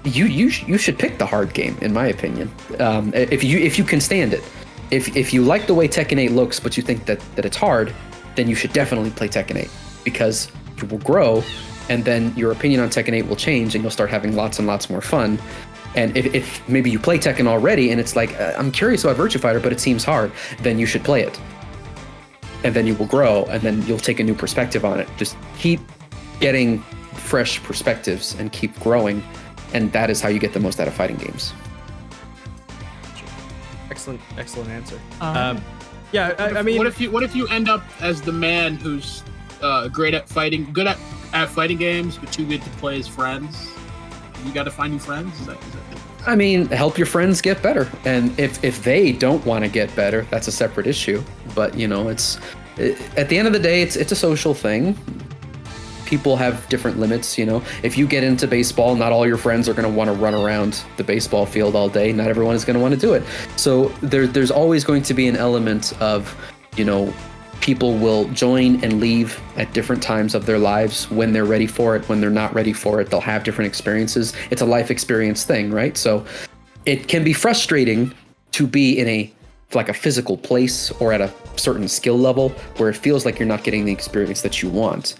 you you you should pick the hard game, in my opinion. Um, if you if you can stand it, if if you like the way Tekken 8 looks, but you think that that it's hard, then you should definitely play Tekken 8 because you will grow, and then your opinion on Tekken 8 will change, and you'll start having lots and lots more fun. And if, if maybe you play Tekken already, and it's like uh, I'm curious about Virtua Fighter, but it seems hard, then you should play it and then you will grow and then you'll take a new perspective on it just keep getting fresh perspectives and keep growing and that is how you get the most out of fighting games Excellent, excellent answer. Um, Um, yeah, I, I mean, what if you what if you end up as the man who's uh, great at fighting, good at at fighting games, but too good to play as friends. You got to find new friends. Is that, is that I mean, help your friends get better, and if if they don't want to get better, that's a separate issue. But you know, it's it, at the end of the day, it's it's a social thing. People have different limits, you know. If you get into baseball, not all your friends are going to want to run around the baseball field all day. Not everyone is going to want to do it. So there, there's always going to be an element of, you know, people will join and leave at different times of their lives when they're ready for it. When they're not ready for it they'll have different experiences. It's a life experience thing right? So it can be frustrating to be in a like a physical place or at a certain skill level where it feels like you're not getting the experience that you want.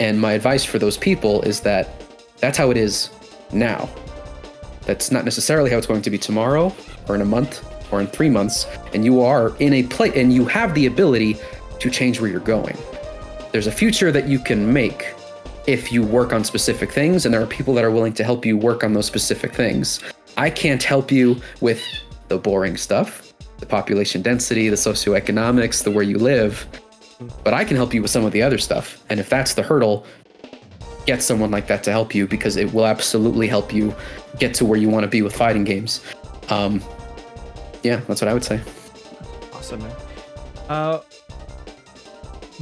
And my advice for those people is that that's how it is now. That's not necessarily how it's going to be tomorrow or in a month or in three months. And you are in a place and you have the ability to change where you're going. There's a future that you can make if you work on specific things, and there are people that are willing to help you work on those specific things. I can't help you with the boring stuff, the population density, the socioeconomics, the where you live, but I can help you with some of the other stuff. And if that's the hurdle, get someone like that to help you because it will absolutely help you get to where you want to be with fighting games. Um, yeah, that's what I would say. Awesome, man. Uh,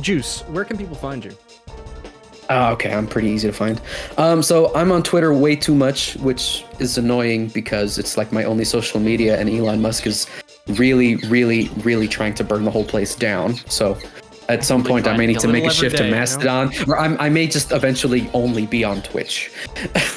Juice, where can people find you? Oh, okay, I'm pretty easy to find. Um, so I'm on Twitter way too much, which is annoying because it's like my only social media, and Elon Musk is really, really, really trying to burn the whole place down. So at some point, I may need to make a shift to Mastodon, or I'm, i may just eventually only be on Twitch.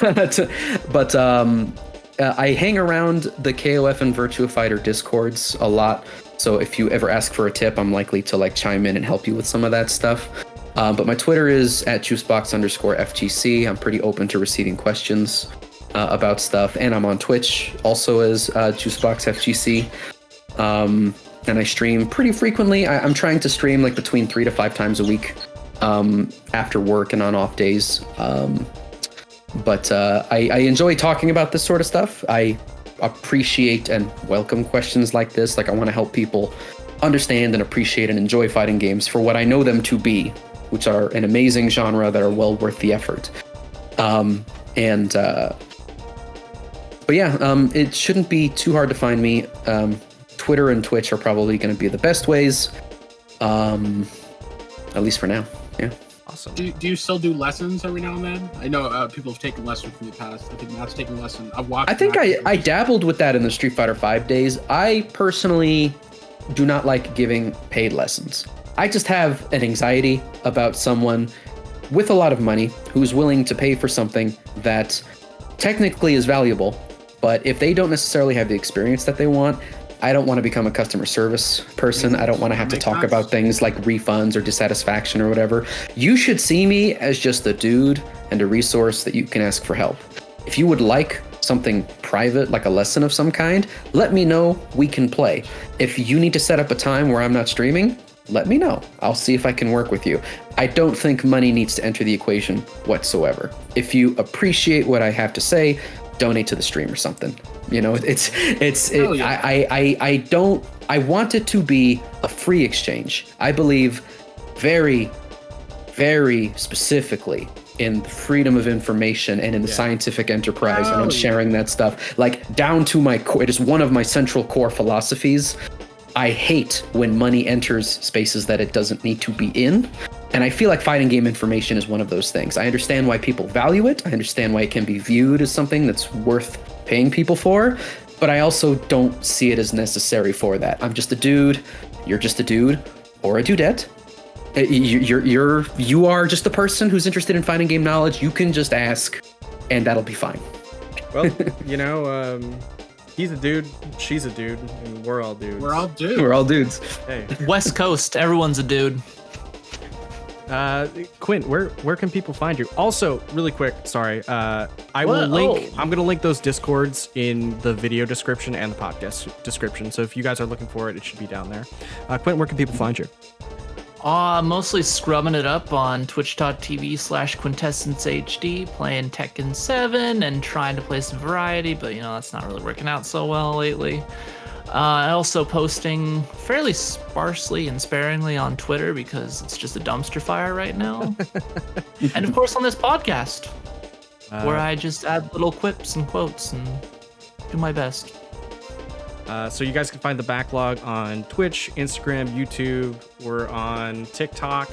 but um, uh, I hang around the KOF and Virtua Fighter discords a lot. So if you ever ask for a tip, I'm likely to like chime in and help you with some of that stuff. Um, but my Twitter is at juicebox underscore FGC. I'm pretty open to receiving questions uh, about stuff, and I'm on Twitch also as uh, juicebox FGC. Um, and I stream pretty frequently. I, am trying to stream like between three to five times a week um, after work and on off days. Um, but uh, I, I enjoy talking about this sort of stuff. I appreciate and welcome questions like this. Like, I want to help people understand and appreciate and enjoy fighting games for what I know them to be, which are an amazing genre that are well worth the effort. Um, and, uh, but yeah, um, it shouldn't be too hard to find me. Um, Twitter and Twitch are probably going to be the best ways, um, at least for now. Yeah. Awesome. Do, do you still do lessons every now and then? I know uh, people have taken lessons from the past. I think Matt's taking lessons. I've watched. I think I, I dabbled with that in the Street Fighter Five days. I personally do not like giving paid lessons. I just have an anxiety about someone with a lot of money who's willing to pay for something that technically is valuable, but if they don't necessarily have the experience that they want, I don't want to become a customer service person. I don't want to have to talk about things like refunds or dissatisfaction or whatever. You should see me as just a dude and a resource that you can ask for help. If you would like something private, like a lesson of some kind, let me know. We can play. If you need to set up a time where I'm not streaming, let me know. I'll see if I can work with you. I don't think money needs to enter the equation whatsoever. If you appreciate what I have to say, donate to the stream or something. You know, it's it's it, yeah. I, I I don't I want it to be a free exchange. I believe very very specifically in the freedom of information and in the yeah. scientific enterprise oh, and on sharing yeah. that stuff like down to my core it is one of my central core philosophies i hate when money enters spaces that it doesn't need to be in and I feel like fighting game information is one of those things. I understand why people value it. I understand why it can be viewed as something that's worth paying people for, but I also don't see it as necessary for that. I'm just a dude. You're just a dude or a dudette. Uh, you're you're you are just a person who's interested in fighting game knowledge. You can just ask, and that'll be fine. Well, you know, um, he's a dude, she's a dude, and we're all dudes. We're all dudes. We're all dudes. Hey. West Coast, everyone's a dude. Uh, Quint, where where can people find you? Also, really quick, sorry. Uh, I what? will link. Oh. I'm gonna link those discords in the video description and the podcast description. So if you guys are looking for it, it should be down there. Uh, Quint, where can people find you? Uh, mostly scrubbing it up on twitch.tv slash quintessence HD, playing Tekken 7 and trying to play some variety, but you know, that's not really working out so well lately. Uh, also posting fairly sparsely and sparingly on Twitter because it's just a dumpster fire right now. and of course on this podcast, where I just add little quips and quotes and do my best. Uh, so you guys can find the backlog on Twitch, Instagram, YouTube. We're on TikTok.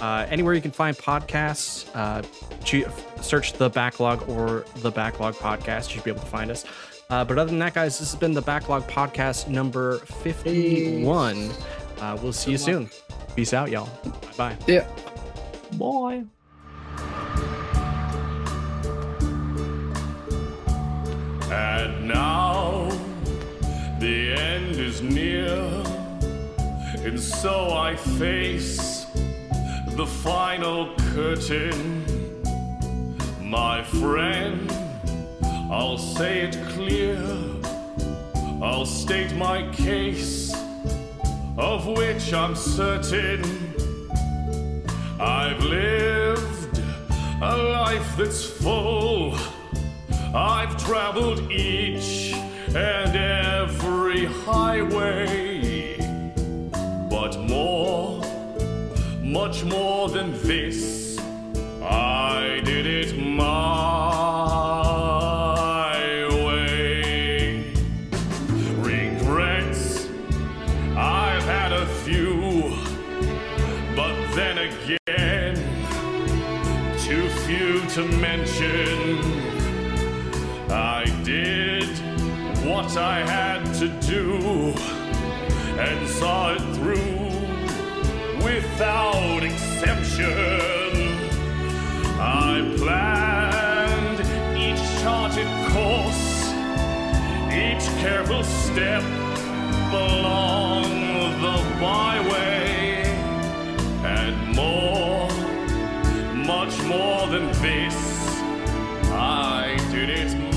Uh, anywhere you can find podcasts, uh, search the backlog or the backlog podcast. You should be able to find us. Uh, but other than that, guys, this has been the backlog podcast number 51. Uh, we'll see you soon. Peace out, y'all. Bye bye. Yeah. Bye. And now the end is near, and so I face the final curtain. My friend, I'll say it clear, I'll state my case, of which I'm certain. I've lived a life that's full. I've traveled each and every highway. But more, much more than this, I did it my I had to do and saw it through without exception. I planned each charted course, each careful step along the byway, and more, much more than this. I did it